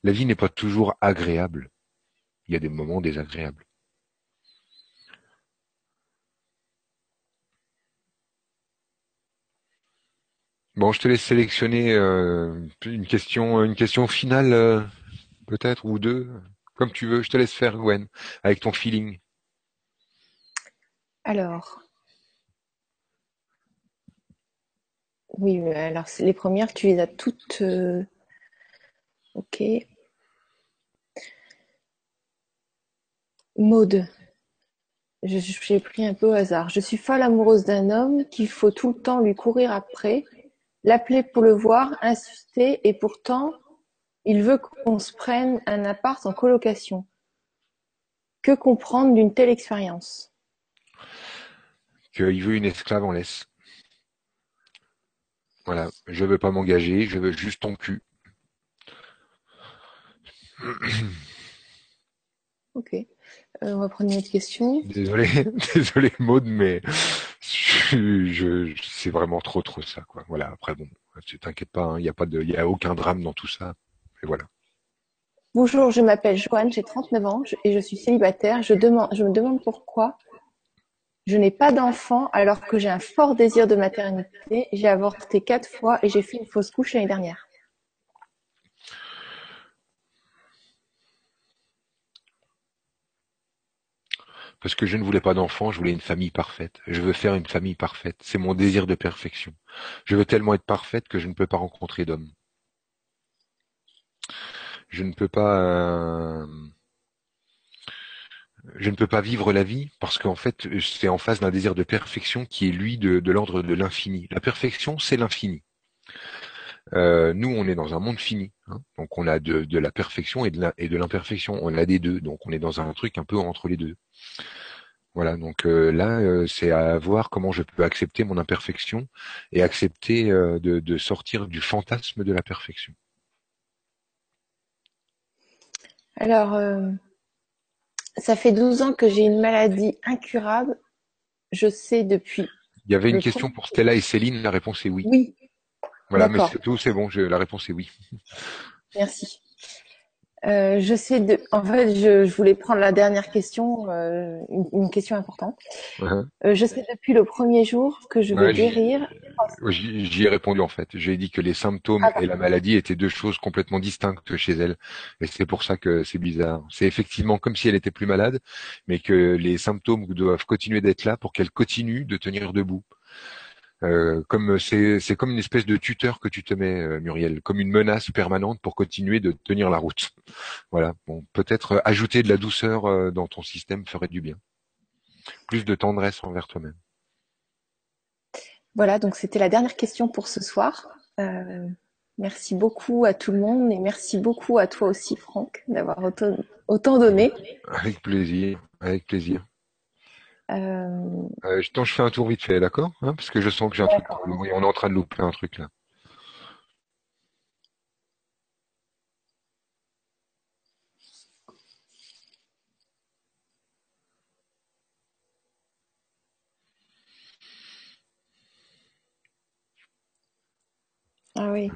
La vie n'est pas toujours agréable. Il y a des moments désagréables. Bon, je te laisse sélectionner euh, une question, finale euh, peut-être ou deux, comme tu veux. Je te laisse faire, Gwen, avec ton feeling.
Alors, oui, alors les premières, tu les as toutes. Euh, ok. Maude. J'ai pris un peu au hasard. Je suis folle amoureuse d'un homme qu'il faut tout le temps lui courir après l'appeler pour le voir, insister, et pourtant, il veut qu'on se prenne un appart en colocation. Que comprendre d'une telle expérience?
Qu'il veut une esclave en laisse. Voilà, je veux pas m'engager, je veux juste ton cul.
Ok. Euh, on va prendre une autre question.
Désolé, désolé Maud, mais je, c'est vraiment trop trop ça quoi. Voilà. Après bon, tu t'inquiète pas, il hein, n'y a pas de, il y a aucun drame dans tout ça. Et voilà.
Bonjour, je m'appelle Joanne, j'ai 39 ans et je suis célibataire. Je demande, je me demande pourquoi je n'ai pas d'enfant alors que j'ai un fort désir de maternité. J'ai avorté quatre fois et j'ai fait une fausse couche l'année dernière.
Parce que je ne voulais pas d'enfant, je voulais une famille parfaite. Je veux faire une famille parfaite. C'est mon désir de perfection. Je veux tellement être parfaite que je ne peux pas rencontrer d'homme. Je ne peux pas. Euh, je ne peux pas vivre la vie parce qu'en fait, c'est en face d'un désir de perfection qui est lui de, l'ordre de l'infini. La perfection, c'est l'infini. Euh, nous, on est dans un monde fini, hein. donc on a de, la perfection et de l'imperfection. On a des deux, donc on est dans un truc un peu entre les deux. Voilà, donc euh, là, euh, c'est à voir comment je peux accepter mon imperfection et accepter euh, de, sortir du fantasme de la perfection.
Alors, ça fait 12 ans que j'ai une maladie incurable. Je sais depuis.
Il y avait une question pour Stella et Céline, la réponse est oui.
Oui.
Voilà, mais c'est tout, c'est bon, la réponse est oui.
Merci. Euh, je sais de. En fait, je, je, voulais prendre la dernière question, euh, une, question importante. Uh-huh. Euh, je sais depuis le premier jour que je veux guérir.
J'y ai répondu en fait. J'ai dit que les symptômes ah, et la maladie étaient deux choses complètement distinctes chez elle, et c'est pour ça que c'est bizarre. C'est effectivement comme si elle était plus malade, mais que les symptômes doivent continuer d'être là pour qu'elle continue de tenir debout. Euh, comme c'est c'est comme une espèce de tuteur que tu te mets, euh, Muriel, comme une menace permanente pour continuer de tenir la route. Voilà. Bon, peut-être euh, ajouter de la douceur dans ton système ferait du bien. Plus de tendresse envers toi-même.
Voilà, donc c'était la dernière question pour ce soir. merci beaucoup à tout le monde et merci beaucoup à toi aussi, Franck, d'avoir autant, autant donné.
Avec plaisir, avec plaisir. Euh... Je fais un tour vite fait, d'accord hein, Parce que je sens que j'ai un truc. On est en train de louper un truc là.
Ah oui.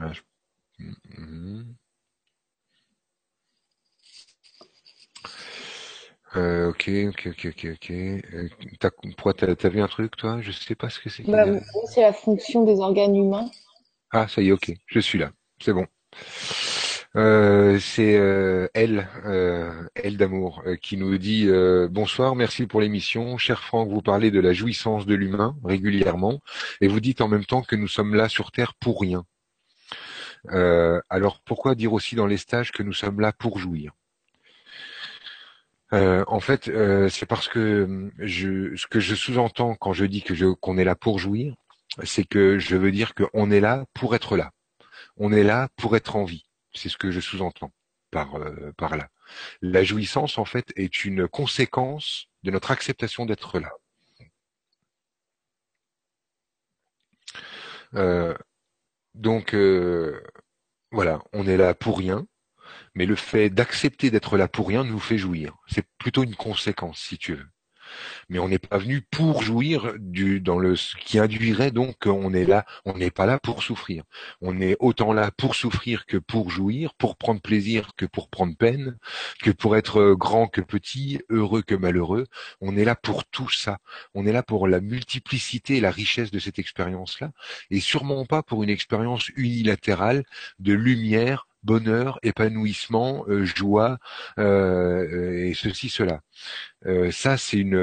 Euh, ok, ok, ok, ok, ok. Euh, t'as, t'as, vu un truc, toi? Je sais pas ce que c'est.
Bah, c'est la fonction des organes humains.
Ah, ça y est, ok. Je suis là. C'est bon. Euh, c'est euh, elle, euh, elle d'amour, qui nous dit bonsoir, merci pour l'émission, cher Franck. Vous parlez de la jouissance de l'humain régulièrement, et vous dites en même temps que nous sommes là sur Terre pour rien. alors pourquoi dire aussi dans les stages que nous sommes là pour jouir? Euh, en fait, euh, c'est parce que je, ce que je sous-entends quand je dis que je, qu'on est là pour jouir, c'est que je veux dire qu'on est là pour être là. On est là pour être en vie. C'est ce que je sous-entends par, euh, par là. La jouissance, en fait, est une conséquence de notre acceptation d'être là. donc voilà, on est là pour rien, mais le fait d'accepter d'être là pour rien nous fait jouir. C'est plutôt une conséquence, si tu veux mais on n'est pas venu pour jouir du dans le ce qui induirait donc qu'on est là, on n'est pas là pour souffrir. On est autant là pour souffrir que pour jouir, pour prendre plaisir que pour prendre peine, que pour être grand que petit, heureux que malheureux. On est là pour tout ça. On est là pour la multiplicité et la richesse de cette expérience-là, et sûrement pas pour une expérience unilatérale de lumière bonheur, épanouissement, euh, joie euh, et ceci, cela. Euh, ça, c'est une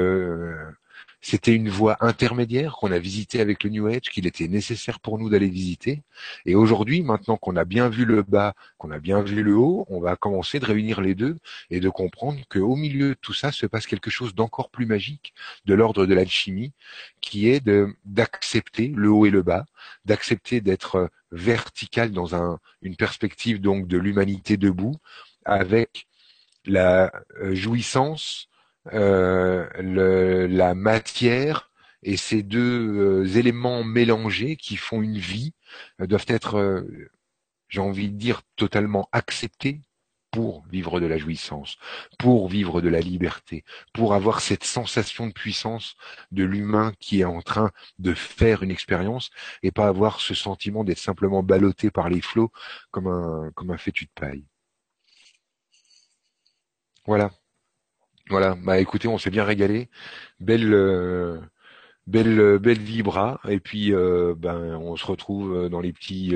c'était une voie intermédiaire qu'on a visitée avec le New Age, qu'il était nécessaire pour nous d'aller visiter. Et aujourd'hui, maintenant qu'on a bien vu le bas, qu'on a bien vu le haut, on va commencer de réunir les deux et de comprendre qu'au milieu de tout ça se passe quelque chose d'encore plus magique, de l'ordre de l'alchimie, qui est d'accepter le haut et le bas, d'accepter d'être vertical dans un, une perspective donc de l'humanité debout, avec la euh, jouissance le, la matière et ces deux euh, éléments mélangés qui font une vie euh, doivent être, j'ai envie de dire, totalement acceptés pour vivre de la jouissance, pour vivre de la liberté, pour avoir cette sensation de puissance de l'humain qui est en train de faire une expérience et pas avoir ce sentiment d'être simplement ballotté par les flots comme un, comme un fétu de paille. Voilà. Voilà, bah écoutez, on s'est bien régalé. Belle, euh, belle, belle vibra. Et puis, euh, ben, on se retrouve euh, dans les petits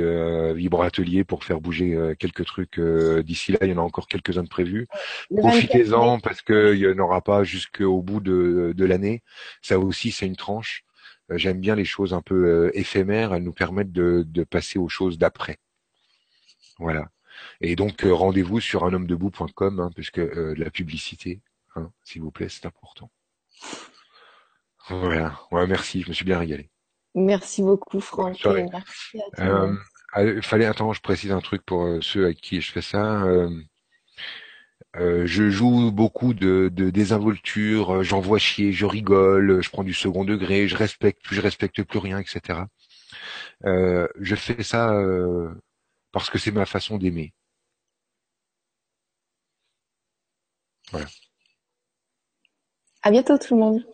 vibra ateliers pour faire bouger quelques trucs. D'ici là, il y en a encore quelques-uns de prévus. Profitez-en parce qu'il n'y en aura pas jusqu'au bout de, de l'année. Ça aussi, c'est une tranche. J'aime bien les choses un peu éphémères. Elles nous permettent de, de passer aux choses d'après. Voilà. Et donc rendez-vous sur unhomme-debout.com hein, puisque la publicité, Hein, s'il vous plaît, c'est important. Voilà. Ouais, merci, je me suis bien régalé.
Merci beaucoup, Franck.
Merci euh, ah, fallait, attends, je précise un truc pour euh, ceux à qui je fais ça. Euh, je joue beaucoup de, de désinvolture, j'envoie chier, je rigole, je prends du second degré, je respecte, plus je respecte plus rien, etc. je fais ça parce que c'est ma façon d'aimer. Voilà.
À bientôt tout le monde.